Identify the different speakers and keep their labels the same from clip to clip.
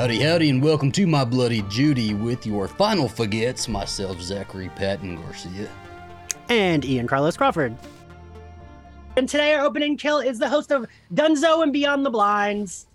Speaker 1: Howdy, howdy, and welcome to my bloody Judy with your final forgets. Myself, Zachary Patton Garcia.
Speaker 2: and Ian Carlos Crawford. And today our opening kill is the host of Dunzo and Beyond the Blinds.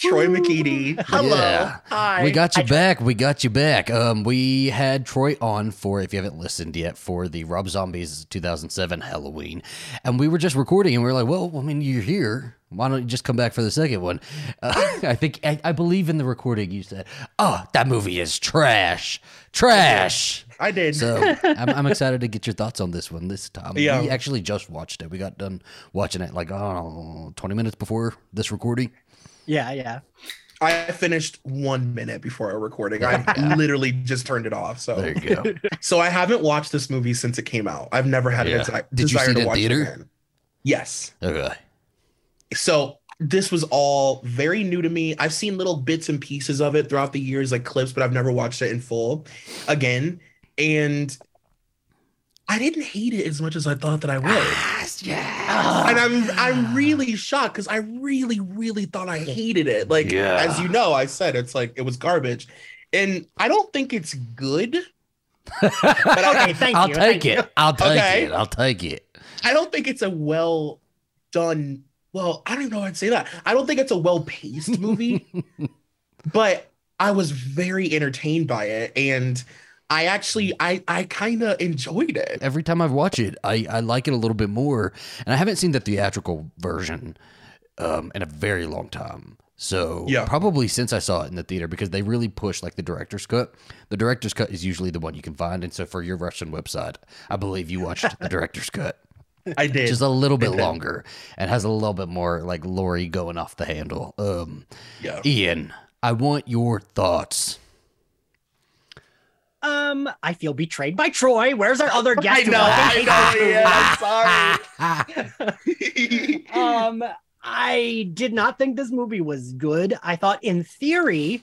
Speaker 3: Troy McEady. Hello.
Speaker 1: Yeah.
Speaker 3: Hi.
Speaker 1: We got you back. We got you back. Um, we had Troy on for, if you haven't listened yet, for the Rob Zombies 2007 Halloween, and we were just recording, and we were like, "Well, I mean, you're here. Why don't you just come back for the second one?" Uh, I think I, I believe in the recording you said, "Oh, that movie is trash, trash."
Speaker 3: I did.
Speaker 1: So I'm, I'm excited to get your thoughts on this one this time.
Speaker 3: Yeah.
Speaker 1: We actually just watched it. We got done watching it like I don't know, 20 minutes before this recording.
Speaker 2: Yeah, yeah.
Speaker 3: I finished one minute before our recording. I literally just turned it off. So,
Speaker 1: There you go.
Speaker 3: so I haven't watched this movie since it came out. I've never had
Speaker 1: Yeah.
Speaker 3: a desi-
Speaker 1: Did you
Speaker 3: desire
Speaker 1: see it
Speaker 3: to
Speaker 1: in
Speaker 3: watch
Speaker 1: theater?
Speaker 3: it again. Yes.
Speaker 1: Oh, okay.
Speaker 3: So this was all very new to me. I've seen little bits and pieces of it throughout the years, like clips, but I've never watched it in full again. And I didn't hate it as much as I thought that I would.
Speaker 1: yeah.
Speaker 3: and I'm I'm ah. really shocked because I really really thought I hated it. Like
Speaker 1: Yeah.
Speaker 3: as you know, I said it's like it was garbage, and I don't think it's good. but I,
Speaker 2: Okay, thank
Speaker 1: I'll
Speaker 2: you.
Speaker 1: take
Speaker 2: thank you.
Speaker 1: it. I'll take
Speaker 3: Okay.
Speaker 1: it. I'll take it.
Speaker 3: I don't think it's a well done. Well, I don't even know how I'd say that. I don't think it's a well paced movie, but I was very entertained by it, and I actually I I kind of enjoyed it.
Speaker 1: Every time I watch it, I, I like it a little bit more. And I haven't seen the theatrical version um, in a very long time. So
Speaker 3: Yeah.
Speaker 1: probably since I saw it in the theater because they really push like the director's cut. The director's cut is usually the one you can find. And so for your Russian website, I believe you watched the director's cut.
Speaker 3: I did.
Speaker 1: Just a little bit longer and has a little bit more like Laurie going off the handle. Um,
Speaker 3: yeah.
Speaker 1: Ian, I want your thoughts.
Speaker 2: Um, I feel betrayed by Troy. Where's our other guest?
Speaker 3: I know.
Speaker 2: fucking
Speaker 3: I know. Yeah, I'm sorry.
Speaker 2: Um, I did not think this movie was good. I thought in theory,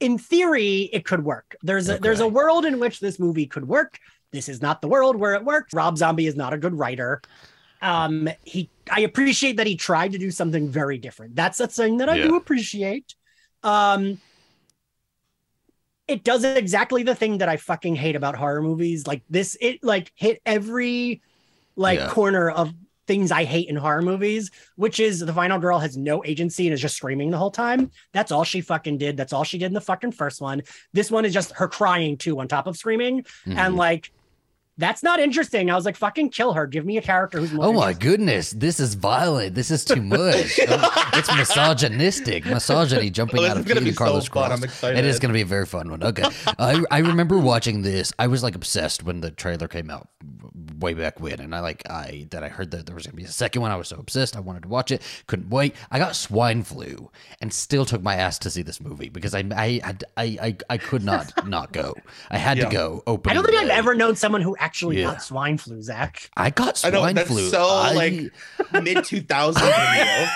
Speaker 2: in theory, it could work. There's a there's a world in which this movie could work. This is not the world where it works. Rob Zombie is not a good writer. Um, he I appreciate that he tried to do something very different. That's a thing that I do appreciate. Um it does exactly the thing that I fucking hate about horror movies. Like this, it like hit every like
Speaker 1: Yeah.
Speaker 2: corner of things I hate in horror movies, which is the final girl has no agency and is just screaming the whole time. That's all she fucking did. That's all she did in the fucking first one. This one is just her crying too on top of screaming.
Speaker 1: Mhm.
Speaker 2: And like, that's not interesting. I was like, fucking kill her. Give me a character who's more.
Speaker 1: Oh my goodness, this is violent. This is too much. Um, it's misogynistic. Misogyny jumping
Speaker 3: Oh,
Speaker 1: out
Speaker 3: is
Speaker 1: of Peter
Speaker 3: be so
Speaker 1: Carlos
Speaker 3: fun.
Speaker 1: Cross.
Speaker 3: I'm excited.
Speaker 1: It is going to be a very fun one. Okay. I, I remember watching this. I was like obsessed when the trailer came out way back when. And I like, I, that I heard that there was going to be a second one. I was so obsessed. I wanted to watch it. Couldn't wait. I got swine flu and still took my ass to see this movie because I, I, had- I, I, I could not not go. I had to go open.
Speaker 2: I don't think I've ever known someone who actually
Speaker 1: Yeah.
Speaker 2: got swine flu, Zach.
Speaker 1: I got
Speaker 3: I
Speaker 1: swine
Speaker 3: know that's
Speaker 1: flu.
Speaker 3: so
Speaker 1: I-
Speaker 3: like mid 2000 video.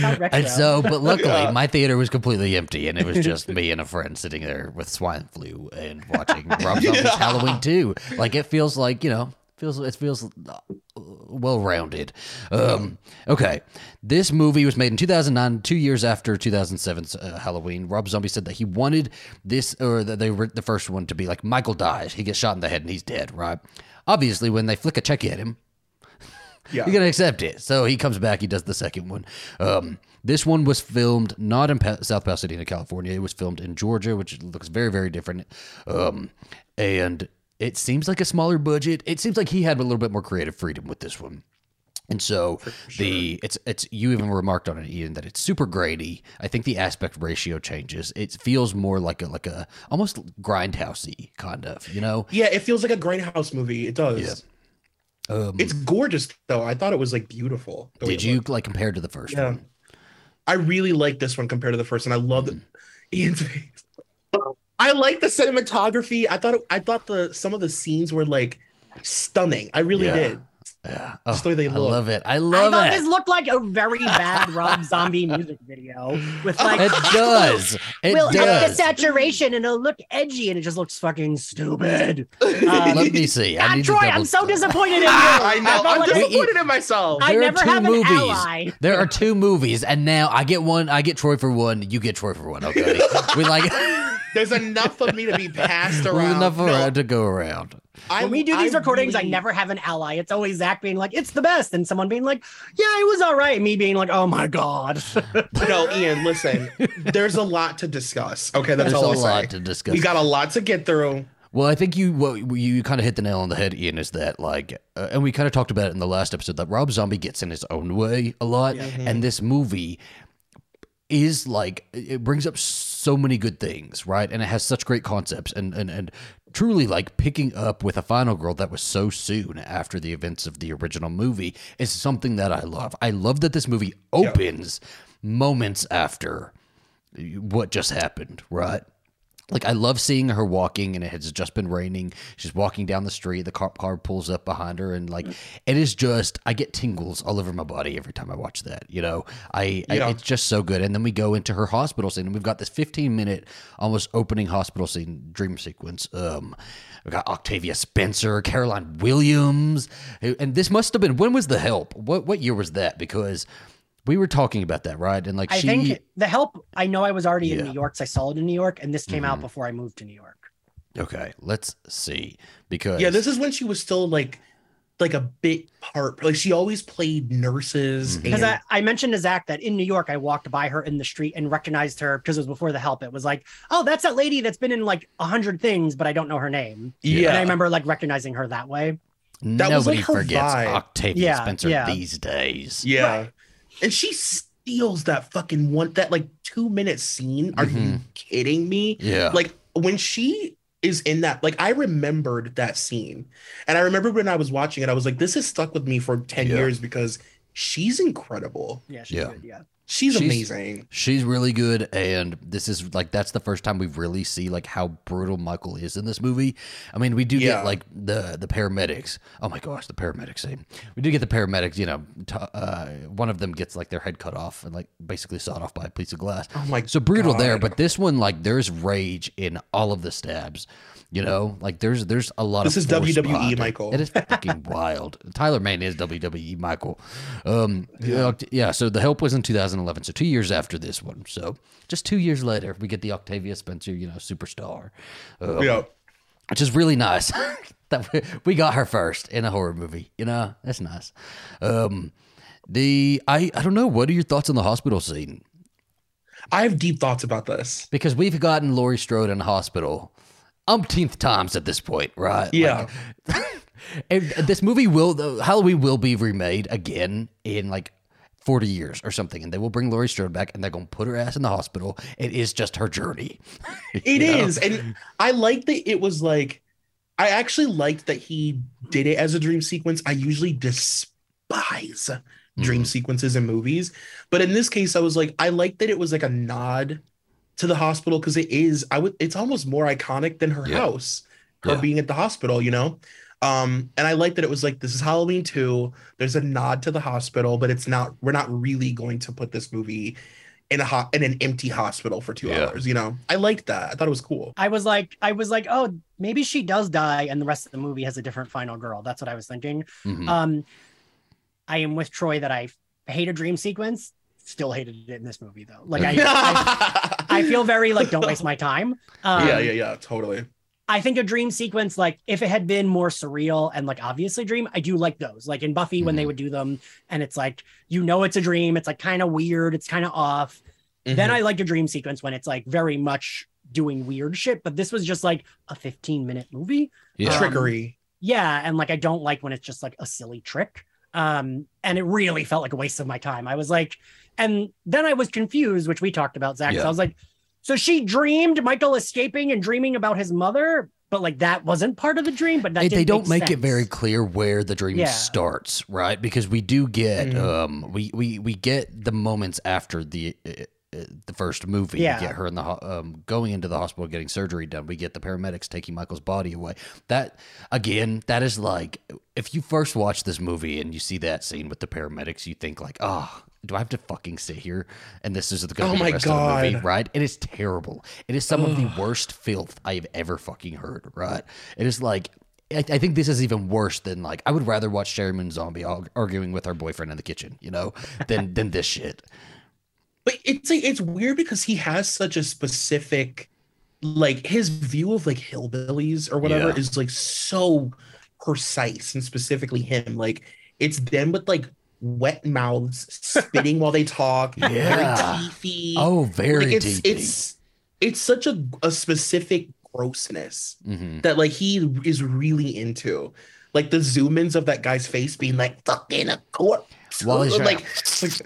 Speaker 2: Not retro.
Speaker 1: And so, but luckily,
Speaker 3: Yeah.
Speaker 1: my theater was completely empty, and it was just me and a friend sitting there with swine flu and watching Rob Zombie's
Speaker 3: Yeah.
Speaker 1: Halloween 2. Like it feels like you know, feels it feels well rounded. Um, okay, this movie was made in 2009, two years after 2007's uh, Halloween. Rob Zombie said that he wanted this or that they were the first one to be like Michael dies, he gets shot in the head, and he's dead. Right? Obviously, when they flick a check at him,
Speaker 3: Yeah.
Speaker 1: you're gonna accept it. So he comes back. He does the second one. Um, this one was filmed not in pa- South Pasadena, California. It was filmed in Georgia, which looks very, very different. Um, and it seems like a smaller budget. It seems like he had a little bit more creative freedom with this one. And so the it's it's you even remarked on it, Ian, that it's super grainy. I think the aspect ratio changes. It feels more like a like a almost grindhousey kind of, you know.
Speaker 3: Yeah, it feels like a grindhouse movie. It does.
Speaker 1: Um,
Speaker 3: It's gorgeous though. I thought it was like beautiful.
Speaker 1: did you
Speaker 3: looked.
Speaker 1: like compared to the first
Speaker 3: Yeah.
Speaker 1: one?
Speaker 3: I really like this one compared to the first one. I love it. Ian's face. I like the cinematography. I thought it, I thought the some of the scenes were like stunning. I really
Speaker 1: Yeah.
Speaker 3: did.
Speaker 1: Yeah.
Speaker 3: Just the way they
Speaker 1: oh,
Speaker 3: look.
Speaker 1: I love it. I
Speaker 2: I
Speaker 1: love
Speaker 2: thought
Speaker 1: it.
Speaker 2: this looked like a very bad Rob Zombie music video with like
Speaker 1: it does. It
Speaker 2: we'll up the saturation and it'll look edgy and it just looks fucking stupid.
Speaker 1: Um, Let me see. I need to
Speaker 2: Troy, I'm so disappointed in you.
Speaker 3: I know.
Speaker 2: felt
Speaker 3: I'm
Speaker 2: like-
Speaker 3: disappointed in myself.
Speaker 2: I
Speaker 1: There are
Speaker 2: never
Speaker 1: two
Speaker 2: have an ally.
Speaker 1: There are two movies, and now I get one. I get Troy for one. You get Troy for one. Okay, we like
Speaker 3: There's enough of me to be passed
Speaker 1: there's
Speaker 3: around.
Speaker 1: enough
Speaker 3: No,
Speaker 1: around to go around.
Speaker 3: I-
Speaker 2: When we do these
Speaker 3: I
Speaker 2: recordings, I never have an ally. It's always Zach being like, "It's the best," and someone being like, "Yeah, it was all right." Me being like, "Oh my god."
Speaker 3: No, Ian, listen. There's a lot to discuss. Okay, that's
Speaker 1: There's a
Speaker 3: all I'll
Speaker 1: lot
Speaker 3: say.
Speaker 1: to discuss.
Speaker 3: We got a lot to get through.
Speaker 1: Well, I think you what you kind of hit the nail on the head, Ian. Is that like, uh, and we kind of talked about it in the last episode that Rob Zombie gets in his own way a lot, and this movie is like it brings up so many good things, right? And it has such great concepts, and and and truly like picking up with a final girl that was so soon after the events of the original movie is something that I love. I love that this movie opens moments after what just happened, right? Like I love seeing her walking, and it has just been raining. She's walking down the street. The cop car pulls up behind her, and like it is just I get tingles all over my body every time I watch that. You know, I,
Speaker 3: Yeah.
Speaker 1: I it's just so good. And then we go into her hospital scene, and we've got this 15 minute almost opening hospital scene dream sequence. Um, we got Octavia Spencer, Caroline Williams, and this must have been when was the help? What what year was that? Because we were talking about that, right? And like
Speaker 2: I
Speaker 1: she,
Speaker 2: think the help. I know I was already
Speaker 1: Yeah.
Speaker 2: in New York. 'cause I saw it in New York, and this came out
Speaker 1: Mhm.
Speaker 2: before I moved to New York.
Speaker 1: okay, let's see because
Speaker 3: Yeah, this is when she was still like like a bit part. Like she always played nurses.
Speaker 1: Mhm.
Speaker 2: Because
Speaker 3: and-
Speaker 2: I, I mentioned to Zach that in New York, I walked by her in the street and recognized her because it was before the help. It was like, oh, that's that lady that's been in like a hundred things, but I don't know her name.
Speaker 3: yeah,
Speaker 2: And I remember like recognizing her that way.
Speaker 3: That was,
Speaker 1: Nobody
Speaker 3: like, her
Speaker 1: forgets
Speaker 3: vibe.
Speaker 1: Octavia
Speaker 2: Yeah,
Speaker 1: Spencer
Speaker 2: yeah.
Speaker 1: these days.
Speaker 3: yeah.
Speaker 2: Right.
Speaker 3: And she steals that fucking one that like two minute scene. Are you
Speaker 1: Mhm.
Speaker 3: kidding me?
Speaker 1: Yeah.
Speaker 3: Like when she is in that, like I remembered that scene. And I remember when I was watching it, I was like, this has stuck with me for 10
Speaker 1: Yeah.
Speaker 3: years because she's incredible.
Speaker 2: Yeah, she's
Speaker 1: Yeah.
Speaker 2: good. Yeah.
Speaker 3: She's,
Speaker 1: She's-
Speaker 3: amazing.
Speaker 1: She's really good, and this is like that's the first time we really see like how brutal Michael is in this movie. I mean, we do
Speaker 3: Yeah.
Speaker 1: get like the the paramedics. Oh my gosh, the paramedics scene. We do get the paramedics. You know, t- uh, one of them gets like their head cut off and like basically sawed off by a piece of glass.
Speaker 3: Oh my
Speaker 1: So brutal there, but this one like there's rage in all of the stabs. You know, like there's there's a lot
Speaker 3: This
Speaker 1: of
Speaker 3: This
Speaker 1: is
Speaker 3: WWE. Michael.
Speaker 1: It is fucking wild. Tyler Mane is WWE Michael. Um, yeah. yeah. So the help was in 2011, so two years after this one. So just two years later, we get the Octavia Spencer, you know, superstar, um,
Speaker 3: Yeah.
Speaker 1: which is really nice. that we, we got her first in a horror movie. You know, that's nice. Um, the I I don't know. What are your thoughts on the hospital scene?
Speaker 3: I have deep thoughts about this.
Speaker 1: because we've gotten Laurie Strode in a hospital umpteenth times at this point, right?
Speaker 3: Yeah.
Speaker 1: Like, and this movie will, Halloween will be remade again in like 40 years or something, and they will bring Laurie Strode back and they're going to put her ass in the hospital. It is just her journey.
Speaker 3: It
Speaker 1: know?
Speaker 3: is, And I like that it was like, I actually liked that he did it as a dream sequence. I usually despise dream
Speaker 1: Mhm.
Speaker 3: sequences in movies. But in this case, I was like, I like that it was like a nod to the hospital because it is, I would, it's almost more iconic than her
Speaker 1: Yeah.
Speaker 3: house, her
Speaker 1: Yeah.
Speaker 3: being at the hospital, you know? Um, and I like that it was like, this is Halloween 2. There's a nod to the hospital, but it's not, we're not really going to put this movie in a hot in an empty hospital for two
Speaker 1: Yeah.
Speaker 3: hours, you know? I liked that. I thought it was cool.
Speaker 2: I was like, I was like, oh, maybe she does die, and the rest of the movie has a different final girl. That's what I was thinking.
Speaker 1: Mhm.
Speaker 2: Um, I am with Troy that I hate a dream sequence. Still hated it in this movie though. Like I, I, I feel very like don't waste my time. Um,
Speaker 3: yeah, yeah, yeah, totally.
Speaker 2: I think a dream sequence, like if it had been more surreal and like obviously dream, I do like those. Like in Buffy when they
Speaker 1: Mhm.
Speaker 2: would do them, and it's like you know it's a dream. It's like kind of weird. It's kind of off. Then
Speaker 3: Mhm.
Speaker 2: I like a dream sequence when it's like very much doing weird shit. But this was just like a 15 minute movie.
Speaker 1: yeah.
Speaker 2: um,
Speaker 3: trickery.
Speaker 2: Yeah, and like I don't like when it's just like a silly trick. Um, and it really felt like a waste of my time. I was like, and then I was confused, which we talked about, Zach. So I was like, so she dreamed Michael escaping and dreaming about his mother, but like that wasn't part of the dream. But that
Speaker 1: They, they
Speaker 2: didn't
Speaker 1: don't make, it
Speaker 2: sense.
Speaker 1: very clear where the dream
Speaker 2: Yeah.
Speaker 1: starts, right? Because we do get
Speaker 3: Mhm.
Speaker 1: um we, we we get the moments after the uh, uh, the first movie.
Speaker 2: Yeah.
Speaker 1: We get her in the um, going into the hospital getting surgery done. We get the paramedics taking Michael's body away. That again, that is like if you first watch this movie and you see that scene with the paramedics, you think like, oh. Do I have to fucking sit here and this is the going
Speaker 3: Oh
Speaker 1: be
Speaker 3: my
Speaker 1: the rest of the movie,
Speaker 3: God.
Speaker 1: right? It is terrible. It is some of the worst filth I have ever fucking heard, right? It is like I, I think this is even worse than like I would rather watch Sheri Moon Zombie ar- arguing with her boyfriend in the kitchen, you know, than than this shit.
Speaker 3: But it's like it's weird because he has such a specific like his view of like hillbillies or whatever
Speaker 1: Yeah.
Speaker 3: is like so precise and specifically him. Like it's them with like wet mouths, spitting while they talk,
Speaker 1: Yeah.
Speaker 3: very teethy.
Speaker 1: Oh, very
Speaker 3: like it's
Speaker 1: deep.
Speaker 3: it's it's such a, a specific grossness
Speaker 1: hmm
Speaker 3: that like he is really into. Like the zoom ins of that guy's face being like fucking a corpse.
Speaker 1: While he's
Speaker 3: like, like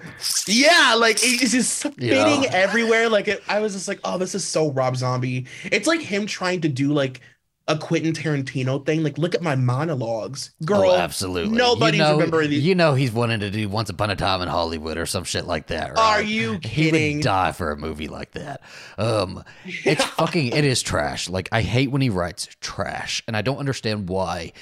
Speaker 3: yeah, like it's just spitting
Speaker 1: Yeah.
Speaker 3: everywhere. Like it, I was just like, oh, this is so Rob Zombie. It's like him trying to do like a Quentin Tarantino thing. Like, look at my monologues, girl.
Speaker 1: oh, absolutely.
Speaker 3: nobody's
Speaker 1: you know,
Speaker 3: remembering these-
Speaker 1: You know, he's wanting to do Once Upon a Time in Hollywood or some shit like that. Right?
Speaker 3: Are you kidding?
Speaker 1: He would die for a movie like that. Um, it's fucking. It is trash. Like I hate when he writes trash, and I don't understand why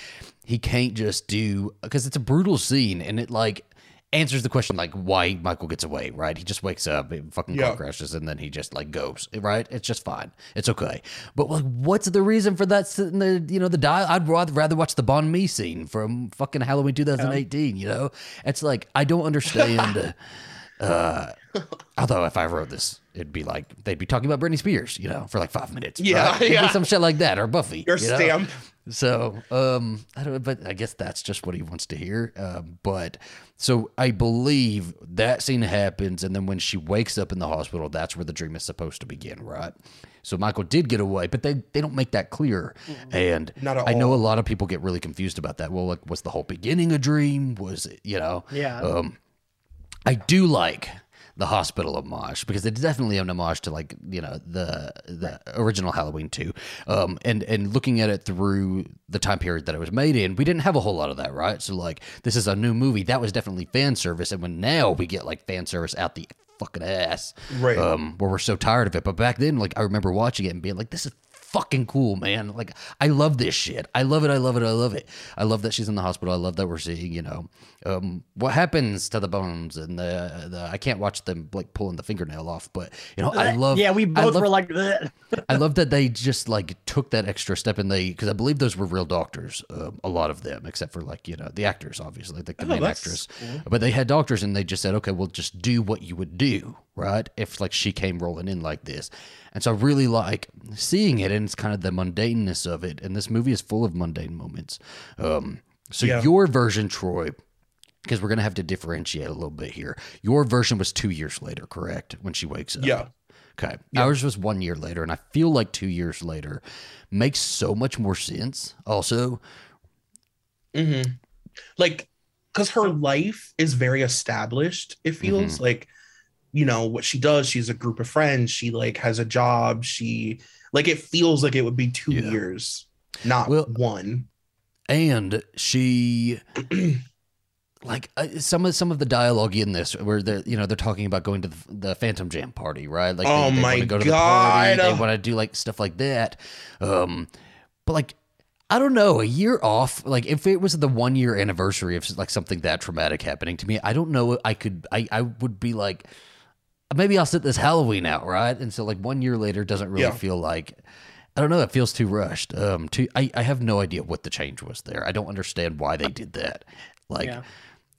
Speaker 1: he can't just do because it's a brutal scene, and it like answers the question like why Michael gets away. Right? He just wakes up, fucking car crashes, and then he just like goes. Right? It's just fine. It's okay. But like, what's the reason for that? The you know the die. I'd rather rather watch the banh mi scene from fucking Halloween 2018. You know, it's like I don't understand. Uh, although if I wrote this, it'd be like they'd be talking about Britney Spears, you know, for like five minutes.
Speaker 3: Yeah,
Speaker 1: right?
Speaker 3: Yeah.
Speaker 1: some shit like that, or Buffy.
Speaker 3: Your
Speaker 1: you know?
Speaker 3: stamp.
Speaker 1: So, um, I don't. But I guess that's just what he wants to hear. Um, but so I believe that scene happens, and then when she wakes up in the hospital, that's where the dream is supposed to begin, right? So Michael did get away, but they they don't make that clear. And
Speaker 3: Not at
Speaker 1: I know a lot of people get really confused about that. Well, like, was the whole beginning a dream? Was it, you know?
Speaker 2: Yeah.
Speaker 1: Um, I do like the hospital homage because it's definitely an homage to like you know the the original Halloween two, um, and and looking at it through the time period that it was made in, we didn't have a whole lot of that, right? So like this is a new movie that was definitely fan service, and when now we get like fan service out the fucking ass,
Speaker 3: Right.
Speaker 1: Um, where we're so tired of it, but back then, like I remember watching it and being like, this is fucking cool, man. Like I love this shit. I love it. I love it. I love it. I love that she's in the hospital. I love that we're seeing, you know, um, what happens to the bones and the, the I can't watch them like pulling the fingernail off, but you know, I love.
Speaker 2: yeah, we both
Speaker 1: love-
Speaker 2: were like, "Ugh."
Speaker 1: I love that they just like took that extra step and they because I believe those were real doctors, um, a lot of them, except for like you know the actors, obviously, like the
Speaker 3: Oh,
Speaker 1: main actress.
Speaker 3: cool.
Speaker 1: But they had doctors and they just said, okay, we'll just do what you would do, right? If like she came rolling in like this, and so I really like seeing it, and it's kind of the mundaneness of it. And this movie is full of mundane moments. Um, so
Speaker 3: Yeah.
Speaker 1: your version, Troy. Because we're gonna have to differentiate a little bit here. Your version was two years later, correct? When she wakes up.
Speaker 3: Yeah.
Speaker 1: Okay. Ours was one year later, and I feel like two years later makes so much more sense. Also,
Speaker 3: hmm Like, because her life is very established, it feels
Speaker 1: Mm-hmm.
Speaker 3: like, you know, what she does, she's a group of friends, she like has a job, she like it feels like it would be two
Speaker 1: Yeah.
Speaker 3: years, not
Speaker 1: Well-
Speaker 3: one.
Speaker 1: and she, like uh, some of some of the dialogue in this, where they're you know they're talking about going to the, the Phantom Jam party, right? Like,
Speaker 3: Oh
Speaker 1: they, they
Speaker 3: my
Speaker 1: want to go to the party,
Speaker 3: God.
Speaker 1: they want to do like stuff like that. Um, but like. I don't know, a year off, like if it was the one year anniversary of like something that traumatic happening to me, I don't know. I could, I, I would be like, maybe I'll sit this Halloween out, right? And so like one year later doesn't really
Speaker 3: Yeah.
Speaker 1: feel like I don't know, it feels too rushed. Um too I, I have no idea what the change was there. I don't understand why they did that. Like
Speaker 2: Yeah.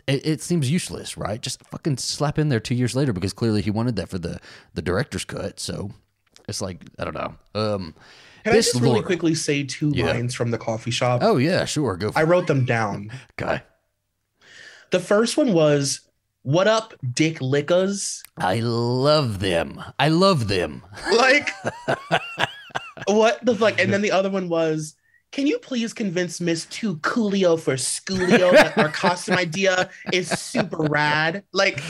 Speaker 1: it, it seems useless, right? Just fucking slap in there two years later because clearly he wanted that for the the director's cut. So it's like I don't know. Um
Speaker 3: Can I just really quickly say two
Speaker 1: Yeah.
Speaker 3: lines from the coffee shop?
Speaker 1: Oh yeah, sure, go for
Speaker 3: I wrote them down.
Speaker 1: guy.
Speaker 3: The first one was, "What up, Dick Lickas?"
Speaker 1: I love them. I love them.
Speaker 3: Like, what the fuck? And then the other one was, "Can you please convince Miss Two Coolio for Schoolio that our costume idea is super rad?" Like,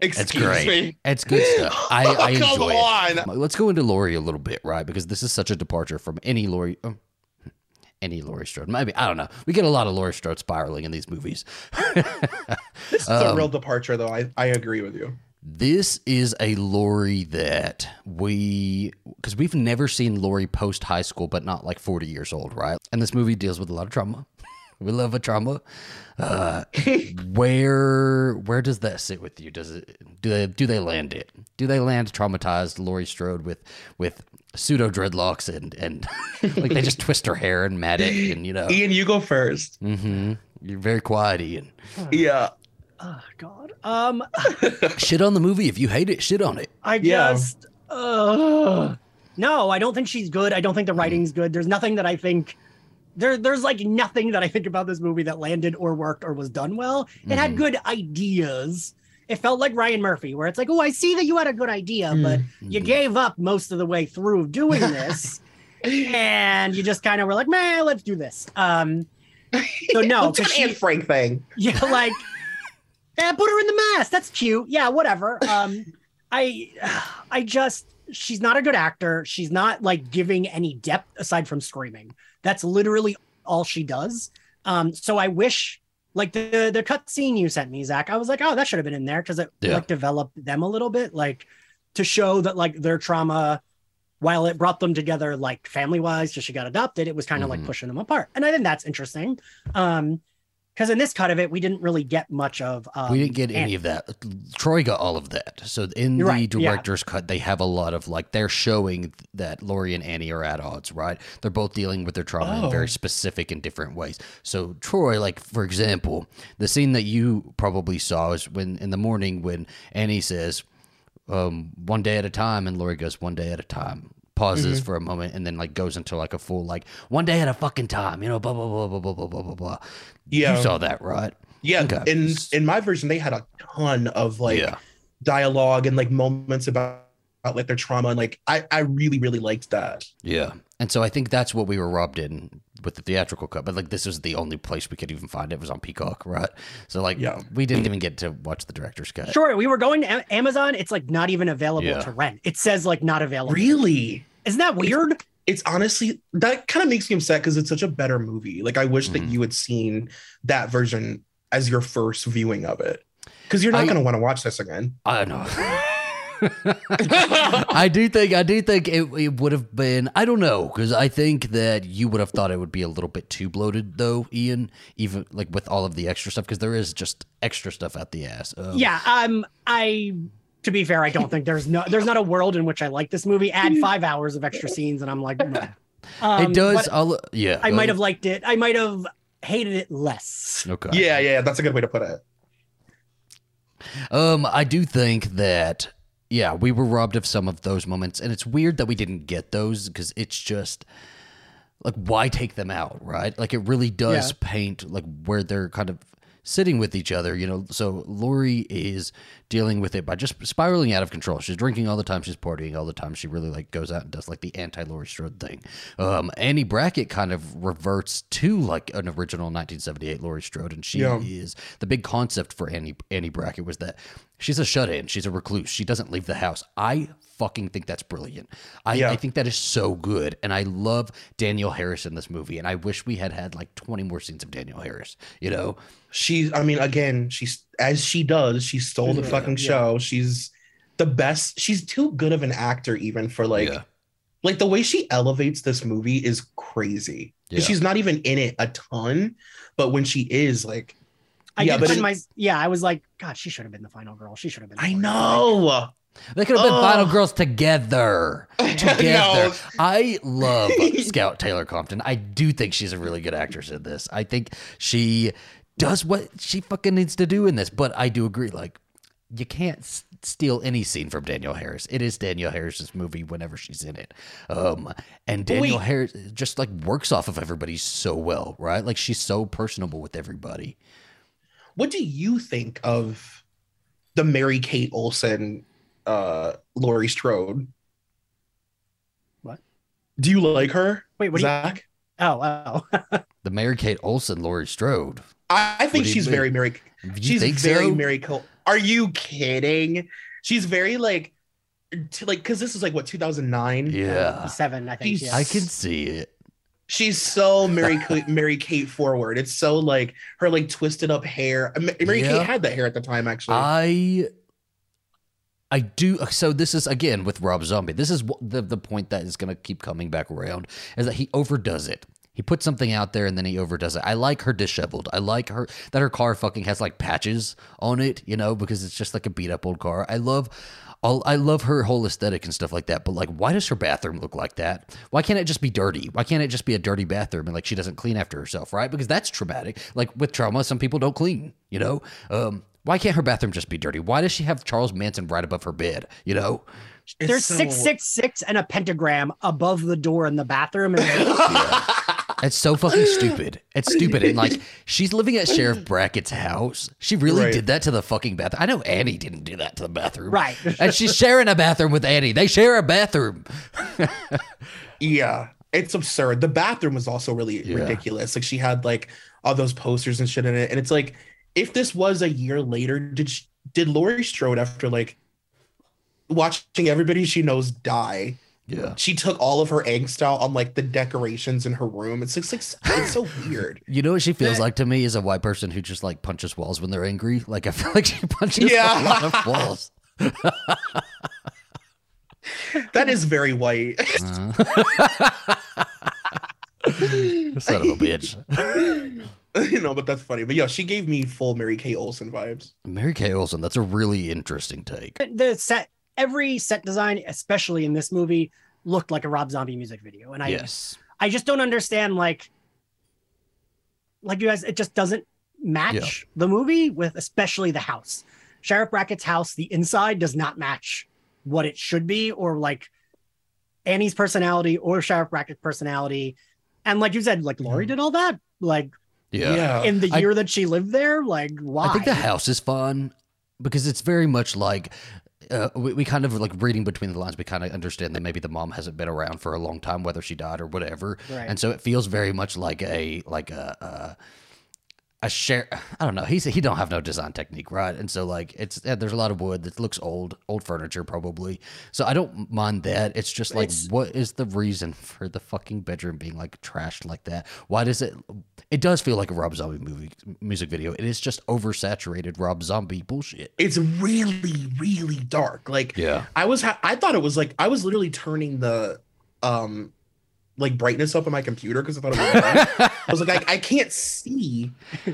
Speaker 3: excuse
Speaker 1: great.
Speaker 3: me.
Speaker 1: It's good stuff. I, oh, I
Speaker 3: Come
Speaker 1: enjoy it.
Speaker 3: on.
Speaker 1: Let's go into Laurie a little bit, right? Because this is such a departure from any Laurie. oh, um, any Laurie Strode. Maybe I don't know. We get a lot of Laurie Strode spiraling in these movies.
Speaker 3: This is a real departure, though. I, I agree with you.
Speaker 1: This is a Laurie that we, because we've never seen Laurie post high school, but not like 40 years old, right? And this movie deals with a lot of trauma. we love a trauma. Uh, where where does that sit with you? Does it do they do they land it? Do they land traumatized Laurie Strode with with pseudo dreadlocks and and like they just twist her hair and mat it and you know?
Speaker 3: Ian, you go first.
Speaker 1: Mm-hmm. You're very quiet, Ian.
Speaker 3: Yeah.
Speaker 2: Oh God. Um,
Speaker 1: Shit on the movie if you hate it. Shit on it.
Speaker 2: I
Speaker 3: Yeah.
Speaker 2: just. Uh, no, I don't think she's good. I don't think the writing's good. There's nothing that I think. There, there's like nothing that I think about this movie that landed or worked or was done well. It had
Speaker 1: Mhm.
Speaker 2: good ideas. It felt like Ryan Murphy, where it's like, oh, I see that you had a good idea, but you
Speaker 1: Mhm.
Speaker 2: gave up most of the way through doing this, and you just kind of were like, man, let's do this. Um, so no, it's
Speaker 3: an Anne Frank thing?
Speaker 2: yeah, like, yeah, put her in the mask. That's cute. Yeah, whatever. Um, I, I just, she's not a good actor. She's not like giving any depth aside from screaming. That's literally all she does. Um, so I wish, like the the cut scene you sent me, Zach. I was like, oh, that should have been in there because it
Speaker 1: Yeah.
Speaker 2: like developed them a little bit, like to show that like their trauma. While it brought them together, like family wise, just she got adopted, it was kind of
Speaker 1: Mhm.
Speaker 2: like pushing them apart, and I think that's interesting. Um, because in this cut of it, we didn't really get much of. Um,
Speaker 1: we didn't get any of that. Troy got all of that. So in
Speaker 2: You're
Speaker 1: the
Speaker 2: right, yeah.
Speaker 1: director's cut, they have a lot of like they're showing that Laurie and Annie are at odds, right? They're both dealing with their trauma in
Speaker 3: Oh.
Speaker 1: very specific and different ways. So Troy, like for example, the scene that you probably saw is when in the morning when Annie says, um, "One day at a time," and Laurie goes, "One day at a time." Pauses
Speaker 3: Mm-hmm.
Speaker 1: for a moment and then like goes into like a full like one day at a fucking time, you know, blah blah blah blah blah blah blah blah blah.
Speaker 3: Yeah.
Speaker 1: You saw that, right?
Speaker 3: Yeah.
Speaker 1: Okay.
Speaker 3: In in my version, they had a ton of like
Speaker 1: yeah.
Speaker 3: dialogue and like moments about, about like their trauma and like I I really really liked that.
Speaker 1: Yeah. And so I think that's what we were robbed in with the theatrical cut. But like this was the only place we could even find it was on Peacock, right? So like
Speaker 3: Yeah.
Speaker 1: we didn't even get to watch the director's cut.
Speaker 2: Sure, we were going to Amazon. It's like not even available
Speaker 1: Yeah.
Speaker 2: to rent. It says like not available.
Speaker 3: Really.
Speaker 2: Isn't that weird?
Speaker 3: It's honestly that kind of makes me upset because it's such a better movie. Like I wish that
Speaker 1: Mhm.
Speaker 3: you had seen that version as your first viewing of it. Because you're not
Speaker 1: I-
Speaker 3: gonna want to watch this again.
Speaker 1: I know. I do think I do think it, it would have been I don't know because I think that you would have thought it would be a little bit too bloated though Ian even like with all of the extra stuff because there is just extra stuff at the ass um,
Speaker 2: Yeah. Um. I. To be fair, I don't think there's no there's not a world in which I like this movie. Add five hours of extra scenes, and I'm like, meh. Um,
Speaker 1: it does I'll, yeah
Speaker 2: I might have liked it. I might have hated it less.
Speaker 1: okay
Speaker 3: Yeah, yeah, that's a good way to put it.
Speaker 1: Um, I do think that yeah, we were robbed of some of those moments, and it's weird that we didn't get those because it's just like why take them out, right? Like it really does
Speaker 2: Yeah.
Speaker 1: paint like where they're kind of sitting with each other, you know. So Laurie is dealing with it by just spiraling out of control. She's drinking all the time, she's partying all the time. She really like goes out and does like the anti-Laurie Strode thing. Um, Annie Brackett kind of reverts to like an original 1978 Laurie Strode, and she
Speaker 3: Yeah.
Speaker 1: is the big concept for Annie Annie Brackett was that she's a shut-in, she's a recluse, she doesn't leave the house. I fucking think that's brilliant. I,
Speaker 3: Yeah.
Speaker 1: I think that is so good, and I love Danielle Harris in this movie, and I wish we had had like 20 more scenes of Danielle Harris. You know,
Speaker 3: She's I mean, again, she's as she does, she stole the
Speaker 2: Yeah,
Speaker 3: fucking
Speaker 2: yeah.
Speaker 3: show. She's the best, she's too good of an actor, even for like
Speaker 1: Yeah.
Speaker 3: like the way she elevates this movie is crazy.
Speaker 1: Yeah.
Speaker 3: She's not even in it a ton, but when she is, like
Speaker 2: I
Speaker 3: Yeah,
Speaker 2: did
Speaker 3: but
Speaker 2: find my yeah. I was like, God, she should have been the final girl. She should have been. the
Speaker 3: I
Speaker 2: final girl.
Speaker 1: They could have been. Final Girls together. Together.
Speaker 3: No.
Speaker 1: I love Scout Taylor Compton. I do think she's a really good actress in this. I think she does what she fucking needs to do in this. But I do agree, like, you can't s- steal any scene from Danielle Harris. It is Danielle Harris's movie whenever she's in it. Um, and Danielle
Speaker 3: Wait.
Speaker 1: Harris just like works off of everybody so well, right? Like she's so personable with everybody.
Speaker 3: What do you think of the Mary Kate Olsen uh Laurie Strode?
Speaker 2: What?
Speaker 3: Do you like her?
Speaker 2: Wait, what do you?
Speaker 3: Zach?
Speaker 2: Oh, oh.
Speaker 1: The Mary Kate Olsen, Laurie Strode.
Speaker 3: I, I think she's
Speaker 1: mean?
Speaker 3: very Mary.
Speaker 1: You
Speaker 3: She's very
Speaker 1: so?
Speaker 3: Mary Cole. Are you kidding? She's very like, to, like because this is like what 2009.
Speaker 1: Yeah,
Speaker 2: seven, I think.
Speaker 3: She's-
Speaker 2: Yeah.
Speaker 1: I can see it.
Speaker 3: She's so Mary Kate, Mary Kate forward. It's so like her like twisted up hair. Mary
Speaker 1: Yeah.
Speaker 3: Kate had that hair at the time actually.
Speaker 1: I I do. So this is again with Rob Zombie. This is the the point that is going to keep coming back around is that he overdoes it. He puts something out there and then he overdoes it. I like her disheveled. I like her that her car fucking has like patches on it, you know, because it's just like a beat up old car. I love. I love her whole aesthetic and stuff like that, but like, why does her bathroom look like that? Why can't it just be dirty? Why can't it just be a dirty bathroom and like she doesn't clean after herself, right? Because that's traumatic. Like with trauma, some people don't clean, you know? Um, why can't her bathroom just be dirty? Why does she have Charles Manson right above her bed, you know?
Speaker 3: It's
Speaker 2: There's
Speaker 3: so-
Speaker 2: six six six and a pentagram above the door in the bathroom, and
Speaker 1: It's so fucking stupid. It's stupid. And like, she's living at Sheriff Brackett's house. She really
Speaker 3: Right.
Speaker 1: did that to the fucking bathroom. I know Annie didn't do that to the bathroom.
Speaker 2: Right.
Speaker 1: and she's sharing a bathroom with Annie. They share a bathroom.
Speaker 3: Yeah, it's absurd. The bathroom was also really
Speaker 1: Yeah.
Speaker 3: ridiculous. Like she had like all those posters and shit in it, and it's like, if this was a year later, did she, did Laurie Strode after like watching everybody she knows die?
Speaker 1: Yeah.
Speaker 3: She took all of her angst out on like the decorations in her room. It's like it's so weird.
Speaker 1: You know what she feels like to me is a white person who just like punches walls when they're angry. Like I feel like she punches
Speaker 3: Yeah.
Speaker 1: a lot of walls.
Speaker 3: That is very white. Uh-huh.
Speaker 1: Son of a bitch.
Speaker 3: you know, but that's funny. But yeah, she gave me full Mary Kate Olsen vibes.
Speaker 1: Mary Kate Olsen, that's a really interesting take.
Speaker 2: the set every set design, especially in this movie, looked like a Rob Zombie music video, and I
Speaker 1: yes.
Speaker 2: I just don't understand like like you guys, it just doesn't match the movie with especially the house. Sheriff Brackett's house, the inside does not match what it should be, or like Annie's personality or Sheriff Brackett's personality. And like you said, like Laurie mm. did all that, like
Speaker 1: Yeah.
Speaker 2: in the
Speaker 1: I-
Speaker 2: year that she lived there, like why?
Speaker 1: I think the house is fun because it's very much like uh, we, we kind of like reading between the lines. We kind of understand that maybe the mom hasn't been around for a long time, whether she died or whatever,
Speaker 2: Right.
Speaker 1: and so it feels very much like a like a. a a share, I don't know. He's he don't have no design technique, right? And so like it's yeah, there's a lot of wood that looks old, old furniture probably. So I don't mind that. It's just like,
Speaker 2: It's-
Speaker 1: what is the reason for the fucking bedroom being like trashed like that? Why does it? It does feel like a Rob Zombie movie music video. It is just oversaturated Rob Zombie bullshit.
Speaker 3: It's really, really dark. Like
Speaker 1: Yeah.
Speaker 3: I was ha- I thought it was like I was literally turning the um like brightness up on my computer because I thought it was. I was like, I, I can't see.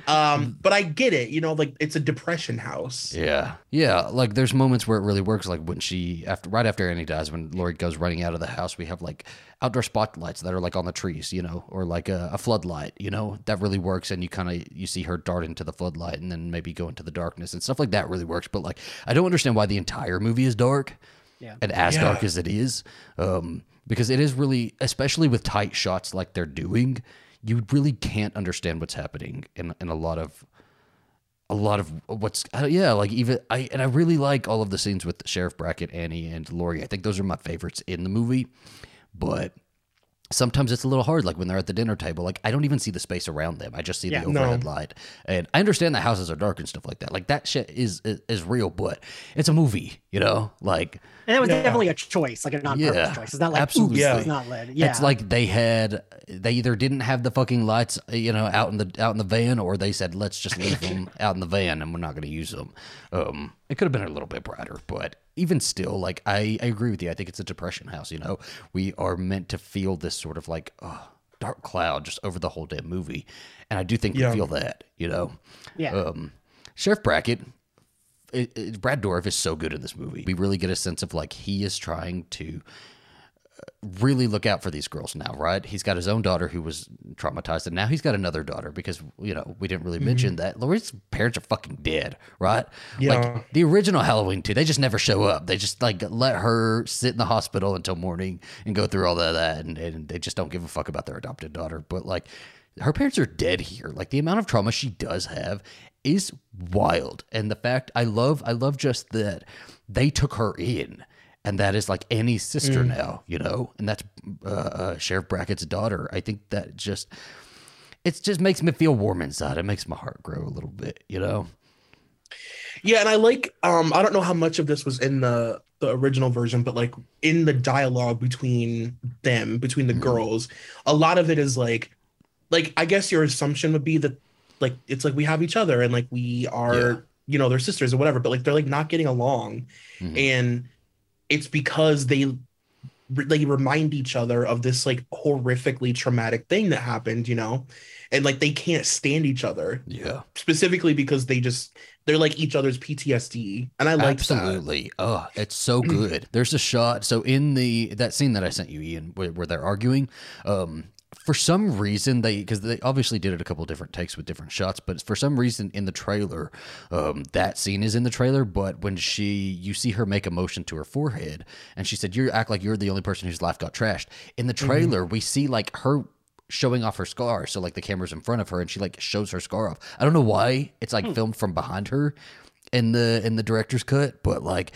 Speaker 3: Um, but I get it, you know, like it's a depression house.
Speaker 1: Yeah, yeah. Like there's moments where it really works. Like when she after right after Annie dies, when Laurie goes running out of the house, we have like outdoor spotlights that are like on the trees, you know, or like a, a floodlight, you know, that really works. And you kind of you see her dart into the floodlight and then maybe go into the darkness and stuff like that really works. But like I don't understand why the entire movie is dark.
Speaker 2: Yeah.
Speaker 1: And as
Speaker 3: Yeah.
Speaker 1: dark as it is, um, because it is really, especially with tight shots like they're doing, you really can't understand what's happening in in a lot of a lot of what's uh, yeah like even i and i really like all of the scenes with sheriff brackett annie and laurie i think those are my favorites in the movie but sometimes it's a little hard like when they're at the dinner table like i don't even see the space around them i just see
Speaker 2: Yeah.
Speaker 1: the overhead light and i understand that houses are dark and stuff like that like that shit is is, is real but it's a movie you know like
Speaker 2: and that was
Speaker 3: Yeah.
Speaker 2: definitely a choice, like a non-purpose
Speaker 1: Yeah,
Speaker 2: choice. It's not like
Speaker 1: absolutely.
Speaker 2: oops, it's not lit. Yeah,
Speaker 1: It's like they had they either didn't have the fucking lights, you know, out in the out in the van, or they said let's just leave them out in the van and we're not going to use them. Um, it could have been a little bit brighter, but even still, like I, I agree with you. I think it's a depression house. You know, we are meant to feel this sort of like oh, dark cloud just over the whole damn movie, and I do think
Speaker 3: Yeah.
Speaker 1: we feel that. You know,
Speaker 2: yeah.
Speaker 1: um, Sheriff Brackett, it, it, Brad Dourif is so good in this movie. We really get a sense of like he is trying to really look out for these girls now, right? He's got his own daughter who was traumatized, and now he's got another daughter because you know we didn't really mm-hmm. mention that Laurie's parents are fucking dead, right?
Speaker 3: Yeah.
Speaker 1: Like the original Halloween two, they just never show up. They just like let her sit in the hospital until morning and go through all of that, and, and they just don't give a fuck about their adopted daughter. But like her parents are dead here. Like the amount of trauma she does have is wild, and the fact I love, I love just that they took her in and that is like Annie's sister now, you know, and that's uh, uh, Sheriff Brackett's daughter. I think that just it just makes me feel warm inside. It makes my heart grow a little bit, you know.
Speaker 3: Yeah, and I like um I don't know how much of this was in the the original version, but like in the dialogue between them, between the
Speaker 1: Mhm.
Speaker 3: girls, a lot of it is like like I guess your assumption would be that like it's like we have each other and like we are
Speaker 1: Yeah.
Speaker 3: you know, they're sisters or whatever, but like they're like not getting along.
Speaker 1: Mhm.
Speaker 3: And it's because they they remind each other of this like horrifically traumatic thing that happened, you know, and like they can't stand each other
Speaker 1: yeah.
Speaker 3: specifically because they just they're like each other's PTSD, and I like that.
Speaker 1: Absolutely. Oh, it's so good. There's a shot. So in the that scene that I sent you, Ian, where, where they're arguing, um, for some reason they because they obviously did it a couple different takes with different shots, but for some reason in the trailer, um, that scene is in the trailer. But when she you see her make a motion to her forehead, and she said, "You act like you're the only person whose life got trashed." In the trailer, we see like her showing off her scar. So like the camera's in front of her and she like shows her scar off. I don't know why it's like filmed from behind her in the in the director's cut, but like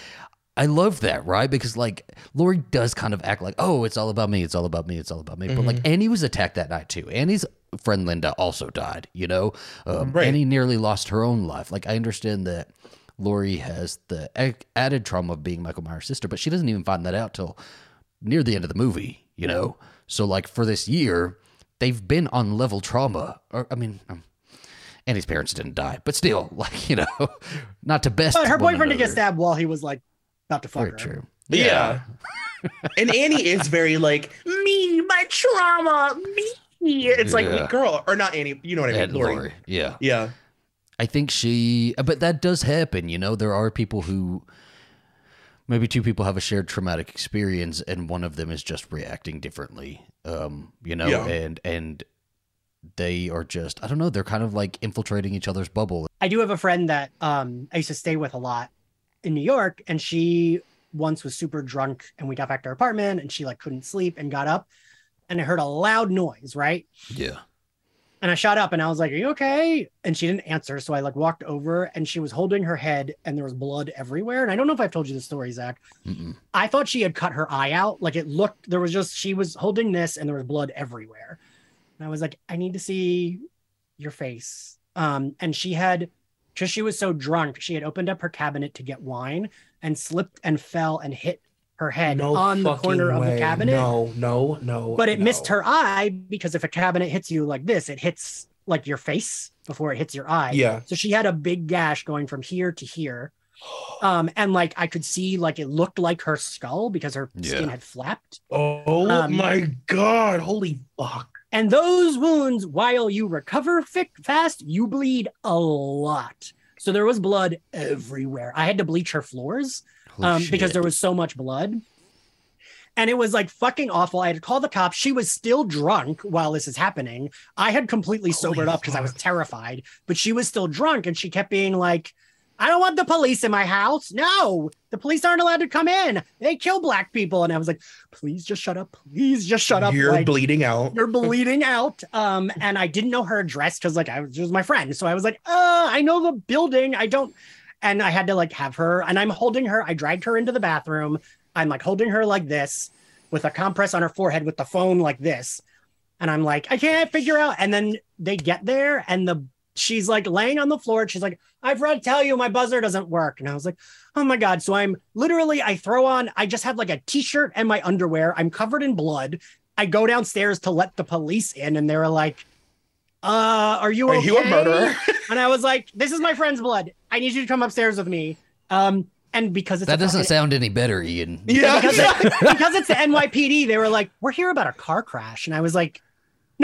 Speaker 1: I love that, right? Because like Laurie does kind of act like, oh, it's all about me, it's all about me, it's all about me. But like Annie was attacked that night too. Annie's friend Linda also died, you know? Um,
Speaker 3: Right.
Speaker 1: Annie nearly lost her own life. Like I understand that Laurie has the added trauma of being Michael Myers' sister, but she doesn't even find that out till near the end of the movie, you know? So like for this year, they've been on level trauma. Or I mean, um, Annie's parents didn't die, but still, like you know, not to best.
Speaker 2: But her boyfriend did get stabbed while he was like about to fuck
Speaker 1: Very
Speaker 2: her.
Speaker 1: true.
Speaker 3: Yeah. and Annie is very like me, my trauma, me. It's
Speaker 1: Yeah.
Speaker 3: like girl, or not Annie. You know what I mean,
Speaker 1: And
Speaker 3: Laurie.
Speaker 1: Laurie. Yeah.
Speaker 3: Yeah,
Speaker 1: I think she, but that does happen. You know, there are people who maybe two people have a shared traumatic experience, and one of them is just reacting differently. Um, you know,
Speaker 3: Yeah.
Speaker 1: and and they are just, I don't know, they're kind of like infiltrating each other's bubble.
Speaker 2: I do have a friend that um I used to stay with a lot in New York, and she once was super drunk, and we got back to her apartment, and she like couldn't sleep and got up, and I heard a loud noise, right?
Speaker 1: Yeah.
Speaker 2: And I shot up and I was like, Are you okay? And she didn't answer. So I like walked over and she was holding her head and there was blood everywhere. And I don't know if I've told you the story, Zach.
Speaker 1: Mm-mm.
Speaker 2: I thought she had cut her eye out. Like it looked, there was just, she was holding this and there was blood everywhere. And I was like, I need to see your face. Um, and she had, because she was so drunk, she had opened up her cabinet to get wine and slipped and fell and hit her head
Speaker 3: no
Speaker 2: on the
Speaker 3: fucking
Speaker 2: corner of the cabinet
Speaker 3: No, no, no.
Speaker 2: but it
Speaker 3: no.
Speaker 2: missed her eye because if a cabinet hits you like this, it hits like your face before it hits your eye.
Speaker 3: Yeah.
Speaker 2: So she had a big gash going from here to here. Um, and like I could see like it looked like her skull because her skin had flapped.
Speaker 3: Oh
Speaker 2: Um,
Speaker 3: my god! Holy fuck!
Speaker 2: And those wounds, while you recover fi- fast, you bleed a lot. So there was blood everywhere. I had to bleach her floors um, because there was so much blood. And it was like fucking awful. I had to call the cops. She was still drunk while this is happening. I had completely
Speaker 3: Holy
Speaker 2: sobered up because I was terrified, but she was still drunk and she kept being like, I don't want the police in my house. No, the police aren't allowed to come in. They kill black people. And I was like, please just shut up. Please just shut up.
Speaker 3: You're
Speaker 2: Like,
Speaker 3: bleeding out.
Speaker 2: you're bleeding out. Um, and I didn't know her address because like I was, she was my friend. So I was like, uh, I know the building. I don't. And I had to like have her, and I'm holding her. I dragged her into the bathroom. I'm like holding her like this with a compress on her forehead with the phone like this. And I'm like, I can't figure out. And then they get there and the she's like laying on the floor. And she's like, I forgot to tell you my buzzer doesn't work. And I was like, oh my God. So I'm literally, I throw on, I just have like a t-shirt and my underwear. I'm covered in blood. I go downstairs to let the police in and they were like, uh, are you
Speaker 3: Are
Speaker 2: okay?
Speaker 3: you a murderer?
Speaker 2: And I was like, this is my friend's blood. I need you to come upstairs with me. Um, and because it's
Speaker 1: that doesn't
Speaker 2: fucking-
Speaker 1: sound any better, Ian.
Speaker 3: yeah.
Speaker 2: because, it- because it's the NYPD, they were like, "We're here about a car crash," and I was like,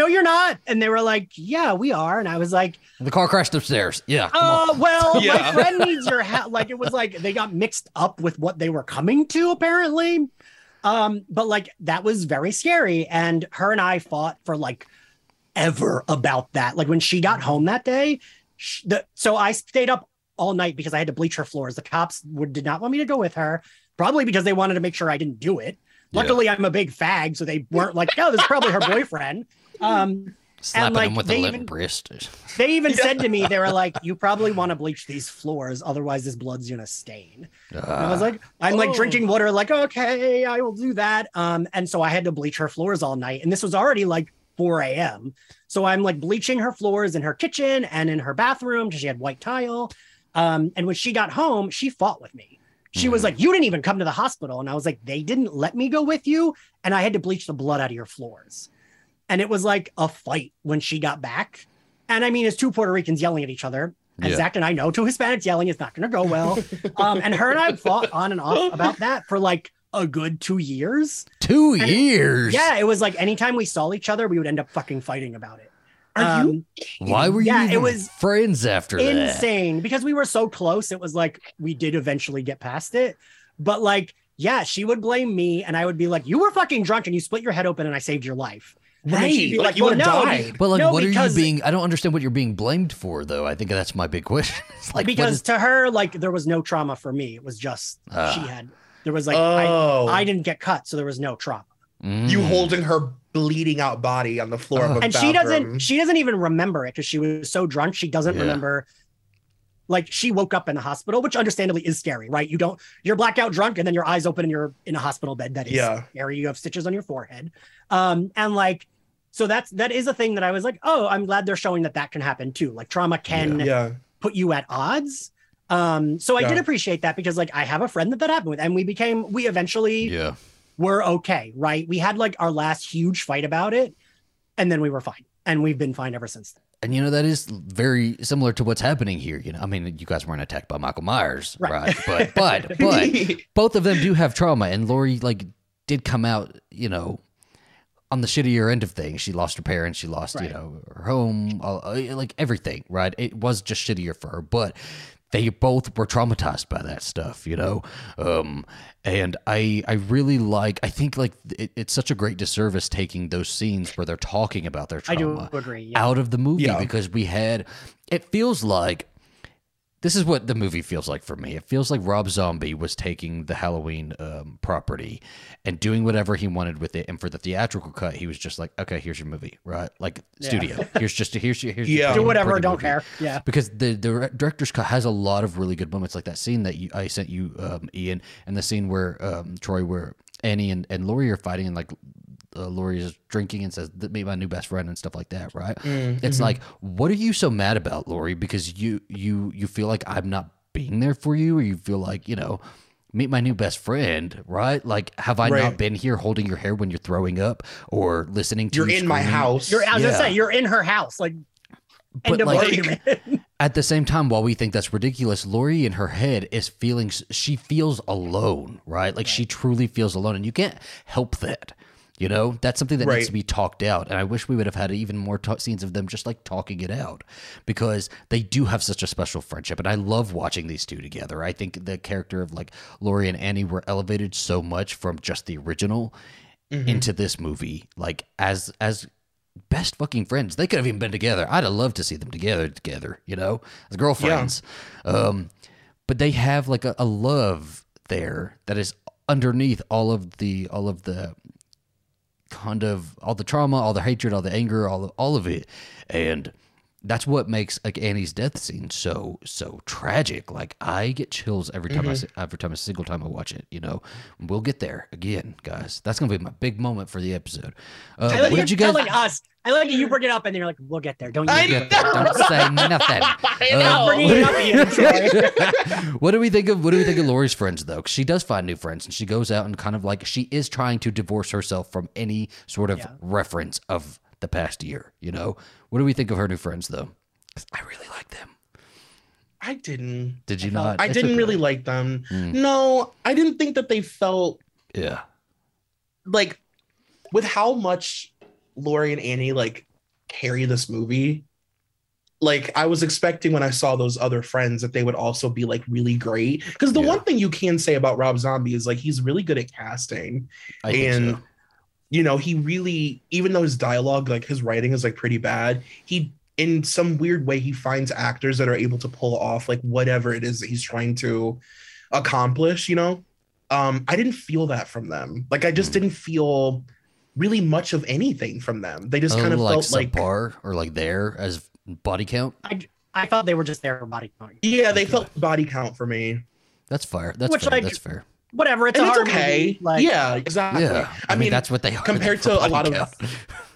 Speaker 2: "No, you're not." And they were like, "Yeah, we are." And I was like,
Speaker 1: The car crashed upstairs. Yeah. Come on.
Speaker 2: "Uh, well, my friend needs your help." Like it was like they got mixed up with what they were coming to, apparently. Um, but like that was very scary, and her and I fought for like ever about that. Like when she got home that day, sh the so I stayed up all night because I had to bleach her floors. The cops would did not want me to go with her, probably because they wanted to make sure I didn't do it.
Speaker 1: Yeah.
Speaker 2: Luckily, I'm a big fag, so they weren't like, "Oh, this is probably her boyfriend." Um,
Speaker 1: Slapping
Speaker 2: like,
Speaker 1: him with
Speaker 2: they
Speaker 1: the limp
Speaker 2: even-
Speaker 1: wrist.
Speaker 2: they even said to me, they were like, "You probably want to bleach these floors, otherwise this blood's gonna stain." And I was
Speaker 1: Ah.
Speaker 2: like, I'm like
Speaker 3: Oh.
Speaker 2: drinking water, like, okay, I will do that. Um, and so I had to bleach her floors all night. And this was already like 4 a.m. So I'm like bleaching her floors in her kitchen and in her bathroom because she had white tile. Um, and when she got home, she fought with me. She was
Speaker 1: Mhm.
Speaker 2: like, You didn't even come to the hospital. And I was like, They didn't let me go with you. And I had to bleach the blood out of your floors. And it was like a fight when she got back. And I mean, it's two Puerto Ricans yelling at each other. And
Speaker 1: Yeah.
Speaker 2: Zach and I know, two Hispanics yelling is not going to go well. um, and her and I fought on and off about that for like a good two years.
Speaker 1: Two
Speaker 2: And-
Speaker 1: years.
Speaker 2: Yeah, it was like anytime we saw each other, we would end up fucking fighting about it.
Speaker 3: Are you?
Speaker 2: Um,
Speaker 1: Why were you
Speaker 2: Yeah, it was
Speaker 1: friends after that?
Speaker 2: insane because we were so close. It was like we did eventually get past it, but like, yeah, she would blame me, and I would be like, "You were fucking drunk, and you split your head open, and I saved your life." And she'd
Speaker 3: Right.
Speaker 2: be
Speaker 3: Like,
Speaker 2: like,
Speaker 3: you
Speaker 2: "Well,
Speaker 3: would have
Speaker 2: no,
Speaker 3: died.
Speaker 1: But like,
Speaker 2: No,
Speaker 1: what are you being? I don't understand what you're being blamed for, though. I think that's my big question. Like
Speaker 2: because
Speaker 1: is-
Speaker 2: to her, like, there was no trauma for me. It was just
Speaker 1: Ah.
Speaker 2: she had. There was like
Speaker 3: oh,
Speaker 2: I, I didn't get cut, so there was no trauma.
Speaker 3: You
Speaker 1: Mm.
Speaker 3: holding her bleeding out body on the floor of a
Speaker 2: and she doesn't she doesn't even remember it because she was so drunk she doesn't
Speaker 1: Yeah.
Speaker 2: remember like she woke up in the hospital which understandably is scary right you don't you're blackout drunk and then your eyes open and you're in a hospital bed that is
Speaker 3: Yeah.
Speaker 2: scary you have stitches on your forehead um and like so that's that is a thing that i was like oh i'm glad they're showing that that can happen too like trauma can
Speaker 3: Yeah.
Speaker 2: put you at odds um so i did appreciate that because like i have a friend that that happened with and we became we eventually
Speaker 1: Yeah.
Speaker 2: Were okay, right? We had like our last huge fight about it, and then we were fine. And we've been fine ever since then.
Speaker 1: And you know that is very similar to what's happening here. You know, I mean, you guys weren't attacked by Michael Myers, right?
Speaker 2: Right.
Speaker 1: But but but both of them do have trauma, and Laurie like did come out, you know, on the shittier end of things. She lost her parents, she lost you know her home, all, uh, like everything, right? It was just shittier for her, but they both were traumatized by that stuff, you know. Um, and I I really like. I think like it, it's such a great disservice taking those scenes where they're talking about their
Speaker 2: I
Speaker 1: trauma
Speaker 2: do agree. Yeah.
Speaker 1: out of the movie
Speaker 3: Yeah.
Speaker 1: because we had it feels like this is what the movie feels like for me. It feels like Rob Zombie was taking the Halloween um, property and doing whatever he wanted with it. And for the theatrical cut, he was just like, "Okay, here's your movie, right? Like
Speaker 2: Yeah.
Speaker 1: studio. Here's just here's your here's
Speaker 3: Yeah.
Speaker 1: your
Speaker 2: do whatever, don't
Speaker 1: movie."
Speaker 2: care. Yeah.
Speaker 1: Because the, the director's cut has a lot of really good moments, like that scene that you I sent you, um, Ian, and the scene where um, Troy, where Annie and, and Laurie are fighting, and like uh, Laurie is drinking and says, "Meet my new best friend" and stuff like that, right?
Speaker 3: Mm,
Speaker 1: It's like, what are you so mad about, Laurie? Because you you you feel like I'm not being there for you, or you feel like you know, meet my new best friend, right? Like, have I not been here holding your hair when you're throwing up or listening to
Speaker 3: you're
Speaker 1: you
Speaker 3: in my house.
Speaker 2: You're I was
Speaker 1: Yeah.
Speaker 2: gonna say you're in her house. Like
Speaker 1: But
Speaker 2: end of
Speaker 1: like, at the same time, while we think that's ridiculous, Laurie in her head is feeling she feels alone, right? Like she truly feels alone, and you can't help that. You know, that's something that needs to be talked out. And I wish we would have had even more scenes of them just like talking it out because they do have such a special friendship. And I love watching these two together. I think the character of like Laurie and Annie were elevated so much from just the original
Speaker 3: Mhm.
Speaker 1: into this movie, like as as best fucking friends. They could have even been together. I'd have loved to see them together together, you know, as girlfriends. Yeah. Um, but they have like a, a love there that is underneath all of the all of the kind of all the trauma, all the hatred, all the anger, all of, all of it, and that's what makes like Annie's death scene so so tragic. Like I get chills every time I see, every time a single time I watch it. You know, we'll get there again, guys. That's gonna be my big moment for the episode. Uh,
Speaker 2: like
Speaker 1: what did you guys?
Speaker 2: telling us. I like that you bring it up and then you're like, we'll get there. Don't you?
Speaker 3: I
Speaker 2: do
Speaker 3: know.
Speaker 1: Don't say nothing.
Speaker 3: I
Speaker 1: Uh,
Speaker 3: know.
Speaker 2: it up, Ian. Troy.
Speaker 1: what do we think of what do we think of Laurie's friends though? Because she does find new friends and she goes out and kind of like she is trying to divorce herself from any sort of
Speaker 2: Yeah.
Speaker 1: reference of the past year. You know, what do we think of her new friends though? 'Cause I really like them.
Speaker 3: I didn't.
Speaker 1: Did you
Speaker 2: I
Speaker 1: not?
Speaker 3: I
Speaker 1: It's
Speaker 3: didn't
Speaker 1: okay.
Speaker 3: really like them.
Speaker 1: Mm.
Speaker 3: No, I didn't think that they felt
Speaker 1: Yeah.
Speaker 3: like with how much Laurie and Annie like carry this movie. Like I was expecting when I saw those other friends that they would also be like really great. Because the
Speaker 1: Yeah.
Speaker 3: one thing you can say about Rob Zombie is like he's really good at casting.
Speaker 1: I
Speaker 3: and
Speaker 1: so.
Speaker 3: you know he really even though his dialogue like his writing is like pretty bad he in some weird way he finds actors that are able to pull off like whatever it is that he's trying to accomplish you know um i didn't feel that from them like i just
Speaker 1: Mm.
Speaker 3: didn't feel really much of anything from them they just
Speaker 1: A
Speaker 3: kind of
Speaker 1: little,
Speaker 3: felt like
Speaker 1: subpar or like there as body count.
Speaker 2: I, I thought they were just there for body count.
Speaker 3: yeah they
Speaker 1: Okay.
Speaker 3: felt body count for me
Speaker 1: That's fair. That's
Speaker 2: Which,
Speaker 1: fair.
Speaker 2: like,
Speaker 1: That's fair.
Speaker 2: Whatever. It's a
Speaker 3: it's
Speaker 2: hard
Speaker 3: okay
Speaker 2: movie. Like,
Speaker 3: yeah exactly
Speaker 1: Yeah.
Speaker 3: i, mean
Speaker 1: that's what they are
Speaker 3: compared to a
Speaker 1: body
Speaker 3: lot of-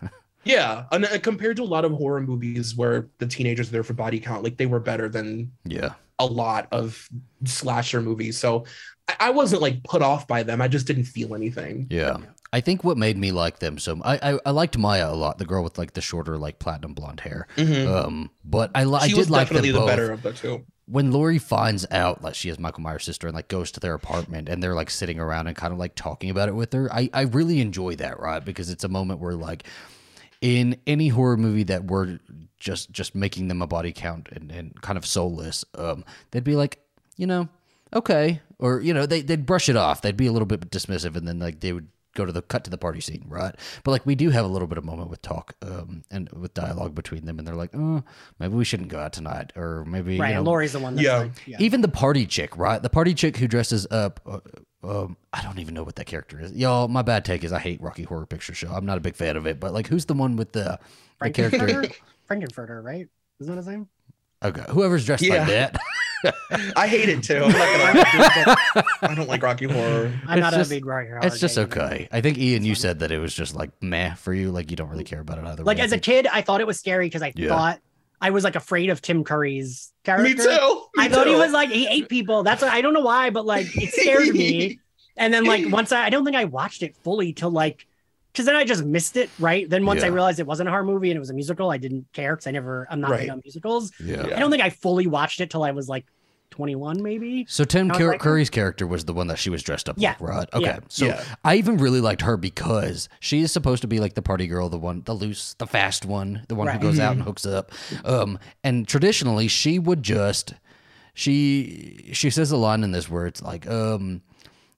Speaker 3: yeah and uh, compared to a lot of horror movies where the teenagers are there for body count like they were better than
Speaker 1: yeah.
Speaker 3: a lot of slasher movies. So I, I wasn't like put off by them. I just didn't feel anything.
Speaker 1: Yeah. I think what made me like them so I, I I liked Maya a lot, the girl with like the shorter like platinum blonde hair.
Speaker 3: Mhm.
Speaker 1: Um, but I I
Speaker 3: she
Speaker 1: did like
Speaker 3: definitely
Speaker 1: them
Speaker 3: the
Speaker 1: both.
Speaker 3: better of the two.
Speaker 1: when Laurie finds out that she is Michael Myers' sister and like goes to their apartment and they're like sitting around and kind of like talking about it with her, I, I really enjoy that, right? Because it's a moment where like in any horror movie that we're just just making them a body count and, and kind of soulless, um, they'd be like, you know, okay. Or, you know, they they'd brush it off. They'd be a little bit dismissive and then like they would go to the cut to the party scene, right? But like we do have a little bit of moment with talk um and with dialogue between them and they're like, oh, maybe we shouldn't go out tonight or maybe
Speaker 2: Right.
Speaker 1: you know,
Speaker 2: and Laurie's the one that's
Speaker 3: Yeah.
Speaker 2: like, yeah.
Speaker 1: even the party chick, right? The party chick who dresses up. Uh, um, I don't even know what that character is. Y'all, my bad take is I hate Rocky Horror Picture Show. I'm not a big fan of it. But like, who's the one with the the character?
Speaker 2: Frank-N-Furter? Frank-N-Furter, right? Isn't that his name?
Speaker 1: Okay, whoever's dressed
Speaker 3: Yeah.
Speaker 1: like that.
Speaker 3: I hate it too. I'm not gonna lie. I don't like Rocky Horror.
Speaker 2: I'm
Speaker 1: It's
Speaker 2: not
Speaker 1: just-
Speaker 2: a big Rocky Horror
Speaker 1: It's just
Speaker 2: guy.
Speaker 1: okay. I think Ian, you said that it was just like meh for you. Like you don't really care about it either.
Speaker 2: Like
Speaker 1: way.
Speaker 2: As a kid, I thought it was scary because I
Speaker 1: Yeah.
Speaker 2: thought I was like afraid of Tim Curry's character.
Speaker 3: Me too. Me
Speaker 2: I thought he was like he ate people. That's what I don't know why, but like it scared me. And then like once I I don't think I watched it fully till like because then I just missed it, right? Then once I realized it wasn't a horror movie and it was a musical, I didn't care because I never I'm not big on musicals.
Speaker 1: yeah.
Speaker 3: Yeah.
Speaker 2: I don't think I fully watched it till I was like 21, maybe.
Speaker 1: So Tim
Speaker 2: Sounds
Speaker 1: Cur-
Speaker 2: like?
Speaker 1: Curry's character was the one that she was dressed up
Speaker 2: Yeah.
Speaker 1: like, right? Okay.
Speaker 2: Yeah.
Speaker 1: So
Speaker 3: Yeah.
Speaker 1: I even really liked her because she is supposed to be like the party girl, the one, the loose, the fast one, the one
Speaker 2: Right.
Speaker 1: who goes out and hooks up. Um, and traditionally she would just, she she says a line in this where it's like, um,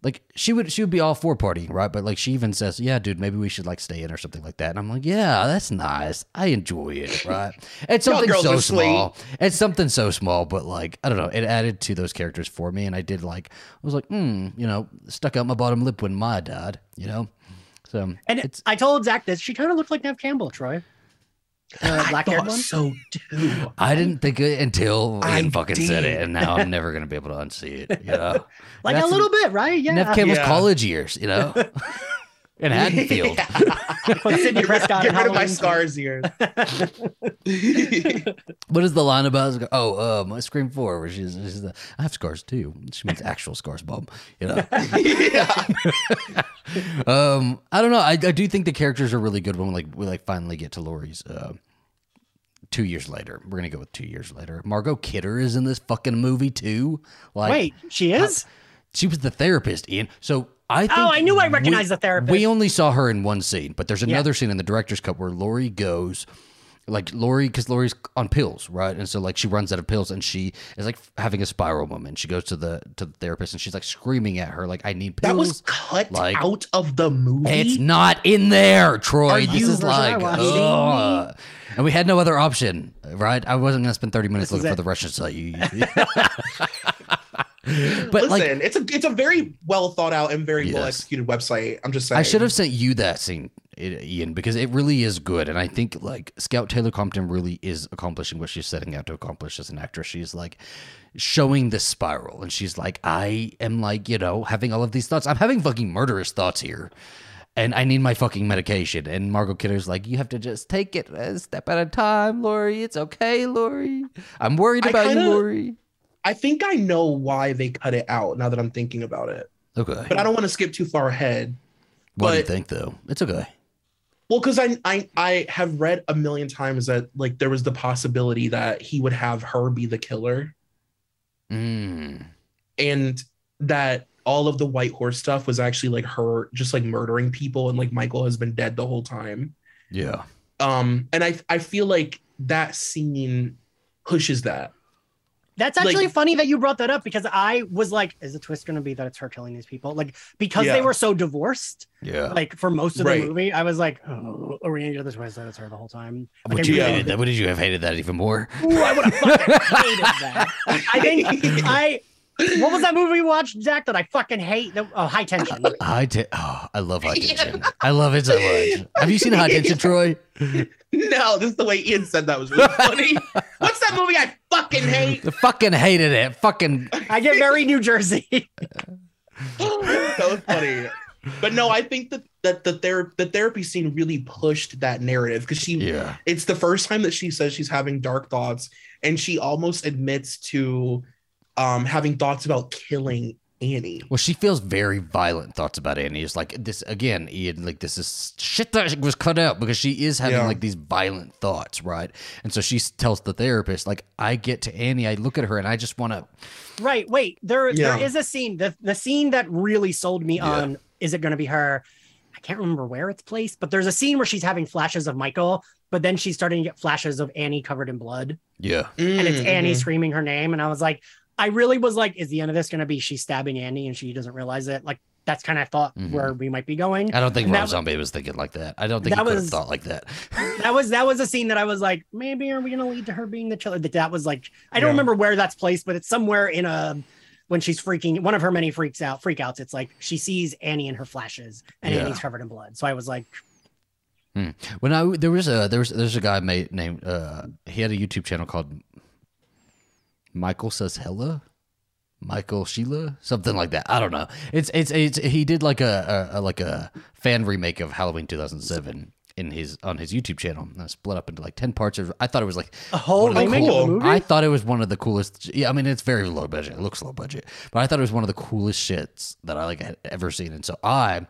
Speaker 1: like she would she would be all for partying, right? But like she even says, "Yeah, dude, maybe we should like stay in or something like that." And I'm like, "Yeah, that's nice. I enjoy it, right?" It's something so small. It's something so small, but like I don't know, it added to those characters for me, and I did like I was like, hmm, you know, stuck out my bottom lip when my died, you know. So
Speaker 2: And
Speaker 1: it's
Speaker 2: I told Zach this. She kind of looked like Nev Campbell, Troy. The
Speaker 3: I
Speaker 2: black haired one.
Speaker 3: so too.
Speaker 1: I didn't think it until
Speaker 3: I
Speaker 1: Ian fucking said it, and now I'm never gonna be able to unsee it. You know,
Speaker 2: Like
Speaker 1: That's-
Speaker 2: a little bit, right? Yeah.
Speaker 1: Nev Campbell's
Speaker 3: Yeah.
Speaker 1: college years, you know, in Haddonfield.
Speaker 2: Put Sidney Prescott
Speaker 3: Get rid of my scars here.
Speaker 1: What is the line about? Oh, my Scream Four, where she's, she's the, I have scars too. She means actual scars, Bob. You know. um, I don't know. I, I do think the characters are really good when like we like finally get to Laurie's. Uh, two years later, we're gonna go with two years later. Margot Kidder is in this fucking movie too. Like,
Speaker 2: Wait, she is?
Speaker 1: she was the therapist, Ian. So I oh, think
Speaker 2: Oh, I knew I
Speaker 1: we-
Speaker 2: recognized the therapist.
Speaker 1: We only saw her in one scene, but there's
Speaker 2: Yeah.
Speaker 1: another scene in the director's cut where Laurie goes. Like Laurie, because Laurie's on pills, right? And so like she runs out of pills, and she is like having a spiral moment. She goes to the to the therapist, and she's like screaming at her, like "I need pills."
Speaker 3: That was cut
Speaker 1: Like-
Speaker 3: out of the movie.
Speaker 1: It's not in there, Troy.
Speaker 3: Are
Speaker 1: this is like, and we had no other option, right? I wasn't gonna spend thirty minutes
Speaker 2: This
Speaker 1: looking for the Russian site. But
Speaker 3: Listen,
Speaker 1: like,
Speaker 3: it's a it's a very well thought out and very well executed website. I'm just saying.
Speaker 1: I should have sent you that scene, Ian, because it really is good, and I think like Scout Taylor Compton really is accomplishing what she's setting out to accomplish as an actress. She's like showing the spiral, and she's like, I am like, you know, having all of these thoughts. I'm having fucking murderous thoughts here. And I need my fucking medication. And Margot Kidder's like, you have to just take it a step at a time, Laurie. It's okay, Laurie. I'm worried about
Speaker 3: kinda-
Speaker 1: you, Laurie.
Speaker 3: I think I know why they cut it out. Now that I'm thinking about it,
Speaker 1: Okay.
Speaker 3: but I don't want to skip too far ahead.
Speaker 1: what do you think, though? It's okay.
Speaker 3: Well, because I, I I have read a million times that like there was the possibility that he would have her be the killer,
Speaker 1: Mm.
Speaker 3: and that all of the white horse stuff was actually like her just like murdering people, and like Michael has been dead the whole time.
Speaker 1: Yeah.
Speaker 3: Um, and I I feel like that scene pushes that.
Speaker 2: That's actually
Speaker 3: Like-
Speaker 2: funny that you brought that up because I was like, is the twist going to be that it's her killing these people? Like, because
Speaker 3: Yeah.
Speaker 2: they were so divorced,
Speaker 1: Yeah.
Speaker 2: like for most of
Speaker 3: Right.
Speaker 2: the movie, I was like, oh, are we going to get the twist that it's her the whole time? Like,
Speaker 1: Would you
Speaker 2: really-
Speaker 1: hated that? Would you have hated that even more?
Speaker 2: Ooh, I would have fucking hated that. I think I. What was that movie we watched, Zach? That I fucking hate. That- Oh, High Tension.
Speaker 1: I did. Oh, I love high tension. I love it so much. Have you seen high tension, Troy?
Speaker 3: No, this is the way Ian said that was really funny. What's that movie I fucking hate?
Speaker 1: I fucking hated it. Fucking
Speaker 2: I get very New Jersey.
Speaker 3: that was funny. But no, I think that that the ther- the therapy scene really pushed that narrative because she
Speaker 1: yeah.
Speaker 3: it's the first time that she says she's having dark thoughts and she almost admits to um having thoughts about killing Annie.
Speaker 1: Well, she feels very violent thoughts about Annie. It's like this again, Ian. Like this is shit that was cut out because she is having
Speaker 3: Yeah.
Speaker 1: like these violent thoughts, right? And so she tells the therapist, like, I get to Annie, I look at her, and I just want to.
Speaker 2: Right. Wait. There
Speaker 3: Yeah.
Speaker 2: there is a scene. The the scene that really sold me
Speaker 1: Yeah.
Speaker 2: on is it going to be her? I can't remember where it's placed, but there's a scene where she's having flashes of Michael, but then she's starting to get flashes of Annie covered in blood,
Speaker 1: Yeah,
Speaker 2: and it's
Speaker 3: Mm,
Speaker 2: Annie
Speaker 3: mhm.
Speaker 2: screaming her name, and I was like, I really was like, is the end of this going to be she's stabbing Annie and she doesn't realize it? Like that's kind of thought
Speaker 1: Mhm.
Speaker 2: where we might be going.
Speaker 1: I don't think
Speaker 2: And
Speaker 1: Rob
Speaker 2: that-
Speaker 1: Zombie was thinking like that. I don't think
Speaker 2: That
Speaker 1: he
Speaker 2: was-
Speaker 1: thought like that.
Speaker 2: that was that was a scene that I was like, maybe are we going to lead to her being the killer? That that was like, I don't
Speaker 3: Yeah.
Speaker 2: remember where that's placed, but it's somewhere in a when she's freaking one of her many freaks out freakouts. It's like she sees Annie in her flashes, and
Speaker 1: Yeah.
Speaker 2: Annie's covered in blood. So I was like,
Speaker 1: When I there was a there was there's a guy made named uh he had a YouTube channel called Michael says Hella. Michael Sheila, something like that. I don't know. It's it's it's he did like a, a, a like a fan remake of Halloween 2007 in his on his YouTube channel. And split up into like 10 parts. Of, I thought it was like
Speaker 2: a whole
Speaker 1: One the
Speaker 3: cool-
Speaker 2: of the movie.
Speaker 1: I thought it was one of the coolest. Yeah, I mean it's very low budget. It looks low budget, but I thought it was one of the coolest shits that I like had ever seen. And so I,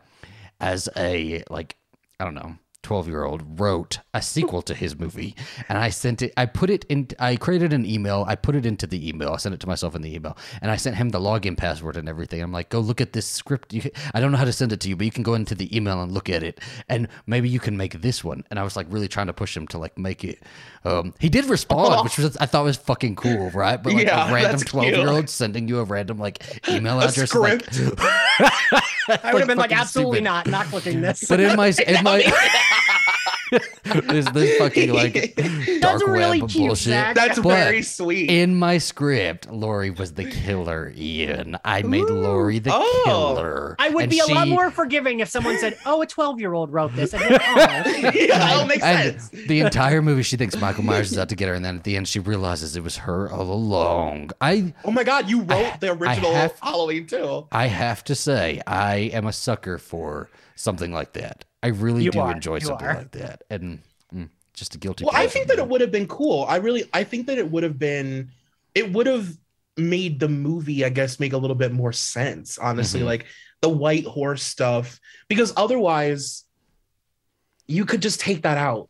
Speaker 1: as a like I don't know. 12 year old wrote a sequel to his movie and I sent it I put it in I created an email I put it into the email I sent it to myself in the email and I sent him the login password and everything. I'm like go look at this script. You I don't know how to send it to you but you can go into the email and look at it and maybe you can make this one. And I was like really trying to push him to like make it um he did respond which was I thought was fucking cool right? But like
Speaker 3: Yeah,
Speaker 1: a random 12 year old sending you a random like email address like-.
Speaker 2: I would have been like, absolutely
Speaker 1: stupid.
Speaker 2: not, not clicking this.
Speaker 1: but in my in my this this fucking like dark
Speaker 2: really
Speaker 1: web
Speaker 2: cute,
Speaker 1: bullshit.
Speaker 2: Zach.
Speaker 3: That's
Speaker 1: But
Speaker 3: very sweet.
Speaker 1: In my script, Laurie was the killer. Ian, I made
Speaker 3: Ooh.
Speaker 1: Laurie the
Speaker 3: Oh.
Speaker 1: killer.
Speaker 2: I would
Speaker 1: And
Speaker 2: be a lot more forgiving if someone said, "Oh, a twelve-year-old wrote this." I'd "Oh."
Speaker 3: yeah, that makes
Speaker 1: and
Speaker 3: sense.
Speaker 1: the entire movie, she thinks Michael Myers is out to get her, and then at the end, she realizes it was her all along. I
Speaker 3: Oh my god, you wrote the original
Speaker 1: have-
Speaker 3: Halloween too.
Speaker 1: I have to say, I am a sucker for something like that. I really
Speaker 2: You
Speaker 1: do
Speaker 2: are,
Speaker 1: enjoy
Speaker 2: you
Speaker 1: something
Speaker 2: are.
Speaker 1: like that, and mm, just a guilty.
Speaker 3: Well, I think that it would have been cool. I really, I think that it would have been, it would have made the movie, I guess, make a little bit more sense. Honestly,
Speaker 1: Mhm.
Speaker 3: like the white horse stuff, because otherwise, you could just take that out.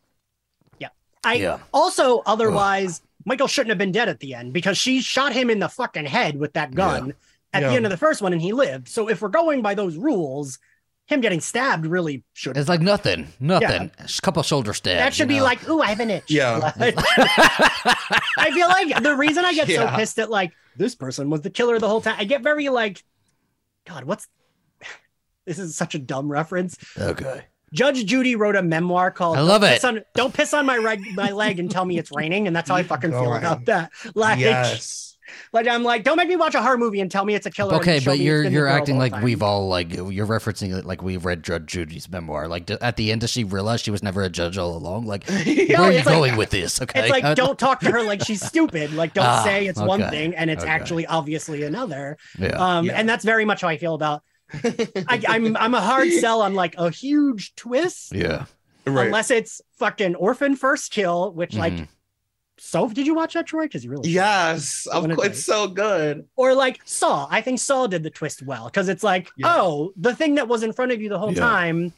Speaker 3: Yeah.
Speaker 2: I
Speaker 1: Yeah.
Speaker 2: also otherwise Michael shouldn't have been dead at the end because she shot him in the fucking head with that gun at
Speaker 3: Yeah.
Speaker 2: the end of the first one and he lived. So if we're going by those rules, him getting stabbed really should
Speaker 1: It's like nothing, nothing. Just a couple shoulder stabs.
Speaker 2: that should be
Speaker 1: know?
Speaker 2: like, ooh, I have an itch.
Speaker 3: Yeah.
Speaker 2: Like, I feel like the reason I get so pissed at like this person was the killer the whole time. I get very like, God, what's this is such a dumb reference.
Speaker 1: okay.
Speaker 2: Judge Judy wrote a memoir called
Speaker 1: I love
Speaker 2: Don't
Speaker 1: it.
Speaker 2: Piss on, Don't piss on my reg, my leg and tell me it's raining, and that's how I fucking feel about that. Like,
Speaker 3: yes.
Speaker 2: Like I'm like, don't make me watch a horror movie and tell me it's a killer.
Speaker 1: Okay, but you're
Speaker 2: it's been the
Speaker 1: you're acting like
Speaker 2: time.
Speaker 1: we've all like you're referencing it like we've read Judge Judy's memoir. Like d- at the end, does she realize she was never a judge all along? Like
Speaker 3: Yeah,
Speaker 1: where are you
Speaker 2: like-
Speaker 1: going with this? Okay,
Speaker 2: It's like
Speaker 1: Uh,
Speaker 2: don't talk to her like she's stupid. Like don't
Speaker 1: Ah,
Speaker 2: say it's one thing and it's
Speaker 1: okay.
Speaker 2: actually obviously another.
Speaker 1: yeah.
Speaker 2: Um,
Speaker 3: Yeah.
Speaker 2: and that's very much how I feel about. I, I'm I'm a hard sell on like a huge twist,
Speaker 1: yeah.
Speaker 3: right.
Speaker 2: unless it's fucking orphan first kill, which like. So did you watch that Troy? Because you really
Speaker 3: yes, of course,
Speaker 2: it's
Speaker 3: it's so good.
Speaker 2: or like Saw. I think Saw did the twist well because it's like,
Speaker 3: Yeah.
Speaker 2: oh, the thing that was in front of you the whole
Speaker 1: Yeah.
Speaker 2: time,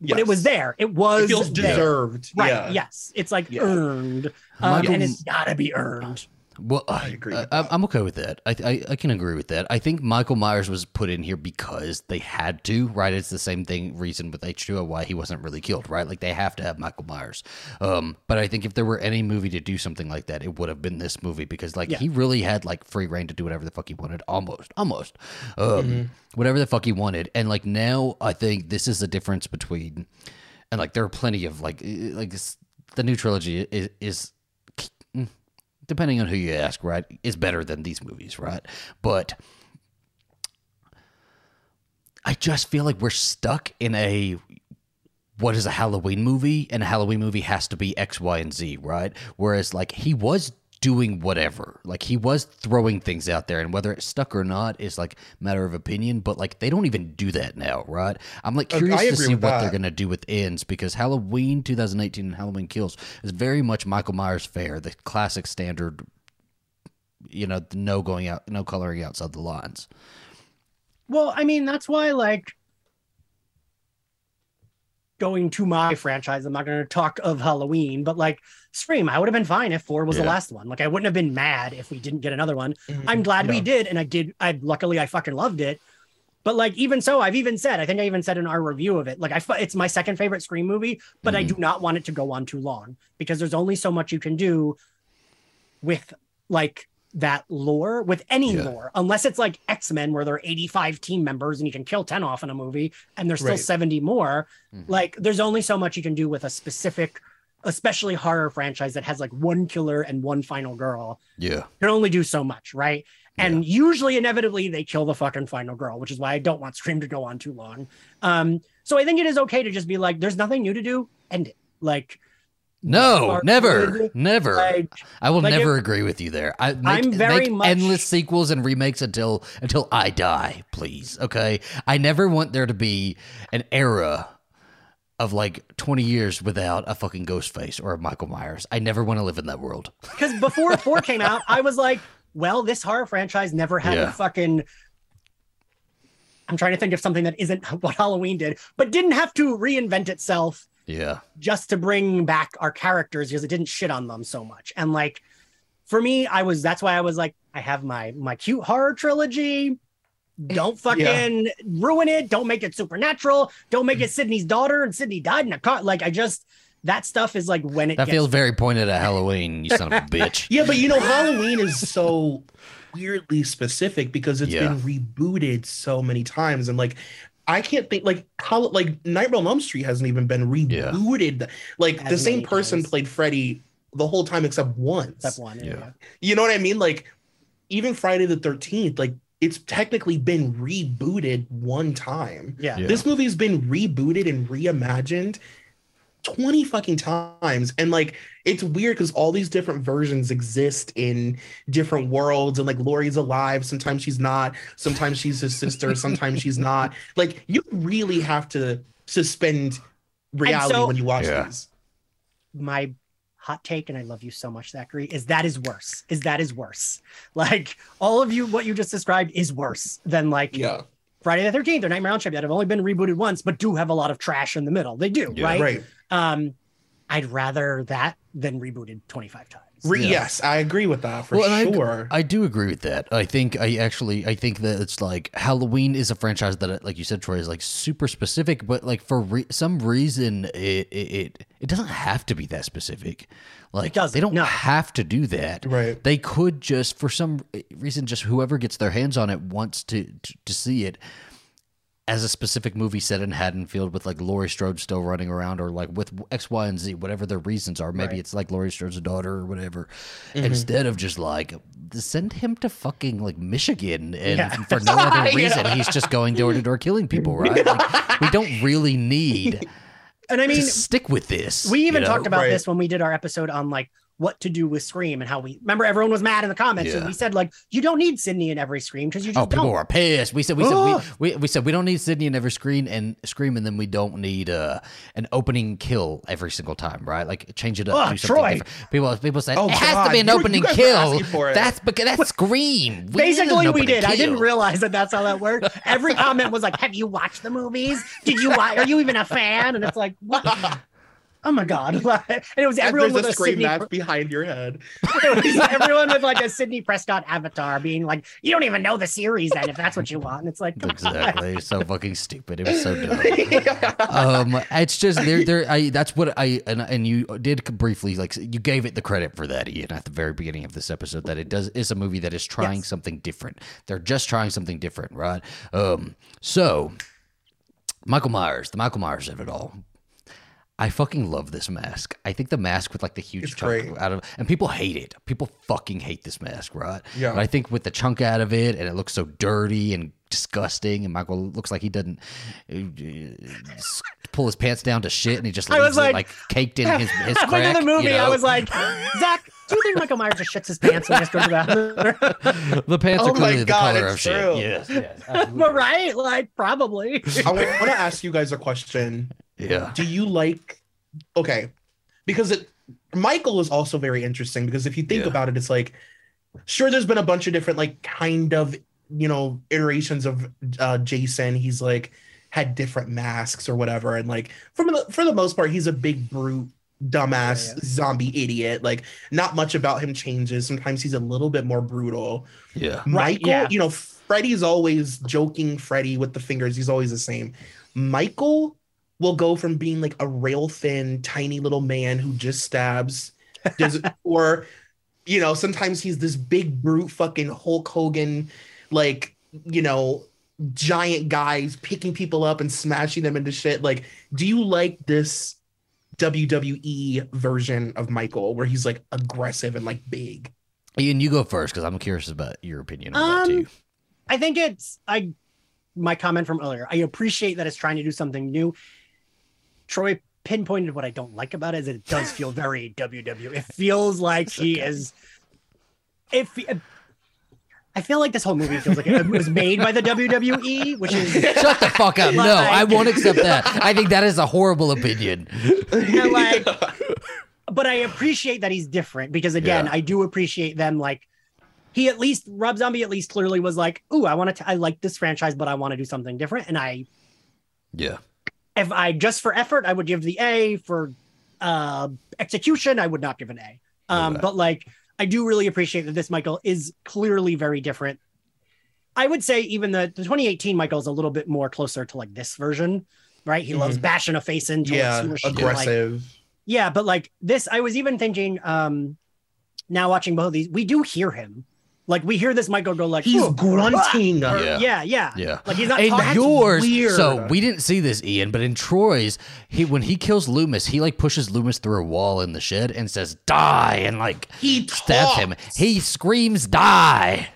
Speaker 2: but it was there. It was
Speaker 3: It feels
Speaker 2: there.
Speaker 3: deserved.
Speaker 2: Right.
Speaker 3: Yeah.
Speaker 2: Yes. It's like
Speaker 3: Yeah.
Speaker 2: earned. Um,
Speaker 1: Michael-
Speaker 2: and it's gotta be earned.
Speaker 1: Well,
Speaker 3: I
Speaker 1: I
Speaker 3: agree
Speaker 1: I,
Speaker 3: with
Speaker 1: I'm. I'm okay with that. I, I I can agree with that. I think Michael Myers was put in here because they had to, right? It's the same thing reason with H2O why he wasn't really killed, right? Like they have to have Michael Myers. Um, but I think if there were any movie to do something like that, it would have been this movie because like
Speaker 2: Yeah.
Speaker 1: he really had like free reign to do whatever the fuck he wanted, almost, almost, um,
Speaker 3: Mhm.
Speaker 1: whatever the fuck he wanted. And like now, I think this is the difference between, and like there are plenty of like like the new trilogy is is depending on who you ask, right, is better than these movies, right? But I just feel like we're stuck in a what is a Halloween movie, and a Halloween movie has to be X, Y, and Z, right? Whereas like he was doing whatever, like he was throwing things out there, and whether it stuck or not is like matter of opinion. But like they don't even do that now, right? I'm like curious
Speaker 3: I
Speaker 1: to see
Speaker 3: with
Speaker 1: what they're gonna do with ends because Halloween 2018 and Halloween Kills is very much Michael Myers fare, the classic standard. You know, no going out, no coloring outside the lines.
Speaker 2: Well, I mean, that's why, like, going to my franchise, I'm not going to talk of Halloween, but like Scream, I would have been fine if four was the last one. Like, I wouldn't have been mad if we didn't get another one.
Speaker 3: Mhm.
Speaker 2: I'm glad we did, and I did. I luckily I fucking loved it. But like, even so, I've even said, I think I even said in our review of it, like, I it's my second favorite Scream movie, but I
Speaker 1: Mhm.
Speaker 2: do not want it to go on too long because there's only so much you can do with like that lore with any
Speaker 1: Yeah.
Speaker 2: lore unless it's like x-men where there are 85 team members and you can kill 10 off in a movie and there's still
Speaker 3: Right.
Speaker 2: 70 more
Speaker 1: Mhm.
Speaker 2: like there's only so much you can do with a specific especially horror franchise that has like one killer and one final girl
Speaker 1: Yeah.
Speaker 2: You can only do so much right and usually inevitably they kill the fucking final girl which is why i don't want scream to go on too long um so i think it is okay to just be like there's nothing new to do end it like
Speaker 1: No, never,
Speaker 2: good,
Speaker 1: never.
Speaker 2: like
Speaker 1: I will
Speaker 2: like
Speaker 1: never agree with you there. I make,
Speaker 2: I'm very
Speaker 1: make
Speaker 2: much-
Speaker 1: endless sequels and remakes until until I die, please. Okay, I never want there to be an era of like 20 years without a fucking Ghostface or a Michael Myers. I never want to live in that world.
Speaker 2: because before four came out, I was like, well, this horror franchise never had
Speaker 1: Yeah.
Speaker 2: a fucking. I'm trying to think of something that isn't what Halloween did, but didn't have to reinvent itself
Speaker 1: Yeah,
Speaker 2: just to bring back our characters because it didn't shit on them so much. And like, for me, I was that's why I was like, I have my my cute horror trilogy. Don't fucking ruin it. Don't make it supernatural. Don't make it Sidney's daughter and Sidney died in a car. Like I just that stuff is like when it
Speaker 1: that feels very pointed at Halloween. You son of a bitch.
Speaker 3: Yeah, but you know, Halloween is so weirdly specific because it's
Speaker 1: Yeah.
Speaker 3: been rebooted so many times, and like, I can't think like how like Nightmare on Elm Street hasn't even been
Speaker 1: Yeah.
Speaker 3: rebooted. Like the same person
Speaker 2: times.
Speaker 3: played Freddy the whole time except once.
Speaker 2: Except one.
Speaker 1: Yeah.
Speaker 2: yeah.
Speaker 3: You know what I mean? Like, even Friday the Thirteenth, like it's technically been rebooted one time.
Speaker 2: Yeah.
Speaker 1: Yeah.
Speaker 3: This movie's been rebooted and reimagined 20 fucking times. And like it's weird because all these different versions exist in different worlds. And like Laurie's alive. Sometimes she's not. Sometimes she's his sister. Sometimes she's not. Like you really have to suspend reality
Speaker 2: so-
Speaker 3: when you watch
Speaker 1: Yeah.
Speaker 3: these.
Speaker 2: my hot take, and I love you so much, Zachary, is that is worse. Is that is worse. Like all of you, what you just described is worse than like
Speaker 3: Yeah.
Speaker 2: Friday the 13th or Nightmare on Elm Street that have only been rebooted once, but do have a lot of trash in the middle. They do,
Speaker 1: Yeah.
Speaker 2: right?
Speaker 3: Right.
Speaker 2: Um, I'd rather that than rebooted 25 times.
Speaker 3: Re-
Speaker 1: Yeah.
Speaker 3: Yes, I agree with that for
Speaker 1: Well, and I-
Speaker 3: sure.
Speaker 1: I do agree with that. I think I actually I think that it's like Halloween is a franchise that, like you said, Troy, is like super specific, but like for re- some reason it, it it it doesn't have to be that specific. Like
Speaker 2: doesn't,
Speaker 1: they don't
Speaker 2: no.
Speaker 1: have to do that.
Speaker 3: Right.
Speaker 1: They could just for some reason just whoever gets their hands on it wants to to, to see it as a specific movie set in Haddonfield with like Laurie Strode still running around or like with X, Y, and Z, whatever their reasons are. Maybe
Speaker 2: Right.
Speaker 1: it's like Laurie Strode's daughter or whatever.
Speaker 3: Mm-hmm.
Speaker 1: Instead of just like send him to fucking like Michigan and
Speaker 2: Yeah.
Speaker 1: for no other reason he's just going door to door killing people, right? Like, we don't really need
Speaker 2: And I
Speaker 1: to
Speaker 2: mean,
Speaker 1: stick with this.
Speaker 2: we even
Speaker 1: you know?
Speaker 2: talked about
Speaker 3: Right.
Speaker 2: this when we did our episode on like what to do with Scream and how we remember everyone was mad in the comments.
Speaker 1: Yeah.
Speaker 2: And we said, like, you don't need Sidney in every Scream because you just
Speaker 1: Oh, people
Speaker 2: don't.
Speaker 1: were pissed. We said we said we, we, we said we don't need Sidney in every screen and scream, and then we don't need uh, an opening kill every single time, right? Like change it up.
Speaker 2: Ugh, Troy.
Speaker 1: different. People people say
Speaker 3: Oh,
Speaker 1: it has to be an
Speaker 3: You-
Speaker 1: opening kill.
Speaker 3: asking for it.
Speaker 1: That's because that's scream. We
Speaker 2: Basically, we did. I didn't realize that that's how that worked. Every comment was like, "Have you watched the movies? Did you? Watch, are you even a fan?" And it's like, what? Oh my god! and it was everyone
Speaker 3: there's
Speaker 2: with
Speaker 3: a
Speaker 2: a
Speaker 3: screen
Speaker 2: Sidney.
Speaker 3: that's behind your head.
Speaker 2: it was everyone with like a Sidney Prescott avatar, being like, "You don't even know the series, then, if that's what you want." And it's like.
Speaker 1: Exactly. So fucking stupid. It was so dumb. um, it's just there. There. I. That's what I and and you did briefly like you gave it the credit for that, Ian, at the very beginning of this episode. That it does is a movie that is trying
Speaker 2: Yes.
Speaker 1: something different. They're just trying something different, right? Um. So, Michael Myers, the Michael Myers of it all. I fucking love this mask. I think the mask with like the huge
Speaker 3: It's
Speaker 1: chunk
Speaker 3: great.
Speaker 1: out of and people hate it. People fucking hate this mask, right?
Speaker 3: Yeah.
Speaker 1: But I think with the chunk out of it and it looks so dirty and disgusting, and Michael looks like he doesn't uh, pull his pants down to shit, and he just
Speaker 2: I
Speaker 1: leaves
Speaker 2: was
Speaker 1: it
Speaker 2: like-
Speaker 1: like caked in his his
Speaker 2: Halfway
Speaker 1: crack.
Speaker 2: through the movie,
Speaker 1: you know?
Speaker 2: I was like, Zach, do you think Michael Myers just shits his pants and just goes to the bathroom?
Speaker 1: the pants
Speaker 3: Oh
Speaker 1: are
Speaker 3: my
Speaker 1: clearly the
Speaker 3: God,
Speaker 1: color
Speaker 3: it's
Speaker 1: of shit. Yes, yes,
Speaker 2: but right, like probably.
Speaker 3: I want to ask you guys a question.
Speaker 1: Yeah.
Speaker 3: Do you like okay? Because it Michael is also very interesting because if you think
Speaker 1: Yeah.
Speaker 3: about it, it's like sure there's been a bunch of different like kind of you know iterations of uh, Jason. He's like had different masks or whatever, and like for the for the most part, he's a big brute, dumbass
Speaker 2: Yeah, yeah.
Speaker 3: zombie idiot. Like not much about him changes. Sometimes he's a little bit more brutal.
Speaker 1: Yeah.
Speaker 3: Michael,
Speaker 2: yeah.
Speaker 3: you know, Freddy's always joking Freddy with the fingers. He's always the same. Michael will go from being like a rail thin, tiny little man who just stabs, does, or, you know, sometimes he's this big brute fucking Hulk Hogan, like, you know, giant guys picking people up and smashing them into shit. Like, do you like this WWE version of Michael where he's like aggressive and like big?
Speaker 1: Ian, you go first because I'm curious about your opinion on that
Speaker 2: Um,
Speaker 1: too.
Speaker 2: I think it's I my comment from earlier. I appreciate that it's trying to do something new. Troy pinpointed what I don't like about it is it does feel very WW. It feels like he is If uh, I feel like this whole movie feels like it was made by the WWE, which is
Speaker 1: Shut the fuck up. No, I won't accept that. I think that is a horrible opinion.
Speaker 2: like but I appreciate that he's different because again,
Speaker 1: Yeah.
Speaker 2: I do appreciate them like he at least Rob Zombie at least clearly was like, "Ooh, I want to I like this franchise, but I want to do something different." And I
Speaker 1: Yeah.
Speaker 2: If I just for effort, I would give the A. For uh, execution, I would not give an A. Um, But like, I do really appreciate that this Michael is clearly very different. I would say even the, the 2018 Michael is a little bit more closer to like this version, right? He loves
Speaker 3: Mhm.
Speaker 2: bashing a face into
Speaker 3: yeah,
Speaker 2: as soon as she can, like-
Speaker 3: aggressive.
Speaker 2: yeah, but like this, I was even thinking. um Now watching both of these, we do hear him. Like we hear this Michael go like
Speaker 3: He's
Speaker 2: "Oh,
Speaker 3: grunting.
Speaker 2: or-
Speaker 1: Yeah.
Speaker 2: yeah, yeah,
Speaker 1: Yeah.
Speaker 2: Like he's not
Speaker 1: In
Speaker 2: talking.
Speaker 1: yours,
Speaker 3: weird.
Speaker 1: so we didn't see this, Ian, but in Troy's, he when he kills Loomis, he like pushes Loomis through a wall in the shed and says "die" and like
Speaker 3: He
Speaker 1: stabs him. He screams "die."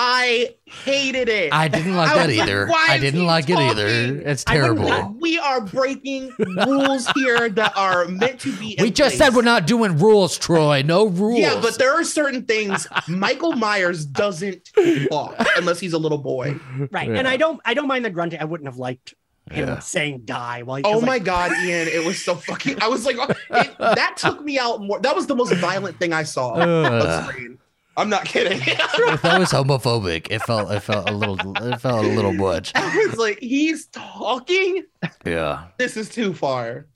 Speaker 3: I hated it.
Speaker 1: I didn't like
Speaker 3: I
Speaker 1: that
Speaker 3: was like,
Speaker 1: either. I didn't
Speaker 3: he
Speaker 1: like it either. It's terrible.
Speaker 2: like-
Speaker 3: we are breaking rules here that are meant to be.
Speaker 1: We just
Speaker 3: place.
Speaker 1: said we're not doing rules, Troy. No rules.
Speaker 3: Yeah, but there are certain things Michael Myers doesn't talk unless he's a little boy.
Speaker 2: right,
Speaker 1: Yeah.
Speaker 2: and I don't, I don't mind the grunting. I wouldn't have liked him
Speaker 1: Yeah.
Speaker 2: saying "die" while.
Speaker 3: Oh
Speaker 2: 'cause,
Speaker 3: my
Speaker 2: like, Oh my
Speaker 3: god, Ian! It was so fucking. I was like, oh, it, that took me out more. That was the most violent thing I saw on screen. I'm not kidding.
Speaker 1: if that was homophobic, it felt it felt a little it felt a little much.
Speaker 3: I was like, he's talking.
Speaker 1: Yeah.
Speaker 3: This is too far.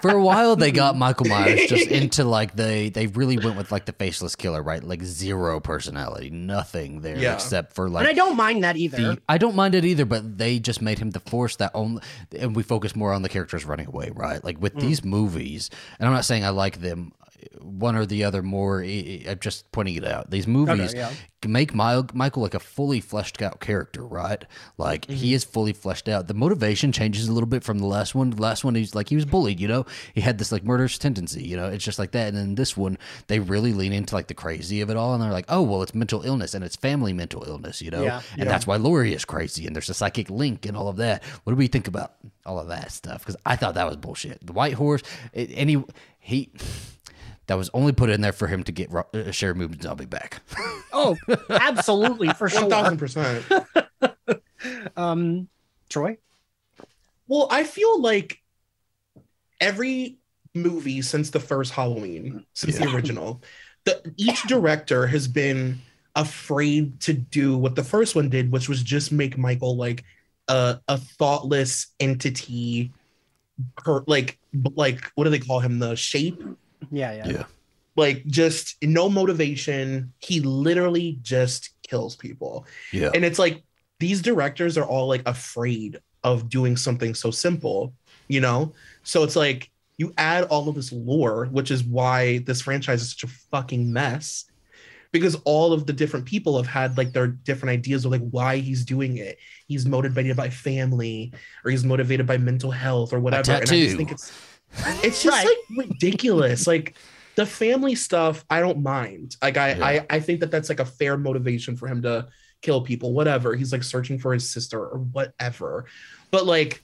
Speaker 1: For a while they got Michael Myers just into like they they really went with like the faceless killer, right? Like zero personality, nothing there
Speaker 3: Yeah.
Speaker 1: except for like.
Speaker 2: and I don't mind that either.
Speaker 1: the I don't mind it either, but they just made him the force that only and we focus more on the characters running away, right? Like with mm. these movies, and I'm not saying I like them one or the other more. I'm just pointing it out. These movies
Speaker 2: yeah.
Speaker 1: make Michael, Michael like a fully fleshed out character, right? Like he mm-hmm. is fully fleshed out. The motivation changes a little bit from the last one. The last one, he's like he was bullied, you know. He had this like murderous tendency, you know. It's just like that. And then this one, they really lean into like the crazy of it all, and they're like, oh well, it's mental illness and it's family mental illness, you know.
Speaker 2: Yeah.
Speaker 1: and that's why Laurie is crazy, and there's a psychic link and all of that. What do we think about all of that stuff? Because I thought that was bullshit. The White Horse, it, any he. That was only put in there for him to get Ro- uh, Sheri Moon Zombie back.
Speaker 2: oh, absolutely for
Speaker 3: One
Speaker 2: sure.
Speaker 3: thousand percent.
Speaker 2: Um, Troy.
Speaker 3: Well, I feel like every movie since the first Halloween, since the original, the each director has been afraid to do what the first one did, which was just make Michael like a a thoughtless entity, per, like like what do they call him? The shape,
Speaker 2: Yeah, yeah.
Speaker 1: Yeah.
Speaker 3: like just no motivation. He literally just kills people.
Speaker 1: Yeah.
Speaker 3: And it's like these directors are all like afraid of doing something so simple, you know? So it's like you add all of this lore, which is why this franchise is such a fucking mess. Because all of the different people have had like their different ideas of like why he's doing it. He's motivated by family or he's motivated by mental health or whatever. And I
Speaker 1: tattoo.
Speaker 3: just think it's it's just
Speaker 2: Right.
Speaker 3: like ridiculous. like the family stuff, I don't mind. Like I,
Speaker 1: Yeah.
Speaker 3: I I think that that's like a fair motivation for him to kill people, whatever. He's like searching for his sister or whatever. But like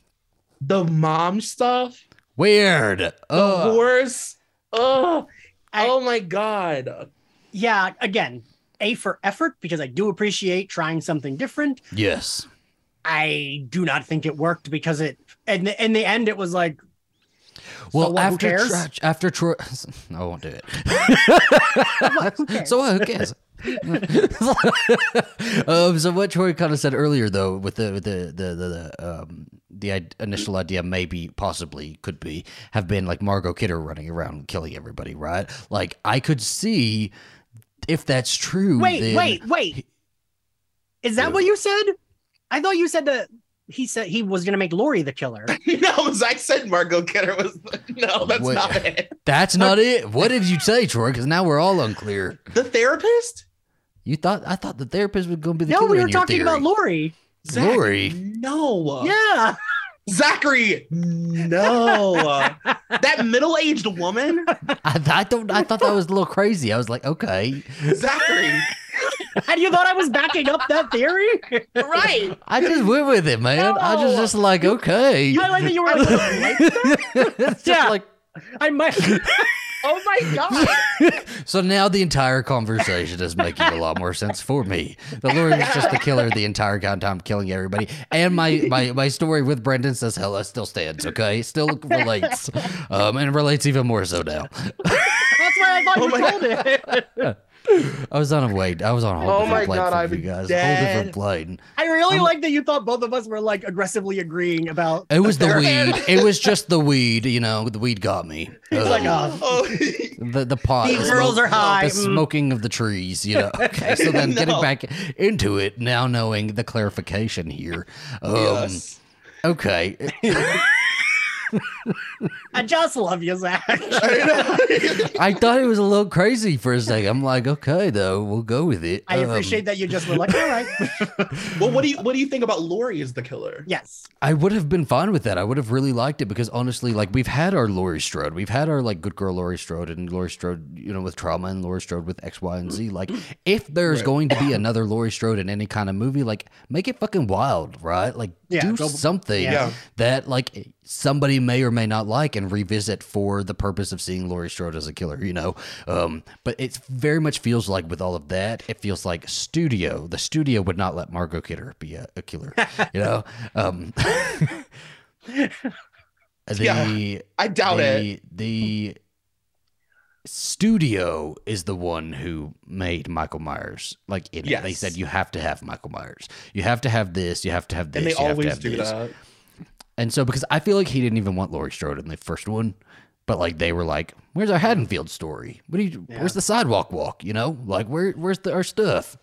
Speaker 3: the mom stuff,
Speaker 1: Weird.
Speaker 3: the
Speaker 1: Oh,
Speaker 3: horse, oh,
Speaker 2: I-
Speaker 3: oh my god.
Speaker 2: Yeah, again, A for effort because I do appreciate trying something different.
Speaker 1: yes.
Speaker 2: I do not think it worked because it and in the end it was like
Speaker 1: Well,
Speaker 2: who
Speaker 1: after after Troy, I won't do it.
Speaker 2: what,
Speaker 1: so what? Who cares? um, so what Troy kind of said earlier, though, with the with the the the, the um the initial idea, maybe possibly could be have been like Margot Kidder running around killing everybody, right? Like I could see if that's true.
Speaker 2: Wait, wait, wait. Is that what you said? I thought you said that he said he was gonna make Laurie the killer.
Speaker 3: no, Zach said Margot Kidder was. No, that's
Speaker 1: Wait.
Speaker 3: not it.
Speaker 1: That's not it. What did you say, Troy? Because now we're all unclear.
Speaker 3: The therapist?
Speaker 1: You thought I thought the therapist was going to be the
Speaker 2: no,
Speaker 1: killer.
Speaker 2: we
Speaker 1: in
Speaker 2: were
Speaker 1: your
Speaker 2: talking
Speaker 1: theory.
Speaker 2: about Laurie.
Speaker 3: Zach,
Speaker 1: Laurie?
Speaker 3: No.
Speaker 2: Yeah.
Speaker 3: Zachary, no. that middle-aged woman,
Speaker 1: I, I don't. I thought that was a little crazy. I was like, okay.
Speaker 3: Zachary.
Speaker 2: And you thought I was backing up that theory?
Speaker 3: right.
Speaker 1: I just went with it, man. I just
Speaker 2: No.
Speaker 1: just like okay.
Speaker 2: I like that you were like,
Speaker 1: It's just
Speaker 2: Yeah.
Speaker 1: like
Speaker 2: I might.
Speaker 3: Oh my god.
Speaker 1: so now the entire conversation is making a lot more sense for me. The Laurie is just the killer the entire time, killing everybody. And my my my story with Brendan says hella still stands. Okay, still relates, um, and relates even more so now.
Speaker 2: That's why I thought
Speaker 3: Oh
Speaker 2: you
Speaker 3: my
Speaker 2: told it.
Speaker 1: I was on a wait. I was on a whole
Speaker 3: Oh
Speaker 1: different plane
Speaker 3: God,
Speaker 1: from
Speaker 3: I'm
Speaker 1: you guys. A whole different plane.
Speaker 2: I really
Speaker 1: Um,
Speaker 2: like that you thought both of us were like aggressively agreeing about.
Speaker 1: It was the
Speaker 2: therapist.
Speaker 1: weed. It was just the weed. You know, the weed got me.
Speaker 2: He's like,
Speaker 1: Um,
Speaker 2: oh,
Speaker 3: Oh.
Speaker 1: the the pot.
Speaker 2: these
Speaker 1: the
Speaker 2: girls
Speaker 1: smoke-
Speaker 2: are high.
Speaker 1: The
Speaker 2: Mm.
Speaker 1: smoking of the trees, you know. Okay, so then getting back into it, now knowing the clarification here. Um,
Speaker 3: yes.
Speaker 1: Okay.
Speaker 2: I just love you, Zach.
Speaker 3: I know.
Speaker 1: I thought it was a little crazy for a second. I'm like, okay, though, we'll go with it.
Speaker 2: I
Speaker 1: Um,
Speaker 2: appreciate that you just were like, all right.
Speaker 3: well, what do you what do you think about Laurie as the killer?
Speaker 2: yes.
Speaker 1: I would have been fine with that. I would have really liked it because honestly, like we've had our Laurie Strode, we've had our like good girl Laurie Strode and Laurie Strode, you know, with trauma and Laurie Strode with X, Y, and Z. Like, if there's
Speaker 3: Right.
Speaker 1: going to be another Laurie Strode in any kind of movie, like make it fucking wild, right? Like,
Speaker 2: Yeah,
Speaker 1: do
Speaker 2: go-
Speaker 1: something
Speaker 3: Yeah.
Speaker 1: that like somebody may or may not like and revisit for the purpose of seeing Laurie Strode as a killer, you know. Um, but it very much feels like with all of that, it feels like studio. The studio would not let Margot Kidder be a, a killer, you know. Um, the
Speaker 3: Yeah, I doubt
Speaker 1: the,
Speaker 3: it.
Speaker 1: The studio is the one who made Michael Myers. Like in it, they said you have to have Michael Myers. You have to have this. You have to have this.
Speaker 3: And they
Speaker 1: you have to
Speaker 3: always
Speaker 1: have
Speaker 3: do
Speaker 1: this.
Speaker 3: that.
Speaker 1: And so, because I feel like he didn't even want Laurie Strode in the first one, but like they were like, "Where's our Haddonfield story? What do you?
Speaker 2: Yeah.
Speaker 1: Where's the sidewalk walk? You know, like where? Where's the, our stuff?"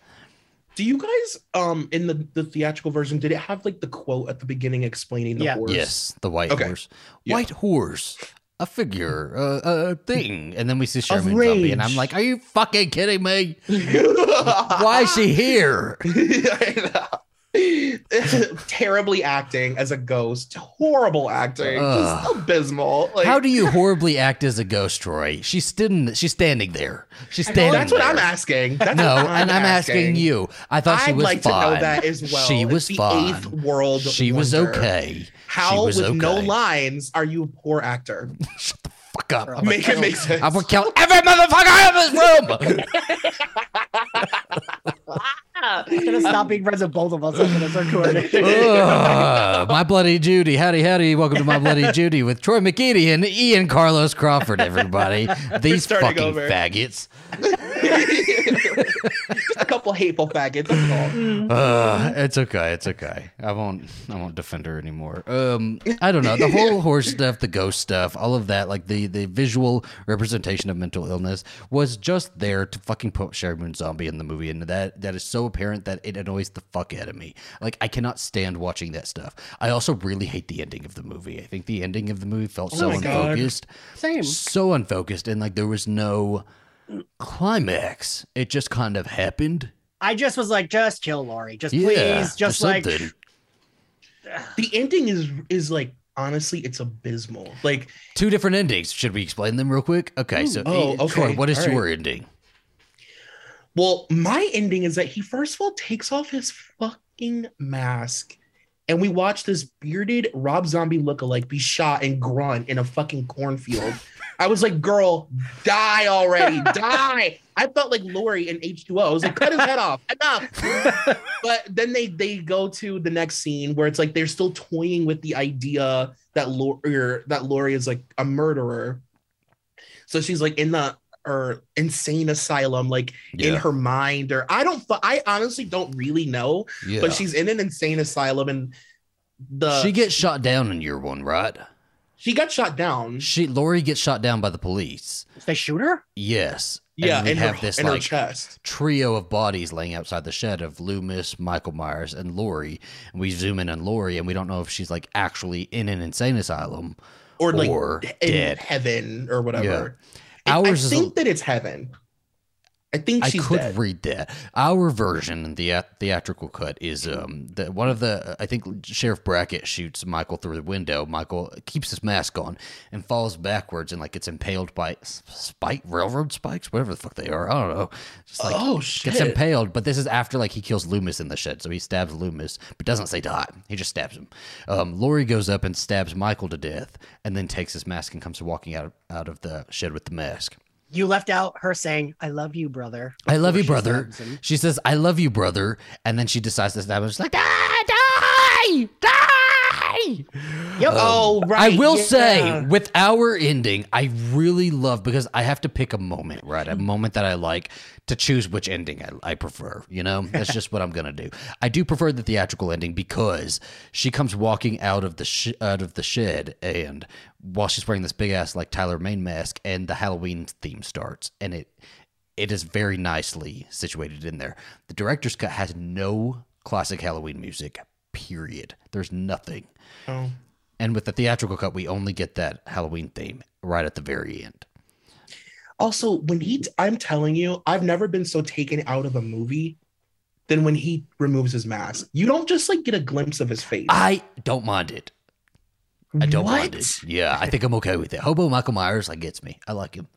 Speaker 3: Do you guys um in the the theatrical version did it have like the quote at the beginning explaining the
Speaker 2: Yeah.
Speaker 3: horse?
Speaker 1: Yes, the white
Speaker 3: Okay.
Speaker 1: horse.
Speaker 3: Yeah.
Speaker 1: White horse. A figure, uh, a thing, and then we see Sheri
Speaker 3: Moon.
Speaker 1: Zombie, and I'm like, "Are you fucking kidding me? Why is she here?"
Speaker 3: Terribly acting as a ghost horrible acting just abysmal like
Speaker 1: How do you horribly act as a ghost, Roy? She's sitting, she's standing there. She's standing.
Speaker 3: that's what i'm asking that's
Speaker 1: no,
Speaker 3: what
Speaker 1: and I'm asking you. I thought she
Speaker 3: i'd
Speaker 1: was
Speaker 3: like
Speaker 1: fine.
Speaker 3: to know that as well
Speaker 1: She
Speaker 3: It's
Speaker 1: was
Speaker 3: the
Speaker 1: fine.
Speaker 3: eighth world
Speaker 1: She was
Speaker 3: wonder.
Speaker 1: okay.
Speaker 3: how
Speaker 1: she was
Speaker 3: with
Speaker 1: okay.
Speaker 3: no lines are you a poor actor Shut the
Speaker 1: Fuck up. I'm
Speaker 3: make it make sense
Speaker 1: I will kill every motherfucker in this room.
Speaker 2: I'm gonna stop being friends with both of us after this recording.
Speaker 1: Ugh, my bloody Judy, howdy, howdy. Welcome to my bloody Judy with Troy McEady and Ian Carlos Crawford. Everybody, these fucking
Speaker 3: over.
Speaker 1: faggots.
Speaker 3: just a couple hateful faggots that's all.
Speaker 1: Uh, it's okay. It's okay. I won't. I won't defend her anymore. Um, I don't know the whole horse stuff, the ghost stuff, all of that. Like the the visual representation of mental illness was just there to fucking put Sheri Moon Zombie in the movie, and that that is so apparent that it annoys the fuck out of me. Like I cannot stand watching that stuff. I also really hate the ending of the movie. I think the ending of the movie felt so
Speaker 3: my God.
Speaker 1: unfocused,
Speaker 2: Same.
Speaker 1: so unfocused, and like there was no climax. It just kind of happened.
Speaker 2: I just was like, just kill Laurie. Just
Speaker 1: Yeah,
Speaker 2: please. Just like
Speaker 3: the ending is is like honestly it's abysmal like
Speaker 1: Two different endings. Should we explain them real quick? Okay, so
Speaker 3: Oh, okay.
Speaker 1: what is
Speaker 3: All right.
Speaker 1: your ending?
Speaker 3: Well, my ending is that he first of all takes off his fucking mask, and we watch this bearded Rob Zombie lookalike be shot and grunt in a fucking cornfield. I was like, "Girl, die already, die!" I felt like Laurie in H two O. I was like, "Cut his head off, enough." but then they they go to the next scene where it's like they're still toying with the idea that Laurie that Laurie is like a murderer. So she's like in the or insane asylum, like in her mind, or I don't. I honestly don't really know,
Speaker 1: Yeah.
Speaker 3: but she's in an insane asylum, and the
Speaker 1: she gets shot down in year one, right?
Speaker 3: She got shot down.
Speaker 1: She Laurie gets shot down by the police.
Speaker 2: They shoot her.
Speaker 1: Yes.
Speaker 3: Yeah,
Speaker 1: and we
Speaker 3: in
Speaker 1: have
Speaker 3: her,
Speaker 1: this
Speaker 3: in
Speaker 1: like
Speaker 3: chest.
Speaker 1: trio of bodies laying outside the shed of Loomis, Michael Myers, and Laurie. And we zoom in on Laurie, and we don't know if she's like actually in an insane asylum.
Speaker 3: or like
Speaker 1: or
Speaker 3: in
Speaker 1: dead.
Speaker 3: heaven or whatever.
Speaker 1: Yeah.
Speaker 3: I-
Speaker 1: Ours
Speaker 3: I
Speaker 1: is a-
Speaker 3: think that it's heaven. I think
Speaker 1: I could
Speaker 3: dead.
Speaker 1: read that. Our version, the theatrical cut, is um the, one of the. I think Sheriff Brackett shoots Michael through the window. Michael keeps his mask on and falls backwards and like gets impaled by spike railroad spikes, whatever the fuck they are. I don't know. Just like
Speaker 3: oh
Speaker 1: gets impaled. But this is after like he kills Loomis in the shed, so he stabs Loomis, but doesn't say die. He just stabs him. Um, Laurie goes up and stabs Michael to death, and then takes his mask and comes walking out out of the shed with the mask.
Speaker 2: You left out her saying, "I love you, brother."
Speaker 1: I love you, brother. She says, I love you, brother. And then she decides to stab him. She's like, ah, die, die, die.
Speaker 2: Yep.
Speaker 3: Um, oh
Speaker 1: I will
Speaker 3: yeah.
Speaker 1: say, with our ending, I really love because I have to pick a moment, right? A moment that I like to choose which ending I, I prefer. You know, that's just what I'm gonna do. I do prefer the theatrical ending because she comes walking out of the sh- out of the shed, and while she's wearing this big ass like Tyler Mane mask, and the Halloween theme starts, and it it is very nicely situated in there. The director's cut has no classic Halloween music. Period. There's nothing.
Speaker 3: Oh.
Speaker 1: And with the theatrical cut, we only get that Halloween theme right at the very end.
Speaker 3: Also, when he, I'm telling you, I've never been so taken out of a movie than when he removes his mask. You don't just like get a glimpse of his face.
Speaker 1: I don't mind it. I don't mind it. Yeah, I think I'm okay with it. Hobo Michael Myers, like gets me. I like him.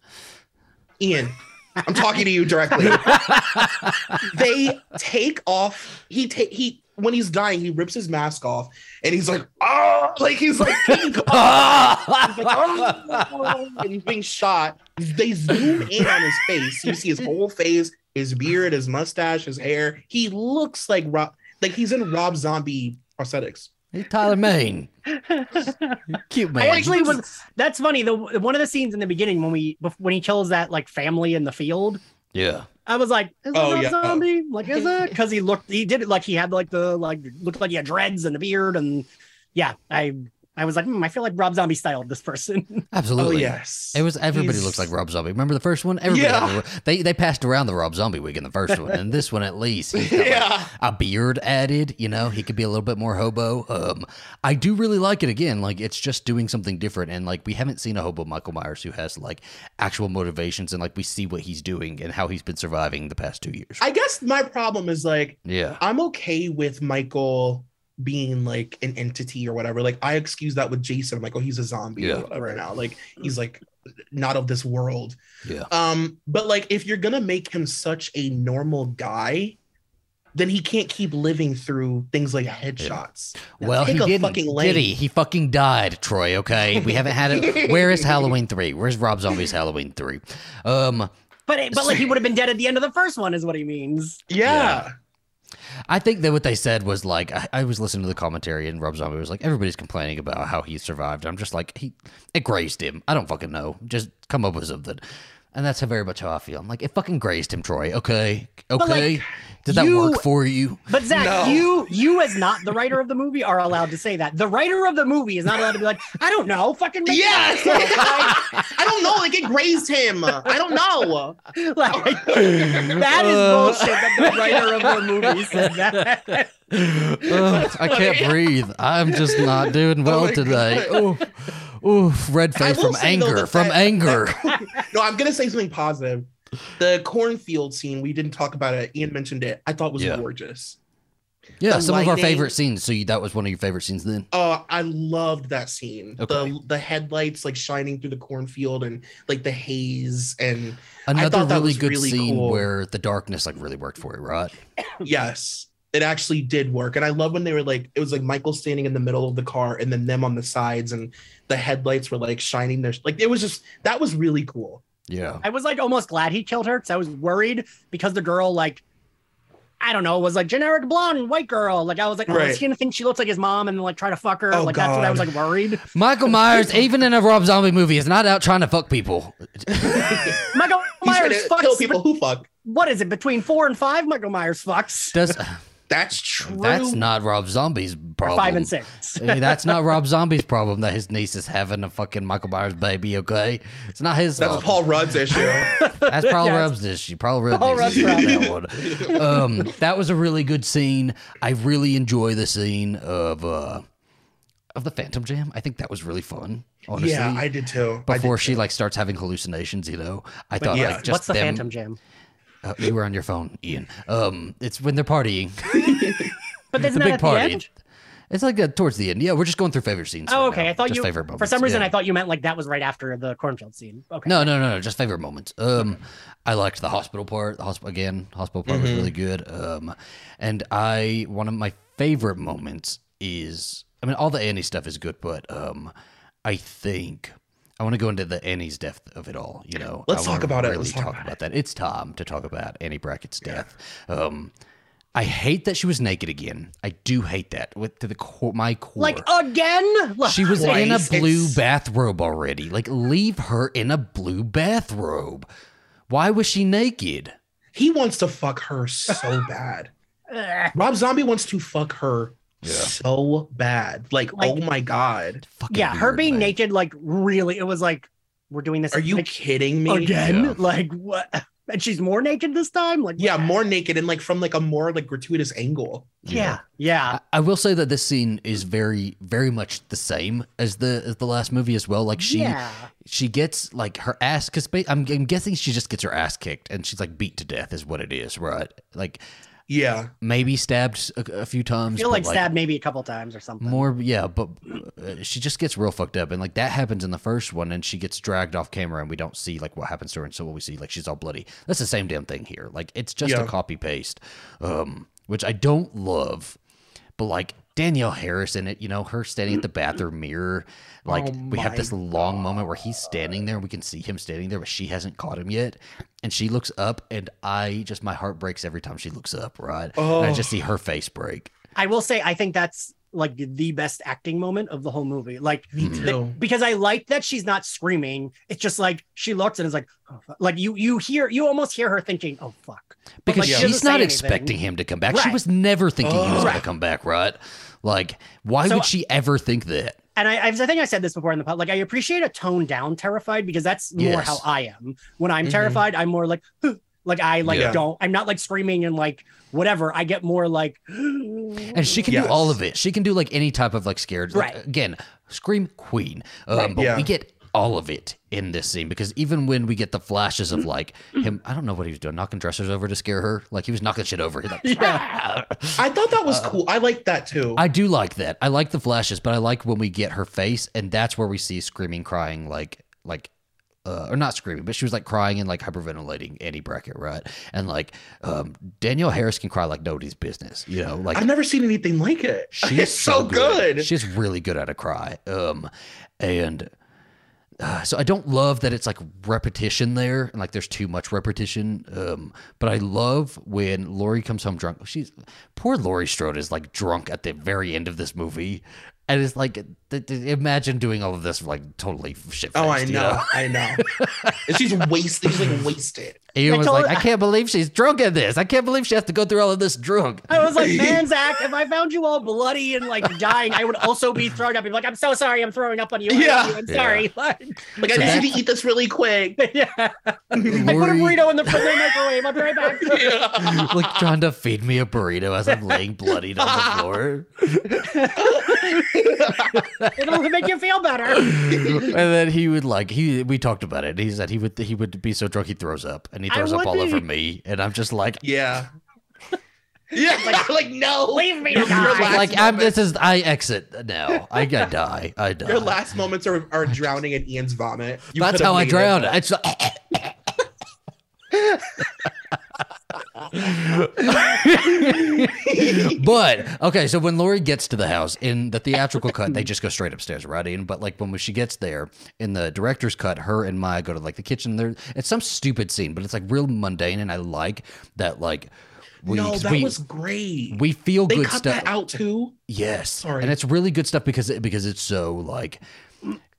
Speaker 3: Ian, I'm talking to you directly. they take off. He take he when he's dying, he rips his mask off, and he's like, oh, like he's like, he's like, oh, and he's being shot. They zoom in on his face. You see his whole face, his beard, his mustache, his hair. He looks like Rob, like he's in Rob Zombie prosthetics.
Speaker 1: Hey, Tyler Mane. Cute man.
Speaker 2: I actually was. That's funny. The one of the scenes in the beginning when we when he kills that like family in the field.
Speaker 1: yeah.
Speaker 2: I was like, is
Speaker 3: Oh,
Speaker 2: that
Speaker 3: yeah.
Speaker 2: zombie? Like, is it? Because he looked, he did it like he had like the like looked like he had dreads and a beard and yeah. I I was like, hmm, I feel like Rob Zombie styled this person.
Speaker 1: Absolutely.
Speaker 3: Oh yes,
Speaker 1: It was everybody
Speaker 3: He's-
Speaker 1: looks like Rob Zombie. Remember the first one? Everybody
Speaker 3: Yeah.
Speaker 1: had the- they they passed around the Rob Zombie wig in the first one, and this one at least he's like,
Speaker 3: Yeah.
Speaker 1: a beard added. You know, he could be a little bit more hobo. Um, I do really like it. Again, like it's just doing something different, and like we haven't seen a hobo Michael Myers who has like actual motivations, and like we see what he's doing and how he's been surviving the past two years.
Speaker 3: I guess my problem is like
Speaker 1: yeah,
Speaker 3: I'm okay with Michael being like an entity or whatever. Like I excuse that with Jason. I'm like, oh, he's a zombie
Speaker 1: Yeah.
Speaker 3: or whatever now. Like he's like not of this world.
Speaker 1: yeah.
Speaker 3: Um, but like if you're gonna make him such a normal guy, then he can't keep living through things like headshots.
Speaker 1: Well,
Speaker 3: Take
Speaker 1: he didn't,
Speaker 3: fucking
Speaker 1: did he? He fucking died, Troy. Okay, we haven't had it. Where is Halloween three? Where's Rob Zombie's Halloween three? Um,
Speaker 2: But but like he would have been dead at the end of the first one, is what he means.
Speaker 3: Yeah.
Speaker 1: I think that what they said was like I, I was listening to the commentary and Rob Zombie was like everybody's complaining about how he survived. I'm just like he it grazed him. I don't fucking know. Just come up with something. And that's how very much how I feel. I'm like it fucking grazed him, Troy. Okay, okay.
Speaker 2: like,
Speaker 1: Did that
Speaker 2: you-
Speaker 1: work for you?
Speaker 2: But Zach,
Speaker 3: No.
Speaker 2: you you as not the writer of the movie are allowed to say that. The writer of the movie is not allowed to be like, I don't know, fucking make
Speaker 3: Yeah.
Speaker 2: it up,
Speaker 3: I don't know. Like it grazed him. I don't know.
Speaker 2: like, like, that is bullshit that the writer of the movie said that.
Speaker 1: Ugh, I can't breathe. I'm just not doing oh well
Speaker 3: my
Speaker 1: today.
Speaker 3: God.
Speaker 1: Ooh, ooh, red face from anger.
Speaker 3: that
Speaker 1: From
Speaker 3: that-
Speaker 1: anger.
Speaker 3: that- no, I'm gonna say something positive. The cornfield scene, we didn't talk about it. Ian mentioned it. I thought was
Speaker 1: Yeah.
Speaker 3: gorgeous.
Speaker 1: yeah,
Speaker 3: the
Speaker 1: some of our favorite scenes. So you, that was one of your favorite scenes then.
Speaker 3: Oh, I loved that scene.
Speaker 1: Okay.
Speaker 3: The the headlights like shining through the cornfield and like the haze and
Speaker 1: Another
Speaker 3: thought that
Speaker 1: really
Speaker 3: was
Speaker 1: good
Speaker 3: really
Speaker 1: scene
Speaker 3: cool.
Speaker 1: where the darkness like really worked for it, right?
Speaker 3: yes, it actually did work. And I love when they were like it was like Michael standing in the middle of the car and then them on the sides and the headlights were like shining their like it was just that was really cool.
Speaker 1: Yeah.
Speaker 2: I was like almost glad he killed her because I was worried because the girl like I don't know was like generic blonde white girl. Like I was like, oh,
Speaker 3: Right.
Speaker 2: is he gonna think she looks like his mom and then like try to fuck her?
Speaker 3: Oh,
Speaker 2: like that's what I was like worried.
Speaker 1: Michael Myers, even in a Rob Zombie movie, is not out trying to fuck people.
Speaker 2: Michael
Speaker 3: trying
Speaker 2: Myers
Speaker 3: to
Speaker 2: fucks.
Speaker 3: kill people who fuck.
Speaker 2: What is it between four and five? Michael Myers fucks.
Speaker 1: Does
Speaker 3: That's true.
Speaker 1: that's not Rob Zombie's problem?
Speaker 2: five and six.
Speaker 1: That's not Rob Zombie's problem that his niece is having a fucking Michael Myers baby. Okay, it's not his.
Speaker 3: That's
Speaker 1: fault.
Speaker 3: Paul Rudd's issue.
Speaker 1: That's Paul
Speaker 2: Yes.
Speaker 1: Rudd's issue. Paul Rudd
Speaker 2: Paul
Speaker 1: needs
Speaker 2: Rudd's
Speaker 1: do that one. Um, that was a really good scene. I really enjoy the scene of uh, of the Phantom Jam. I think that was really fun. Honestly,
Speaker 3: yeah, I did too. I did
Speaker 1: before she
Speaker 3: too.
Speaker 1: like starts having hallucinations, you know, I thought
Speaker 3: yeah.
Speaker 1: like just
Speaker 2: What's the
Speaker 1: them.
Speaker 2: Phantom Jam?
Speaker 1: Uh, you were on your phone, Ian. Um, it's when they're partying.
Speaker 2: But
Speaker 1: It's
Speaker 2: isn't
Speaker 1: a big party. It's like uh, towards the end. Yeah, we're just going through favorite scenes.
Speaker 2: Oh,
Speaker 1: right
Speaker 2: okay.
Speaker 1: now.
Speaker 2: I thought
Speaker 1: just
Speaker 2: you.
Speaker 1: favorite
Speaker 2: For some reason,
Speaker 1: yeah.
Speaker 2: I thought you meant like that was right after the cornfield scene. Okay.
Speaker 1: No, no, no, no. Just favorite moments. Um, I liked the hospital part. The hospital again. Hospital part was really good. Um, and I one of my favorite moments is. I mean, all the Annie stuff is good, but um, I think I want to go into the Annie's death of it all. You know,
Speaker 3: Let's
Speaker 1: I
Speaker 3: talk about it. Let's talk
Speaker 1: talk
Speaker 3: about
Speaker 1: about that. It's time to talk about Annie Brackett's death. Um, I hate that she was naked again. I do hate that with to the core, my core.
Speaker 2: Like again?
Speaker 1: She was in a blue
Speaker 3: It's-
Speaker 1: bathrobe already. Like, leave her in a blue bathrobe. Why was she naked?
Speaker 3: he wants to fuck her so bad. Rob Zombie wants to fuck her so bad. Like, oh
Speaker 2: Like-
Speaker 3: oh my god.
Speaker 1: Fucking
Speaker 2: yeah, her being
Speaker 1: man.
Speaker 2: naked, like really, it was like we're doing this.
Speaker 3: Are you
Speaker 2: like,
Speaker 3: kidding me?
Speaker 2: again?
Speaker 1: Yeah.
Speaker 2: Like what? And she's more naked this time. Like
Speaker 3: Yeah, more naked and like from like a more like gratuitous angle.
Speaker 2: yeah, yeah.
Speaker 1: I, I will say that this scene is very, very much the same as the as the last movie as well. Like she,
Speaker 2: Yeah.
Speaker 1: she gets like her ass because I'm, I'm guessing she just gets her ass kicked and she's like beat to death is what it is, right? Like
Speaker 3: Yeah.
Speaker 1: maybe stabbed a, a few
Speaker 2: I
Speaker 1: times.
Speaker 2: feel
Speaker 1: but,
Speaker 2: like stabbed maybe a couple times or something.
Speaker 1: More, yeah, but uh, she just gets real fucked up, and like that happens in the first one, and she gets dragged off camera, and we don't see like what happens to her, and so what we see like she's all bloody. That's the same damn thing here. Like it's just
Speaker 3: Yeah.
Speaker 1: a copy paste, um, which I don't love, but like Danielle Harris in it, you know, her standing at the mm-hmm. bathroom mirror, oh like
Speaker 3: Oh
Speaker 1: we have this long moment where he's standing there, and we can see him standing there, but she hasn't caught him yet, and she looks up, and I just my heart breaks every time she looks up, right? And I
Speaker 3: Oh.
Speaker 1: just see her face break.
Speaker 2: I will say I think that's like the best acting moment of the whole movie. Like because I like that she's not screaming. It's just like she looks and is like, oh, like you you hear you almost hear her thinking, oh fuck.
Speaker 1: Because
Speaker 2: like, she
Speaker 1: she's not expecting him to come back. She was never thinking he was
Speaker 3: Oh.
Speaker 1: going to come back, right? Like, why
Speaker 2: So-
Speaker 1: would she ever think that?
Speaker 2: And I, I think I said this before in the pod. Like I appreciate a toned down terrified because that's more
Speaker 1: Yes.
Speaker 2: how I am. When I'm
Speaker 3: Mhm.
Speaker 2: terrified, I'm more like, like I like
Speaker 3: Yeah.
Speaker 2: don't. I'm not like screaming and like whatever. I get more like.
Speaker 1: And she can do all of it. She can do like any type of like scared. Like,
Speaker 2: Right.
Speaker 1: Again, scream queen. Um,
Speaker 2: Right.
Speaker 1: But
Speaker 3: Yeah.
Speaker 1: we get all of it in this scene because even when we get the flashes of like him, I don't know what he was doing, knocking dressers over to scare her. Like he was knocking shit over. He's like,
Speaker 2: Yeah.
Speaker 3: I thought that was cool. I like that too.
Speaker 1: I do like that. I like the flashes, but I like when we get her face, and that's where we see screaming, crying, like like. Uh, or not screaming, but she was like crying and like hyperventilating Annie Brackett, right? And like um, Danielle Harris can cry like nobody's business, you know. Like
Speaker 3: I've never seen anything like it.
Speaker 1: she's
Speaker 3: it's so good.
Speaker 1: She's really good at a cry. Um, and uh, so I don't love that it's like repetition there, and like there's too much repetition. Um, but I love when Laurie comes home drunk. She's poor Laurie Strode is like drunk at the very end of this movie, and it's like th- th- imagine doing all of this like totally shit.
Speaker 3: Oh, I know, I know. and she's wasted. She's like wasted.
Speaker 1: Ian
Speaker 2: I
Speaker 1: was
Speaker 2: told-
Speaker 1: like, I can't believe she's drunk at this. I can't believe she has to go through all of this drunk.
Speaker 2: I was like, man, Zach, if I found you all bloody and like dying, I would also be thrown up. and be like, I'm so sorry, I'm throwing up on you. I
Speaker 3: yeah,
Speaker 2: you. I'm
Speaker 1: Yeah.
Speaker 2: sorry. Like,
Speaker 3: Like
Speaker 1: So
Speaker 3: I
Speaker 1: that-
Speaker 3: need to eat this really quick.
Speaker 2: yeah. I put a burrito in the, in the microwave. I'll be right back.
Speaker 3: Yeah.
Speaker 1: like trying to feed me a burrito as I'm laying bloodied on the floor.
Speaker 2: It'll make you feel better.
Speaker 1: and then he would like he we talked about it. He said he would he would be so drunk he throws up and he throws up
Speaker 2: would
Speaker 1: all over me and I'm just like
Speaker 3: Yeah. Yeah. Like, like no.
Speaker 2: Leave me to die.
Speaker 1: like I'm this is I exit now. I gotta die. I die.
Speaker 3: Your last moments are, are drowning in Ian's vomit. You
Speaker 1: That's how I
Speaker 3: made it.
Speaker 1: drowned. It's but okay, so when Laurie gets to the house in the theatrical cut, they just go straight upstairs, right? In but like when she gets there in the director's cut, her and Maya go to like the kitchen. There, it's some stupid scene, but it's like real mundane, and I like that. Like we
Speaker 3: no, that
Speaker 1: we,
Speaker 3: was great.
Speaker 1: we feel
Speaker 3: they
Speaker 1: good
Speaker 3: cut
Speaker 1: stuff.
Speaker 3: that out too.
Speaker 1: Yes,
Speaker 3: Sorry.
Speaker 1: and it's really good stuff because it, because it's so like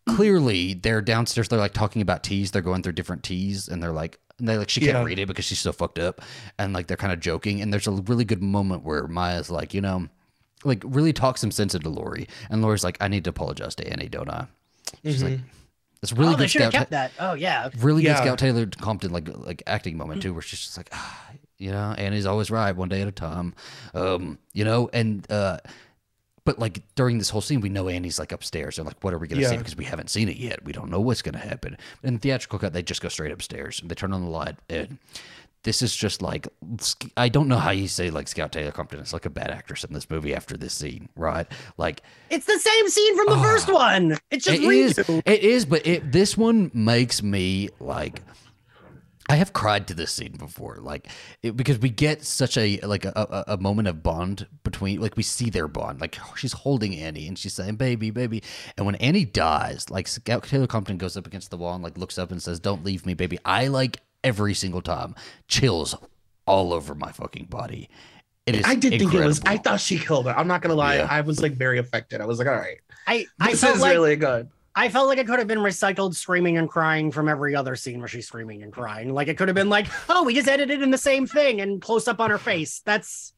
Speaker 1: clearly they're downstairs. They're like talking about teas. They're going through different teas, and they're like, and they like she can't
Speaker 3: Yeah.
Speaker 1: read it because she's so fucked up, and like they're kind of joking. And there's a really good moment where Maya's like, you know, like really talks some sense into Laurie, and Laurie's like, I need to apologize to Annie, don't I? She's like, it's really
Speaker 2: oh,
Speaker 1: good scout.
Speaker 2: kept that. Oh yeah.
Speaker 1: really
Speaker 3: Yeah.
Speaker 1: good Scout Taylor Compton like like acting moment too, where she's just like, ah, you know, Annie's always right, one day at a time, um, you know, and uh, but like during this whole scene, we know Annie's like upstairs, and like, what are we gonna see? Because we haven't seen it yet, we don't know what's gonna happen. In the theatrical cut, they just go straight upstairs and they turn on the light, and this is just like I don't know how you say like Scout Taylor Compton is like a bad actress in this movie after this scene, right? Like
Speaker 2: It's the same scene from the ah. first one. It's just
Speaker 1: it is.
Speaker 2: redo.
Speaker 1: It is, but it this one makes me like. I have cried to this scene before, like it, because we get such a like a, a, a moment of bond between, like we see their bond, like oh, she's holding Annie and she's saying "baby, baby," and when Annie dies, like Scout Taylor Compton goes up against the wall and like looks up and says, "Don't leave me, baby." I like every single time chills all over my fucking body. It is.
Speaker 3: I did think it was. I thought she killed her. I'm not gonna lie.
Speaker 1: Yeah.
Speaker 3: I was like very affected. I was like, all right,
Speaker 2: I I
Speaker 3: this
Speaker 2: felt
Speaker 3: is
Speaker 2: like
Speaker 3: really good.
Speaker 2: I felt like it could have been recycled screaming and crying from every other scene where she's screaming and crying. Like it could have been like, oh, we just edited in the same thing and close up on her face. That's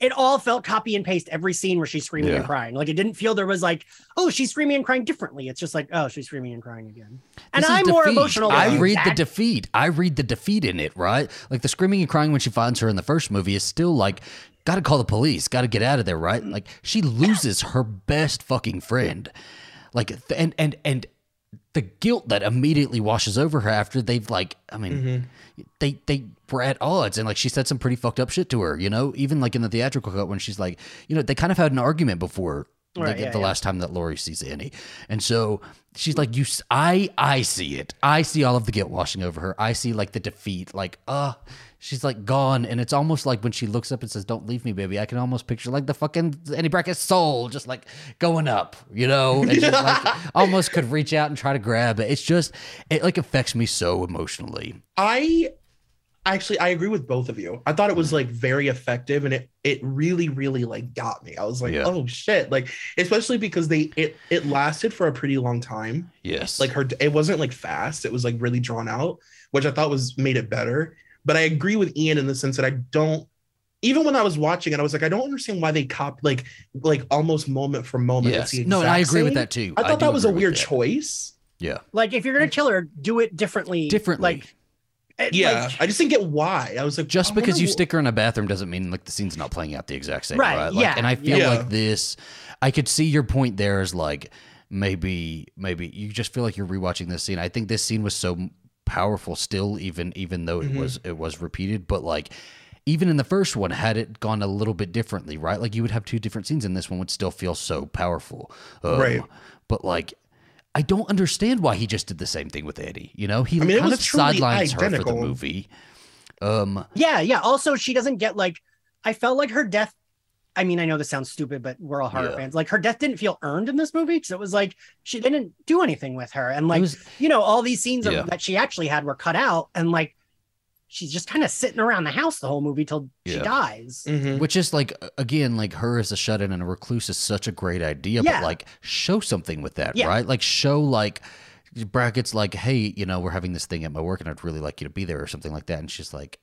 Speaker 2: it all felt copy and paste every scene where she's screaming and crying. Like it didn't feel there was like, oh, she's screaming and crying differently. It's just like, oh, she's screaming and crying again. And I'm more emotional.
Speaker 1: I read the defeat. I read the defeat in it, right? Like the screaming and crying when she finds her in the first movie is still like, gotta call the police, gotta get out of there, right? Like she loses her best fucking friend, like th- and and and the guilt that immediately washes over her after they've like, I mean,
Speaker 3: Mm-hmm.
Speaker 1: they they were at odds and like she said some pretty fucked up shit to her, you know. Even like in the theatrical cut when she's like, you know, they kind of had an argument before
Speaker 2: Right,
Speaker 1: the,
Speaker 2: yeah,
Speaker 1: the
Speaker 2: yeah.
Speaker 1: last time that Laurie sees Annie, and so she's like, "You, I, I see it. I see all of the guilt washing over her. I see like the defeat. Like, uh, she's like gone, and it's almost like when she looks up and says, "Don't leave me, baby." I can almost picture like the fucking Annie Brackett's soul just like going up, you know, and just like almost could reach out and try to grab it. It's just, it like affects me so emotionally.
Speaker 3: I actually I agree with both of you. I thought it was like very effective and it it really really like got me. I was like,
Speaker 1: Yeah.
Speaker 3: "Oh shit." Like especially because they it it lasted for a pretty long time.
Speaker 1: Yes,
Speaker 3: Like her it wasn't like fast. It was like really drawn out, which I thought was made it better. But I agree with Ian in the sense that I don't even when I was watching it, I was like, I don't understand why they cop like like almost moment for moment.
Speaker 1: yes, no, and I
Speaker 3: exact
Speaker 1: agree with that too.
Speaker 3: I thought
Speaker 1: do
Speaker 3: that was a weird
Speaker 1: that.
Speaker 3: choice.
Speaker 1: Yeah,
Speaker 2: Like if you're gonna kill her, do it differently.
Speaker 1: Differently.
Speaker 2: Like eh,
Speaker 3: Yeah,
Speaker 2: like-
Speaker 3: I just didn't get why. I was like,
Speaker 1: just
Speaker 3: I
Speaker 1: because you
Speaker 3: wh-
Speaker 1: stick her in a bathroom doesn't mean like the scene's not playing out the exact same
Speaker 2: Right,
Speaker 1: right, Like,
Speaker 2: yeah,
Speaker 1: and i feel
Speaker 3: yeah.
Speaker 1: like this i could see your point there is like maybe maybe you just feel like you're rewatching this scene i think this scene was so powerful still even even though it
Speaker 3: Mhm.
Speaker 1: was it was repeated but like even in the first one had it gone a little bit differently right like you would have two different scenes and this one would still feel so powerful Um,
Speaker 3: Right.
Speaker 1: but like I don't understand why he just did the same thing with Eddie. You know, he
Speaker 3: I mean,
Speaker 1: kind of sidelines her for the movie. Um,
Speaker 2: Yeah, yeah. Also, she doesn't get like I felt like her death. I mean, I know this sounds stupid, but we're all horror
Speaker 1: Yeah.
Speaker 2: fans. Like her death didn't feel earned in this movie because it was like she didn't do anything with her, and like
Speaker 1: was,
Speaker 2: you know, all these scenes of, that she actually had were cut out, and like she's just kind of sitting around the house the whole movie till she
Speaker 1: Yeah.
Speaker 2: dies.
Speaker 3: Mhm.
Speaker 1: which is like again like her as a shut-in and a recluse is such a great idea
Speaker 2: Yeah.
Speaker 1: but like show something with that
Speaker 2: Yeah.
Speaker 1: right like show like Brackett's like hey you know we're having this thing at my work and i'd really like you to be there or something like that and she's like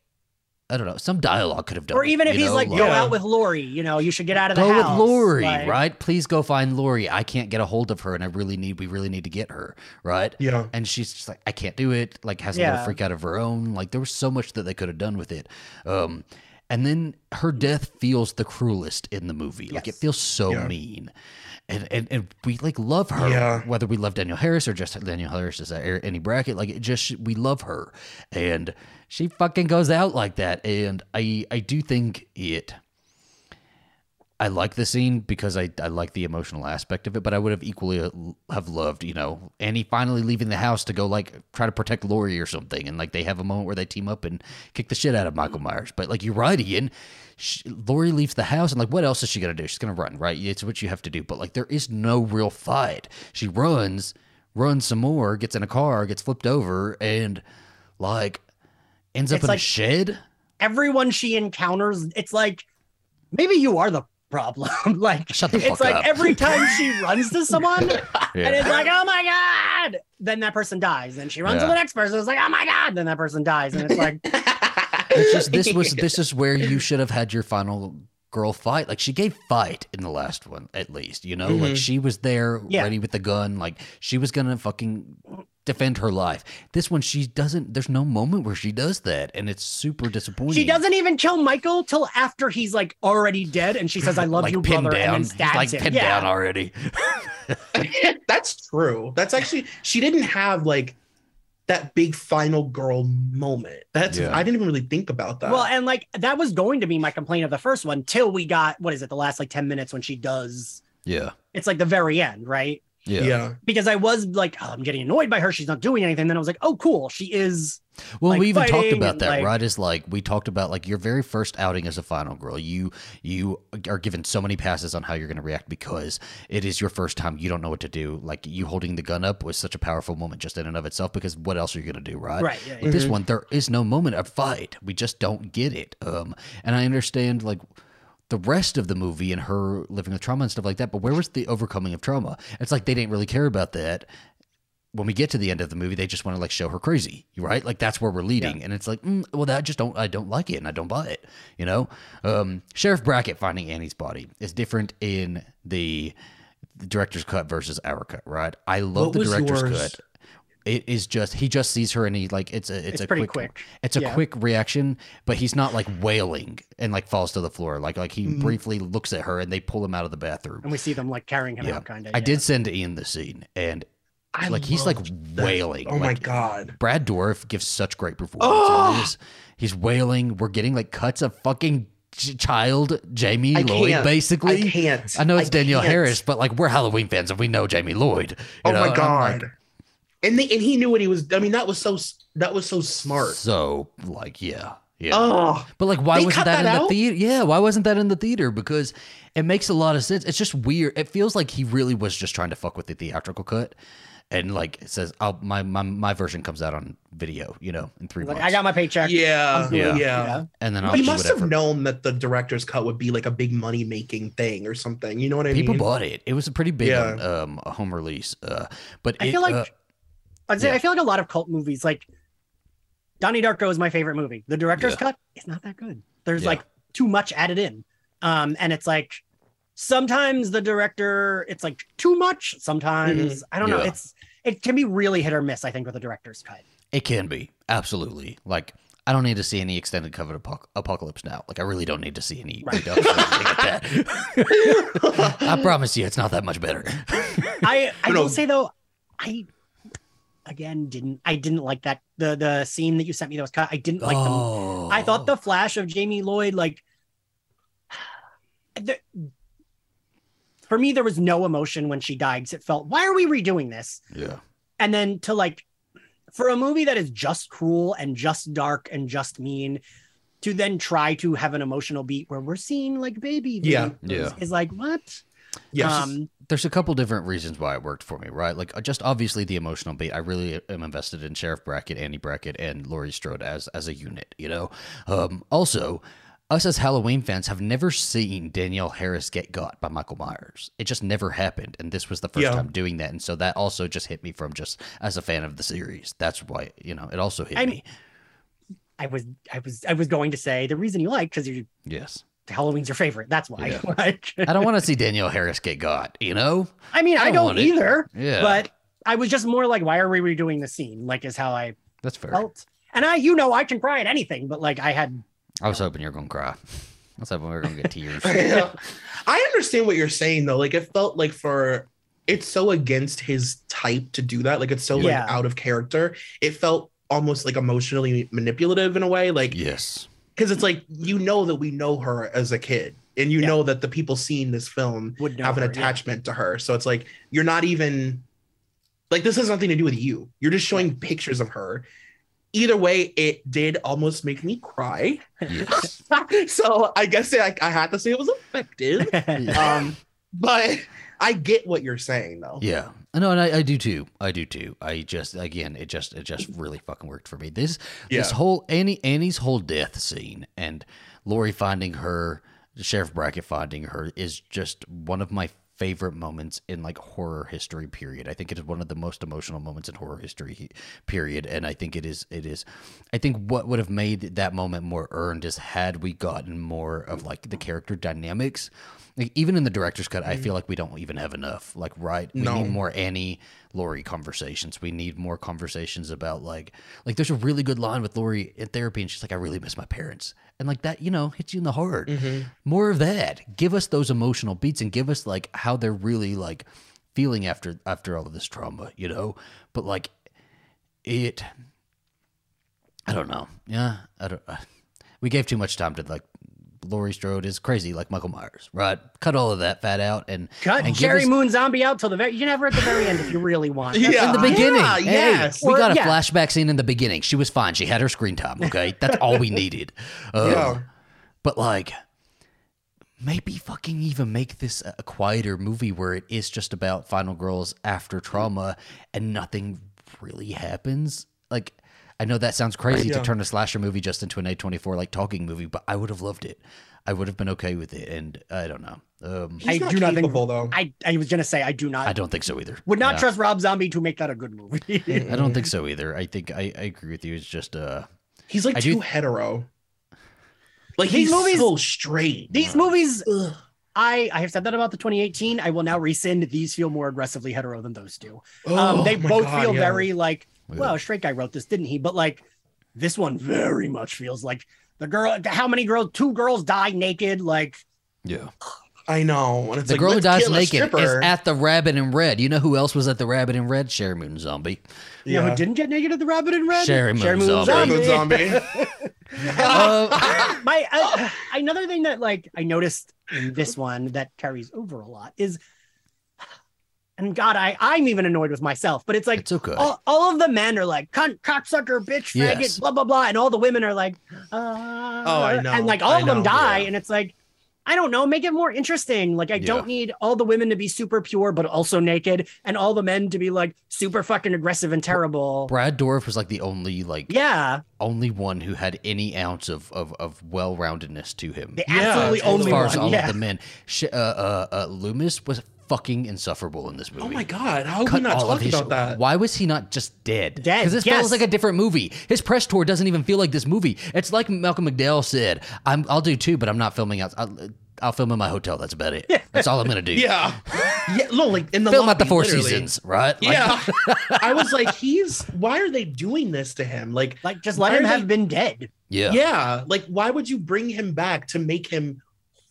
Speaker 1: i don't know some dialogue could have done
Speaker 2: Or
Speaker 1: it,
Speaker 2: even if he's
Speaker 1: know,
Speaker 2: like, go
Speaker 3: Yeah.
Speaker 2: out with Laurie, you know, you should get out of the house.
Speaker 1: go
Speaker 2: house.
Speaker 1: with Laurie,
Speaker 2: Like,
Speaker 1: right? Please go find Laurie. I can't get a hold of her, and I really need. We really need to get her, right?
Speaker 3: Yeah.
Speaker 1: And she's just like, I can't do it. Like, has a
Speaker 2: Yeah.
Speaker 1: little freak out of her own. Like, there was so much that they could have done with it. Um, and then her death feels the cruelest in the movie. Like, it feels so
Speaker 3: Yeah.
Speaker 1: mean. And, and and we like love her,
Speaker 3: Yeah.
Speaker 1: whether we love Danielle Harris or just Danielle Harris is a- Annie Brackett. Like, it just we love her, and she fucking goes out like that. And I I do think it. I like the scene because I, I like the emotional aspect of it, but I would have equally uh, have loved, you know, Annie finally leaving the house to go like try to protect Laurie or something, and like they have a moment where they team up and kick the shit out of Michael Myers. But like you're right, Ian, sh Laurie leaves the house, and like what else is she gonna do? She's gonna run, right? It's what you have to do. But like there is no real fight. She runs, runs some more, gets in a car, gets flipped over, and like ends up
Speaker 2: It's
Speaker 1: in a
Speaker 2: like-
Speaker 1: shed.
Speaker 2: everyone she encounters, it's like maybe you are the problem. like
Speaker 1: Shut the
Speaker 2: it's like
Speaker 1: up.
Speaker 2: every time she runs to someone and it's like, oh my god, then that person dies. Then she runs to the next person. It's like, oh my god, then that person dies. And it's like,
Speaker 1: It's just this was this is where you should have had your final girl fight. Like she gave fight in the last one, at least. You know, like
Speaker 3: Mhm.
Speaker 1: she was there,
Speaker 2: Yeah.
Speaker 1: ready with the gun. Like she was gonna fucking defend her life. This one, she doesn't. There's no moment where she does that, and it's super disappointing.
Speaker 2: she doesn't even kill Michael till after he's like already dead, and she says, "I love
Speaker 1: like
Speaker 2: you,
Speaker 1: pinned
Speaker 2: brother,"
Speaker 1: down.
Speaker 2: and then stabs
Speaker 1: like
Speaker 2: him.
Speaker 1: pinned
Speaker 2: yeah.
Speaker 1: down already.
Speaker 3: That's true. That's actually she didn't have like that big final girl moment. That's
Speaker 1: Yeah.
Speaker 3: I didn't even really think about that.
Speaker 2: Well, and like that was going to be my complaint of the first one till we got what is it, the last like 10 minutes when she does
Speaker 1: Yeah,
Speaker 2: it's like the very end, right?
Speaker 1: Yeah.
Speaker 2: uh, Because I was like, oh, I'm getting annoyed by her. She's not doing anything. Then I was like, oh, cool. She is.
Speaker 1: Well,
Speaker 2: like,
Speaker 1: we even talked about that,
Speaker 2: like-
Speaker 1: right? Is like we talked about like your very first outing as a final girl. You you are given so many passes on how you're going to react because it is your first time. You don't know what to do. Like you holding the gun up was such a powerful moment just in and of itself. Because what else are you going to do, right?
Speaker 2: Right. Yeah,
Speaker 1: With this
Speaker 3: Mhm.
Speaker 1: one, there is no moment of fight. We just don't get it. Um, and I understand like the rest of the movie and her living with trauma and stuff like that. But where was the overcoming of trauma? It's like they didn't really care about that. When we get to the end of the movie, they just want to like show her crazy, right? Like that's where we're leading, and it's like, mm, well, that just don't I don't like it, and I don't buy it. You know, um, Sheriff Brackett finding Annie's body is different in the, the director's cut versus our cut, right? I love
Speaker 3: What
Speaker 1: the director's
Speaker 3: yours?
Speaker 1: cut. It is just he just sees her and he like it's a it's,
Speaker 2: It's
Speaker 1: a
Speaker 2: pretty
Speaker 1: quick,
Speaker 2: quick.
Speaker 1: it's a
Speaker 2: Yeah.
Speaker 1: quick reaction, but he's not like wailing and like falls to the floor. Like like he
Speaker 3: Mhm.
Speaker 1: briefly looks at her and they pull him out of the bathroom.
Speaker 2: And we see them like carrying him
Speaker 1: Yeah.
Speaker 2: out, kind of.
Speaker 1: I did send Ian the scene and
Speaker 3: I
Speaker 1: like he's like
Speaker 3: loved that.
Speaker 1: wailing.
Speaker 3: Oh my god.
Speaker 1: Brad Dourif gives such great performance.
Speaker 3: Oh!
Speaker 1: in. He's wailing. We're getting like cuts of fucking child Jamie
Speaker 3: I
Speaker 1: Lloyd,
Speaker 3: can't.
Speaker 1: basically.
Speaker 3: I can't.
Speaker 1: I know it's
Speaker 3: I
Speaker 1: Danielle
Speaker 3: can't.
Speaker 1: Harris, but like we're Halloween fans and we know Jamie Lloyd. you
Speaker 3: Oh
Speaker 1: know?
Speaker 3: my god.
Speaker 1: like,
Speaker 3: and they, and he knew what he was. I mean, that was so that was so smart.
Speaker 1: So like yeah, yeah.
Speaker 3: Oh,
Speaker 1: But like, why wasn't that,
Speaker 3: that
Speaker 1: in the
Speaker 3: out?
Speaker 1: theater? Yeah, why wasn't that in the theater? Because it makes a lot of sense. It's just weird. It feels like he really was just trying to fuck with the theatrical cut, and like it says, "I'll my my, my version comes out on video, you know, in three
Speaker 2: Like,
Speaker 1: months."
Speaker 2: I got my paycheck.
Speaker 3: yeah,
Speaker 2: I'm
Speaker 3: yeah.
Speaker 1: and then I'll
Speaker 3: He must
Speaker 1: whatever.
Speaker 3: have known that the director's cut would be like a big money making thing or something. You know what I
Speaker 1: People
Speaker 3: mean?
Speaker 1: People bought it. It was a pretty big
Speaker 3: Yeah.
Speaker 1: um, a home release. Uh, but
Speaker 2: I
Speaker 1: it,
Speaker 2: feel like
Speaker 1: uh,
Speaker 2: I'd say
Speaker 1: yeah.
Speaker 2: I feel like a lot of cult movies, like Donnie Darko is my favorite movie. The director's
Speaker 1: Yeah.
Speaker 2: cut is not that good. There's
Speaker 1: Yeah.
Speaker 2: like too much added in. Um, and it's like sometimes the director, it's like too much. Sometimes I don't know.
Speaker 1: Mm-hmm.
Speaker 2: It's it can be really hit or miss, I think, with the director's cut.
Speaker 1: it can be absolutely like. I don't need to see any extended covered apoc- apocalypse now. Like I really don't need to see any.
Speaker 2: Right.
Speaker 1: reductions or anything like that. I promise you, it's not that much better.
Speaker 2: I I
Speaker 3: No.
Speaker 2: will say though, I again didn't I didn't like that the the scene that you sent me that was cut. I didn't like
Speaker 1: oh,
Speaker 2: I thought the flash of Jamie Lloyd, like, the, for me, there was no emotion when she died. It felt, why are we redoing this?
Speaker 1: yeah.
Speaker 2: And then to like, for a movie that is just cruel and just dark and just mean, to then try to have an emotional beat where we're seeing like baby,
Speaker 3: Yeah.
Speaker 1: Yeah.
Speaker 2: is like what?
Speaker 3: Yes.
Speaker 2: Um,
Speaker 1: there's a couple different reasons why it worked for me, right? Like uh, just obviously the emotional beat. I really am invested in Sheriff Brackett, Annie Brackett, and Laurie Strode as as a unit. You know. Um, also, us as Halloween fans have never seen Danielle Harris get got by Michael Myers. It just never happened, and this was the first
Speaker 3: Yeah.
Speaker 1: time doing that, and so that also just hit me from just as a fan of the series. That's why you know it also hit
Speaker 2: I
Speaker 1: me.
Speaker 2: mean- I was, I was, I was going to say the reason you like because you
Speaker 1: Yes,
Speaker 2: Halloween's your favorite. That's why.
Speaker 1: Yeah.
Speaker 2: Like,
Speaker 1: I don't want to see Danielle Harris get got. You know.
Speaker 2: I mean,
Speaker 1: I
Speaker 2: I
Speaker 1: don't
Speaker 2: don't
Speaker 1: want it.
Speaker 2: either.
Speaker 1: Yeah,
Speaker 2: but I was just more like, why are we redoing the scene? Like, is how I
Speaker 1: that's fair.
Speaker 2: felt. And I, you know, I can cry at anything, but like, I had,
Speaker 1: I was hoping you were gonna cry. I was hoping we were gonna get tears.
Speaker 3: I understand what you're saying though. Like it felt like for it's so against his type to do that. Like it's so
Speaker 2: Yeah.
Speaker 3: like out of character. It felt almost like emotionally manipulative in a way. Like
Speaker 1: yes.
Speaker 3: Because it's like you know that we know her as a kid, and you
Speaker 2: Yeah.
Speaker 3: know that the people seeing this film
Speaker 2: would know
Speaker 3: have an
Speaker 2: her, yeah.
Speaker 3: attachment to her. So it's like you're not even like this has nothing to do with you. You're just showing pictures of her. Either way, it did almost make me cry.
Speaker 1: Yes.
Speaker 3: so I guess I, I had to say it was effective. um, but I get what you're saying though.
Speaker 1: Yeah. No, and I, I do too. I do too. I just again, it just it just really fucking worked for me. This this whole Annie Annie's whole death scene and Laurie finding her Sheriff Brackett finding her is just one of my favorite moments in like horror history period. I think it is one of the most emotional moments in horror history period and I think it is it is I think what would have made that moment more earned is had we gotten more of like the character dynamics. Like even in the director's cut, I feel like we don't even have enough. Like, right? We
Speaker 3: No.
Speaker 1: need more Annie Laurie conversations. We need more conversations about like like there's a really good line with Laurie in therapy, and she's like, "I really miss my parents," and like that, you know, hits you in the heart. More of that. Give us those emotional beats and give us like how they're really like feeling after after all of this trauma, you know. But like it, I don't know. Yeah, I don't. Uh, we gave too much time to like. Laurie Strode is crazy like Michael Myers, right? Cut all of that fat out and
Speaker 2: Cut
Speaker 1: and
Speaker 2: Jerry
Speaker 1: us-
Speaker 2: Moon Zombie out till the very. You can have her at the very end if you really want. That's
Speaker 3: Yeah.
Speaker 1: in the
Speaker 2: fine.
Speaker 1: beginning.
Speaker 3: Yeah,
Speaker 1: Hey,
Speaker 3: yes.
Speaker 1: we
Speaker 2: Or-
Speaker 1: got a
Speaker 2: yeah.
Speaker 1: flashback scene in the beginning. She was fine. She had her screen time. Okay, that's all we needed. Um,
Speaker 3: Yeah.
Speaker 1: But like, maybe fucking even make this a quieter movie where it is just about final girls after trauma and nothing really happens. Like, I know that sounds crazy to turn a slasher movie just into an A24 like talking movie, but I would have loved it. I would have been okay with it, and I don't know. Um,
Speaker 3: He's
Speaker 2: I
Speaker 3: not
Speaker 2: do not think-
Speaker 3: though.
Speaker 2: I, I was gonna say I do not
Speaker 1: I don't think so either.
Speaker 2: would not
Speaker 1: Yeah.
Speaker 2: trust Rob Zombie to make that a good movie.
Speaker 1: I don't think so either. I think I, I agree with you. It's just uh.
Speaker 3: He's like
Speaker 1: I
Speaker 3: too
Speaker 1: do-
Speaker 3: hetero. Like
Speaker 2: These
Speaker 3: he's
Speaker 2: movies-
Speaker 3: so straight.
Speaker 2: These movies, I I have said that about the 2018. I will now rescind. These feel more aggressively hetero than those do. um,
Speaker 3: Oh
Speaker 2: they both
Speaker 3: God,
Speaker 2: feel
Speaker 3: yeah.
Speaker 2: very like,
Speaker 1: Yeah.
Speaker 2: well, a straight guy wrote this, didn't he? But like, this one very much feels like the girl. How many girls? Two girls die naked. Like,
Speaker 1: Yeah.
Speaker 3: I know. And it's
Speaker 1: The
Speaker 3: like,
Speaker 1: girl who dies naked is at the Rabbit in Red. You know who else was at the Rabbit in Red? Sheri Moon Zombie.
Speaker 2: you know
Speaker 3: Yeah.
Speaker 2: who didn't get naked at the Rabbit in Red?
Speaker 1: Sheri Moon Zombie.
Speaker 3: Rabbit zombie.
Speaker 1: Uh,
Speaker 2: My uh, another thing that like I noticed in this one that carries over a lot is, and God, I I'm even annoyed with myself, but it's like
Speaker 1: it's okay.
Speaker 2: all, all of the men are like cunt, cocksucker, bitch, faggot,
Speaker 1: Yes.
Speaker 2: blah blah blah, and all the women are like, uh,
Speaker 3: Oh, I know.
Speaker 2: and like all
Speaker 3: I
Speaker 2: of them
Speaker 3: know,
Speaker 2: die,
Speaker 1: yeah.
Speaker 2: and it's like. I don't know, make it more interesting. Like I
Speaker 1: Yeah.
Speaker 2: don't need all the women to be super pure but also naked and all the men to be like super fucking aggressive and terrible.
Speaker 1: Brad Dourif was like the only like
Speaker 2: Yeah,
Speaker 1: only one who had any ounce of of, of well roundedness to him.
Speaker 2: the
Speaker 3: Yeah,
Speaker 2: absolutely
Speaker 3: totally.
Speaker 1: as
Speaker 2: only
Speaker 1: far
Speaker 2: one.
Speaker 1: as all
Speaker 2: yeah.
Speaker 1: of the men, Sh- uh, uh, uh, Loomis was fucking insufferable in this movie.
Speaker 3: oh my god, how have we not
Speaker 1: all of
Speaker 3: talked
Speaker 1: his
Speaker 3: about that?
Speaker 1: Why was he not just dead?
Speaker 2: Dead,
Speaker 1: Because this
Speaker 2: yes.
Speaker 1: feels like a different movie. His press tour doesn't even feel like this movie. It's like Malcolm McDowell said, I'm, "I'll do two, but I'm not filming out. I'll, I'll film in my hotel. That's about it. That's all I'm gonna do.
Speaker 3: Yeah, yeah. No, like in the
Speaker 1: film at the Four
Speaker 3: literally.
Speaker 1: Seasons, right? Like,
Speaker 3: Yeah, I was like, he's. Why are they doing this to him? Like,
Speaker 2: Like just let
Speaker 3: Why
Speaker 2: him
Speaker 3: are
Speaker 2: have
Speaker 3: they-
Speaker 2: been dead.
Speaker 1: yeah,
Speaker 3: yeah. like why would you bring him back to make him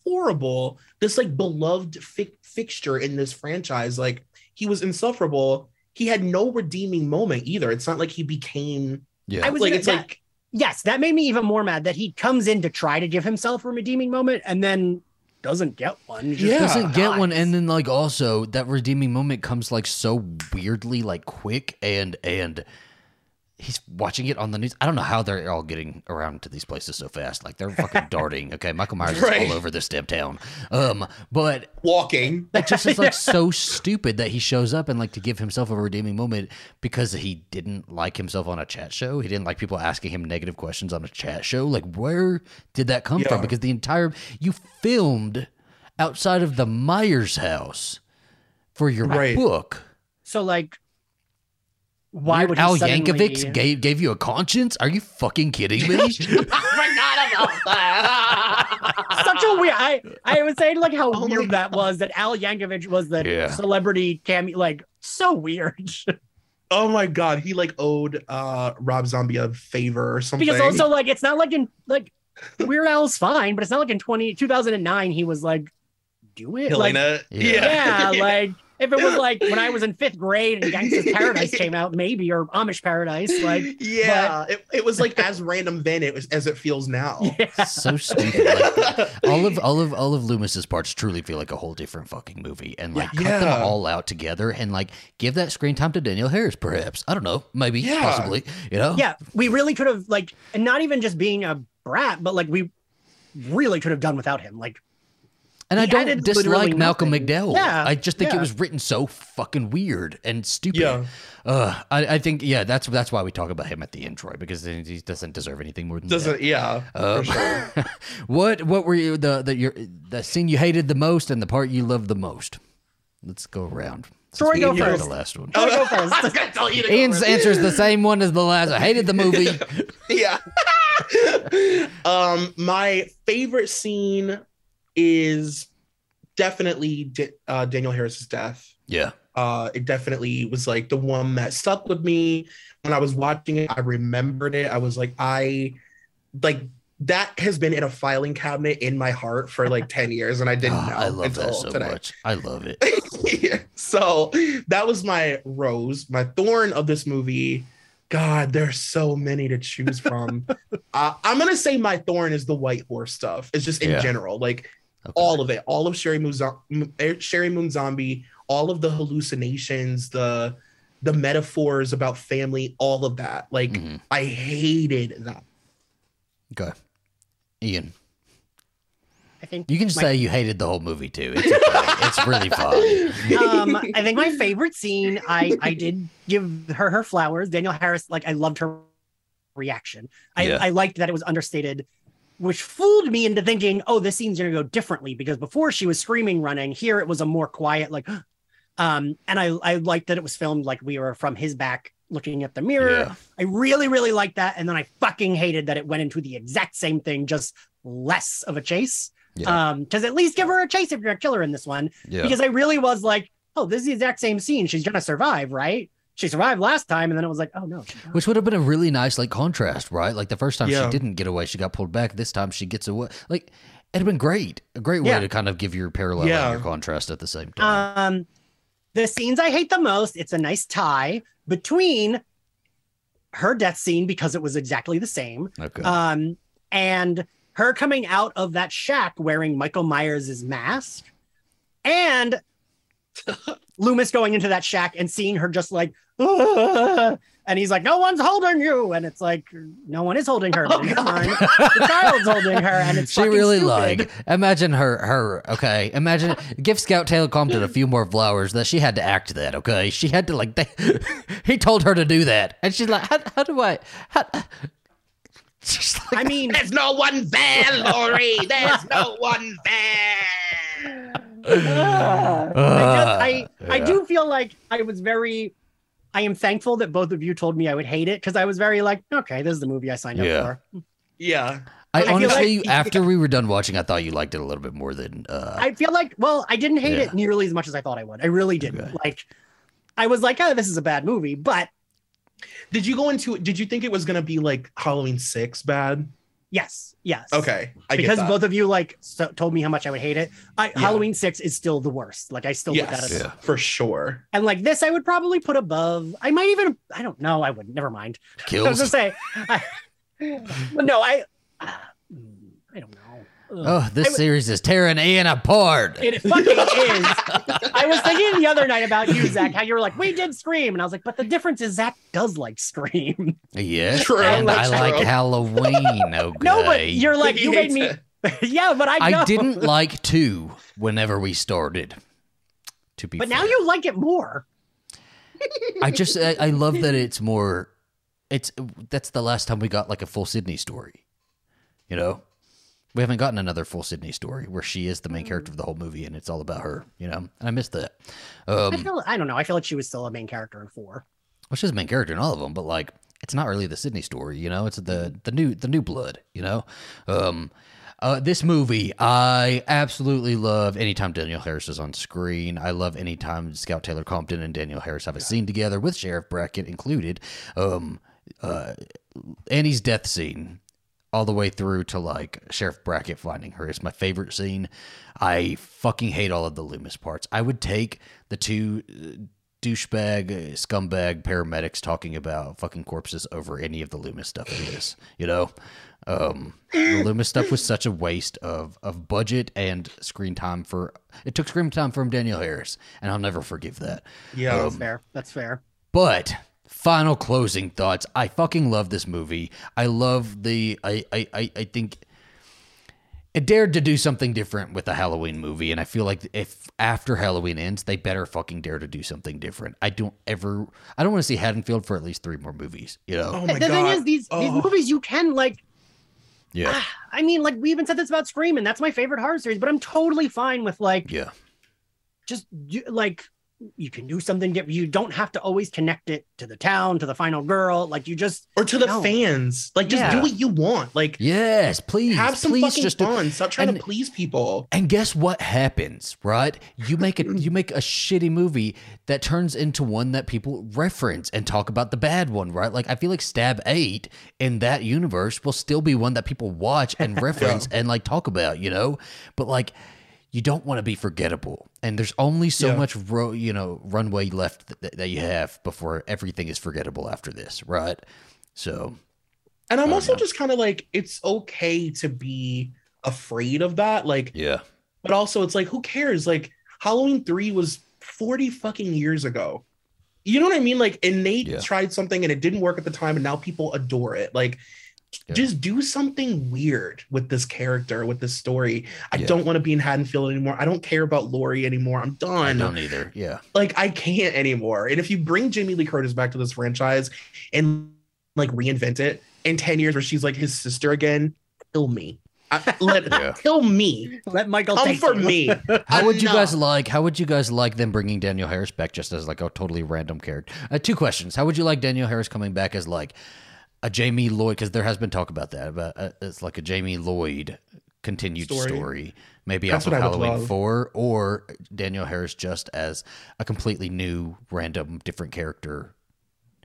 Speaker 3: horrible? This like beloved fi- fixture in this franchise. Like he was insufferable. He had no redeeming moment either. It's not like he became
Speaker 1: yeah.
Speaker 2: I was
Speaker 3: like
Speaker 2: gonna-
Speaker 3: it's
Speaker 2: that-
Speaker 3: like
Speaker 2: yes, that made me even more mad that he comes in to try to give himself a redeeming moment and then doesn't get one. Just
Speaker 3: Yeah.
Speaker 1: doesn't get one, and then like also that redeeming moment comes like so weirdly like quick, and and he's watching it on the news. I don't know how they're all getting around to these places so fast. Like they're fucking darting. Okay, Michael Myers
Speaker 3: Right.
Speaker 1: is all over this damn town. Um, but
Speaker 3: walking.
Speaker 1: it just is like so stupid that he shows up and like to give himself a redeeming moment because he didn't like himself on a chat show. He didn't like people asking him negative questions on a chat show. Like where did that come from? Because the entire you filmed outside of the Myers house for your
Speaker 3: Right.
Speaker 1: book.
Speaker 2: So like, why
Speaker 1: Weird
Speaker 2: would
Speaker 1: Al
Speaker 2: suddenly...
Speaker 1: Yankovic gave gave you a conscience? Are you fucking kidding me?
Speaker 3: forgot about that.
Speaker 2: Such a weird. I I was saying like how
Speaker 3: Oh
Speaker 2: weird that was that Al Yankovic was the
Speaker 1: Yeah.
Speaker 2: celebrity cameo. Like so weird.
Speaker 3: oh my god, he like owed uh Rob Zombie a favor or something.
Speaker 2: because also like it's not like in like Weird Al's fine, but it's not like in 20, 2009 he was like do it like
Speaker 3: Helena.
Speaker 1: Yeah.
Speaker 2: yeah, like if it was like when I was in fifth grade and Gangsta's Paradise came out, maybe or Amish Paradise, like
Speaker 3: yeah, it, it was like as random then it was as it feels now.
Speaker 2: yeah.
Speaker 1: so stupid. Like, all of all of all of Loomis's parts truly feel like a whole different fucking movie, and like cut them all out together, and like give that screen time to Danielle Harris, perhaps. I don't know, maybe,
Speaker 3: Yeah.
Speaker 1: possibly. You know,
Speaker 2: yeah, we really could have like, and not even just being a brat, but like we really could have done without him. Like
Speaker 1: And I don't dislike Malcolm
Speaker 2: nothing.
Speaker 1: McDowell.
Speaker 2: Yeah,
Speaker 1: I just think it was written so fucking weird and stupid.
Speaker 3: Yeah.
Speaker 1: Uh, I, I think yeah, that's that's why we talk about him at the end, Troy, because he doesn't deserve anything more than that.
Speaker 3: Doesn't yeah,
Speaker 1: Um,
Speaker 3: sure.
Speaker 1: what what were you the the your the scene you hated the most and the part you loved the most? Let's go around.
Speaker 2: Troy, go first.
Speaker 1: The last one.
Speaker 2: Troy, go
Speaker 3: I was gonna tell you to
Speaker 1: Ian's answer is the same one as the last. I hated the movie.
Speaker 3: yeah. um, my favorite scene is definitely Da- uh, Danielle Harris's death.
Speaker 1: yeah.
Speaker 3: Uh, it definitely was like the one that stuck with me when I was watching it. I remembered it. I was like, I like that has been in a filing cabinet in my heart for like 10 years, and I didn't
Speaker 1: Ah,
Speaker 3: know
Speaker 1: I love that so
Speaker 3: today.
Speaker 1: much. I love it.
Speaker 3: Yeah. So that was my rose, my thorn of this movie. God, there's so many to choose from. uh, I'm gonna say my thorn is the white horse stuff. It's just in
Speaker 1: Yeah.
Speaker 3: general, like
Speaker 1: Okay.
Speaker 3: all of it, all of Sheri Moon, Zo- M- eh, Sheri Moon Zombie, all of the hallucinations, the the metaphors about family, all of that. Like
Speaker 1: Mhm.
Speaker 3: I hated that.
Speaker 1: Okay. Ian,
Speaker 2: I think
Speaker 1: you can just
Speaker 2: my-
Speaker 1: say you hated the whole movie too. It's okay. it's really fun.
Speaker 2: um, I think my favorite scene, I I did give her her flowers. Danielle Harris, like I loved her reaction. I,
Speaker 1: Yeah.
Speaker 2: I liked that it was understated, which fooled me into thinking, oh, this scene's gonna go differently because before she was screaming, running. Here it was a more quiet, like, um, and I I liked that it was filmed like we were from his back looking at the mirror.
Speaker 1: Yeah.
Speaker 2: I really really liked that, and then I fucking hated that it went into the exact same thing, just less of a chase.
Speaker 1: Yeah.
Speaker 2: Um, because at least give her a chase if you're a killer in this one
Speaker 1: Yeah.
Speaker 2: because I really was like, oh, this is the exact same scene. She's gonna survive, right? She survived last time, and then it was like, oh no.
Speaker 1: Which would have been a really nice like contrast, right? Like the first time
Speaker 3: Yeah.
Speaker 1: she didn't get away, she got pulled back. This time she gets away. Like it'd have been great. A great way
Speaker 2: Yeah.
Speaker 1: to kind of give your parallel
Speaker 3: Yeah.
Speaker 1: and your contrast at the same time.
Speaker 2: Um, the scenes I hate the most. It's a nice tie between her death scene because it was exactly the same,
Speaker 1: okay.
Speaker 2: um, and her coming out of that shack wearing Michael Myers' mask, and Loomis going into that shack and seeing her just like, and he's like, "No one's holding you," and it's like, "No one is holding her."
Speaker 3: Oh,
Speaker 2: the child's holding her, and it's
Speaker 1: she really
Speaker 2: stupid.
Speaker 1: like imagine her her okay imagine give scout taylor compton a few more flowers that she had to act that okay she had to like they, he told her to do that and she's like how, how do i how, She's like,
Speaker 2: I mean,
Speaker 3: There's no one there, Laurie. There's no one there.
Speaker 2: I, just, I, I do feel like I was very. I am thankful that both of you told me I would hate it because I was very like, okay, this is the movie I signed
Speaker 1: Yeah.
Speaker 2: up for.
Speaker 3: Yeah.
Speaker 1: I,
Speaker 2: I
Speaker 1: honestly,
Speaker 2: like-
Speaker 1: after we were done watching, I thought you liked it a little bit more than. Uh,
Speaker 2: I feel like, well, I didn't hate
Speaker 1: Yeah.
Speaker 2: it nearly as much as I thought I would. I really didn't.
Speaker 1: Okay.
Speaker 2: Like, I was like, oh, this is a bad movie, but
Speaker 3: Did you go into it? Did you think it was gonna be like Halloween six bad?
Speaker 2: Yes, yes.
Speaker 3: Okay. I
Speaker 2: because both of you like so, told me how much I would hate it. I,
Speaker 3: Yeah.
Speaker 2: Halloween six is still the worst. Like I still look at
Speaker 3: Yes,
Speaker 2: it,
Speaker 1: Yeah.
Speaker 3: for sure.
Speaker 2: and like this, I would probably put above. I might even. I don't know. I would. Never mind. I was gonna say, I, but no, I. I don't know. Ugh.
Speaker 1: Oh, this
Speaker 2: I w-
Speaker 1: series is tearing Ian apart.
Speaker 2: It fucking is. I was thinking the other night about you, Zach, how you were like, we did Scream. And I was like, but the difference is Zach does like Scream.
Speaker 1: yes,
Speaker 3: True,
Speaker 1: and I
Speaker 3: that's
Speaker 1: like. Halloween. Okay.
Speaker 2: No, but you're like,
Speaker 3: He
Speaker 2: you made me. yeah, but I know.
Speaker 1: I didn't like two whenever we started. To be
Speaker 2: But
Speaker 1: fair.
Speaker 2: now you like it more.
Speaker 1: I just I, I love that it's more. It's that's the last time we got like a full Sidney story. You know, we haven't gotten another full Sidney story where she is the main character of the whole movie and it's all about her. You know, and I missed that.
Speaker 2: I
Speaker 1: Um,
Speaker 2: feel I don't know. I feel like she was still a main character in four.
Speaker 1: well, she's a main character in all of them, but like it's not really the Sidney story. You know, it's the the new the new blood. You know, um, uh, this movie I absolutely love. Anytime Danielle Harris is on screen, I love anytime Scout Taylor Compton and Danielle Harris have a scene together with Sheriff Brackett included. Um, uh, Annie's death scene. All the way through to like Sheriff Brackett finding her is my favorite scene. I fucking hate all of the Loomis parts. I would take the two uh, douchebag, uh, scumbag paramedics talking about fucking corpses over any of the Loomis stuff in this. You know, um, the Loomis stuff was such a waste of of budget and screen time for. It took screen time from Danielle Harris, and I'll never forgive that.
Speaker 3: Yeah.
Speaker 2: That's fair. That's fair.
Speaker 1: But final closing thoughts. I fucking love this movie. I love the. I I I, I think it dared to do something different with the Halloween movie, and I feel like if after Halloween ends, they better fucking dare to do something different. I don't ever, I don't want to see Haddonfield for at least three more movies. You know?
Speaker 3: Oh my
Speaker 2: the
Speaker 3: god.
Speaker 2: thing is, these these
Speaker 3: Oh.
Speaker 2: movies you can like.
Speaker 1: yeah, ah,
Speaker 2: I mean, like we even said this about Scream, and that's my favorite horror series. But I'm totally fine with like
Speaker 1: yeah,
Speaker 2: just like you can do something different. You don't have to always connect it to the town, to the final girl. Like you just
Speaker 3: or to the
Speaker 2: No.
Speaker 3: fans. Like just
Speaker 2: Yeah.
Speaker 3: do what you want. Like
Speaker 1: yes, please,
Speaker 3: have some
Speaker 1: please,
Speaker 3: fucking
Speaker 1: just do-
Speaker 3: fun. Stop trying
Speaker 1: and-
Speaker 3: to please people.
Speaker 1: And guess what happens, right? You make it you make a shitty movie that turns into one that people reference and talk about the bad one, right? Like I feel like Stab 8 in that universe will still be one that people watch and reference and like talk about, you know? But like you don't want to be forgettable. And there's only so
Speaker 3: Yeah.
Speaker 1: much ro- you know, runway left th- that you have before everything is forgettable after this, right? So,
Speaker 3: And I'm also
Speaker 1: no.
Speaker 3: just kind of like, it's okay to be afraid of that. Like,
Speaker 1: yeah.
Speaker 3: but also it's like, who cares? Like, Halloween 3 was 40 fucking years ago. You know what I mean? Like, and Nate
Speaker 1: Yeah.
Speaker 3: tried something and it didn't work at the time, and now people adore it. Like,
Speaker 1: Yeah.
Speaker 3: just do something weird with this character, with this story. I
Speaker 1: Yeah.
Speaker 3: don't want to be in Haddonfield anymore. I don't care about Laurie anymore. I'm
Speaker 1: I
Speaker 3: done.
Speaker 1: don't either. Yeah.
Speaker 3: like I can't anymore. And if you bring Jamie Lee Curtis back to this franchise and like reinvent it in 10 years where she's like his sister again, kill me. I, let
Speaker 1: Yeah.
Speaker 3: kill me.
Speaker 2: let Michael
Speaker 3: Come
Speaker 2: take
Speaker 3: for me.
Speaker 1: How would you guys like? How would you guys like them bringing Danielle Harris back just as like a totally random character? Uh, two questions. How would you like Danielle Harris coming back as like a Jamie Lloyd? Because there has been talk about that. About uh, it's like a Jamie Lloyd continued story,
Speaker 3: Story.
Speaker 1: maybe
Speaker 3: That's
Speaker 1: off of
Speaker 3: what I would
Speaker 1: Halloween. Four, or Danielle Harris just as a completely new, random, different character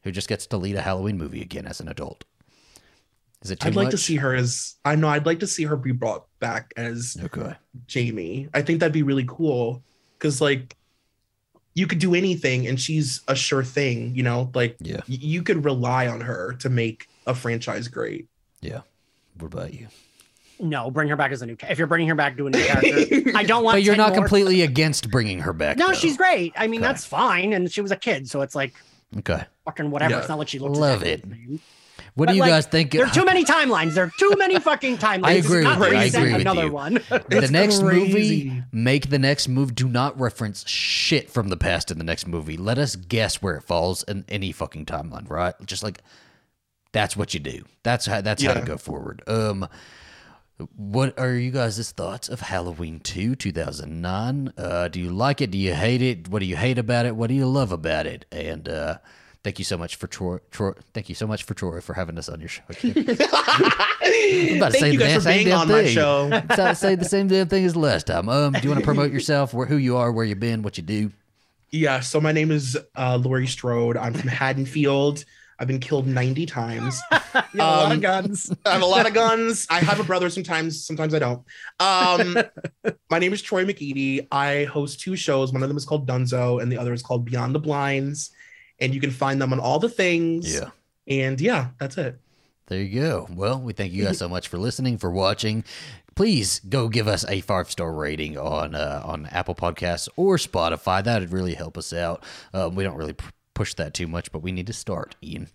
Speaker 1: who just gets to lead a Halloween movie again as an adult. Is it too
Speaker 3: I'd like to see her as I know I'd like to see her be brought back as
Speaker 1: Okay.
Speaker 3: Jamie. I think that'd be really cool because like you could do anything and she's a sure thing, you know, like
Speaker 1: Yeah.
Speaker 3: y- you could rely on her to make a franchise great. Yeah.
Speaker 1: What about you?
Speaker 2: No, bring her back as a new. ca- If you're bringing her back to a new character, I don't want.
Speaker 1: But you're not
Speaker 2: more-
Speaker 1: completely against bringing her back.
Speaker 2: No,
Speaker 1: though.
Speaker 2: she's great. I mean,
Speaker 1: Okay.
Speaker 2: that's fine, and she was a kid, so it's like
Speaker 1: okay.
Speaker 2: fucking whatever.
Speaker 3: Yeah.
Speaker 2: It's not what she looks.
Speaker 1: Love
Speaker 2: exactly
Speaker 1: it.
Speaker 2: the same.
Speaker 1: What
Speaker 2: But,
Speaker 1: do you
Speaker 2: like,
Speaker 1: guys think?
Speaker 2: There are too many timelines. There are too many fucking timelines.
Speaker 1: I agree
Speaker 2: Not
Speaker 3: with you. I
Speaker 1: agree with
Speaker 2: another
Speaker 1: you.
Speaker 2: one.
Speaker 1: the
Speaker 3: It's
Speaker 1: next movie, make the next move. Do not reference shit from the past in the next movie. Let us guess where it falls in any fucking timeline, right? Just like that's what you do. That's how that's how to go forward. Um, what are you guys' thoughts of Halloween 2, 2009? Uh, do you like it? Do you hate it? What do you hate about it? What do you love about it? And uh, thank you so much for Troy. Troy thank you so much for Troy for having us on your show. I'm about to
Speaker 3: Thank
Speaker 1: say
Speaker 3: you
Speaker 1: the
Speaker 3: guys for
Speaker 1: same
Speaker 3: being
Speaker 1: damn
Speaker 3: on my
Speaker 1: thing.
Speaker 3: show.
Speaker 1: So- say the same damn thing as last time. Um, do you want to promote yourself? Where who you are, where you've been, what you do?
Speaker 3: Yeah, so my name is uh, Laurie Strode. I'm from Haddonfield. I've been killed 90 times.
Speaker 2: You have a lot
Speaker 3: Um,
Speaker 2: of guns.
Speaker 3: I have a lot of guns. I have a brother sometimes, sometimes I don't. Um, my name is Troy McEady. I host two shows. One of them is called Dunzo, and the other is called Beyond the Blinds. And you can find them on all the things.
Speaker 1: Yeah.
Speaker 3: And yeah, that's it.
Speaker 1: There you go. Well, we thank you guys so much for listening, for watching. Please go give us a five star rating on uh, on Apple Podcasts or Spotify. That would really help us out. Um, we don't really p- push that too much, but we need to start, Ian.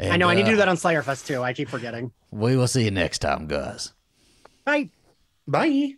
Speaker 2: I
Speaker 1: And,
Speaker 2: know. I need to do
Speaker 1: uh,
Speaker 2: that on Slayerfest too. I keep forgetting.
Speaker 1: We will see you next time, guys.
Speaker 2: Bye.
Speaker 3: Bye.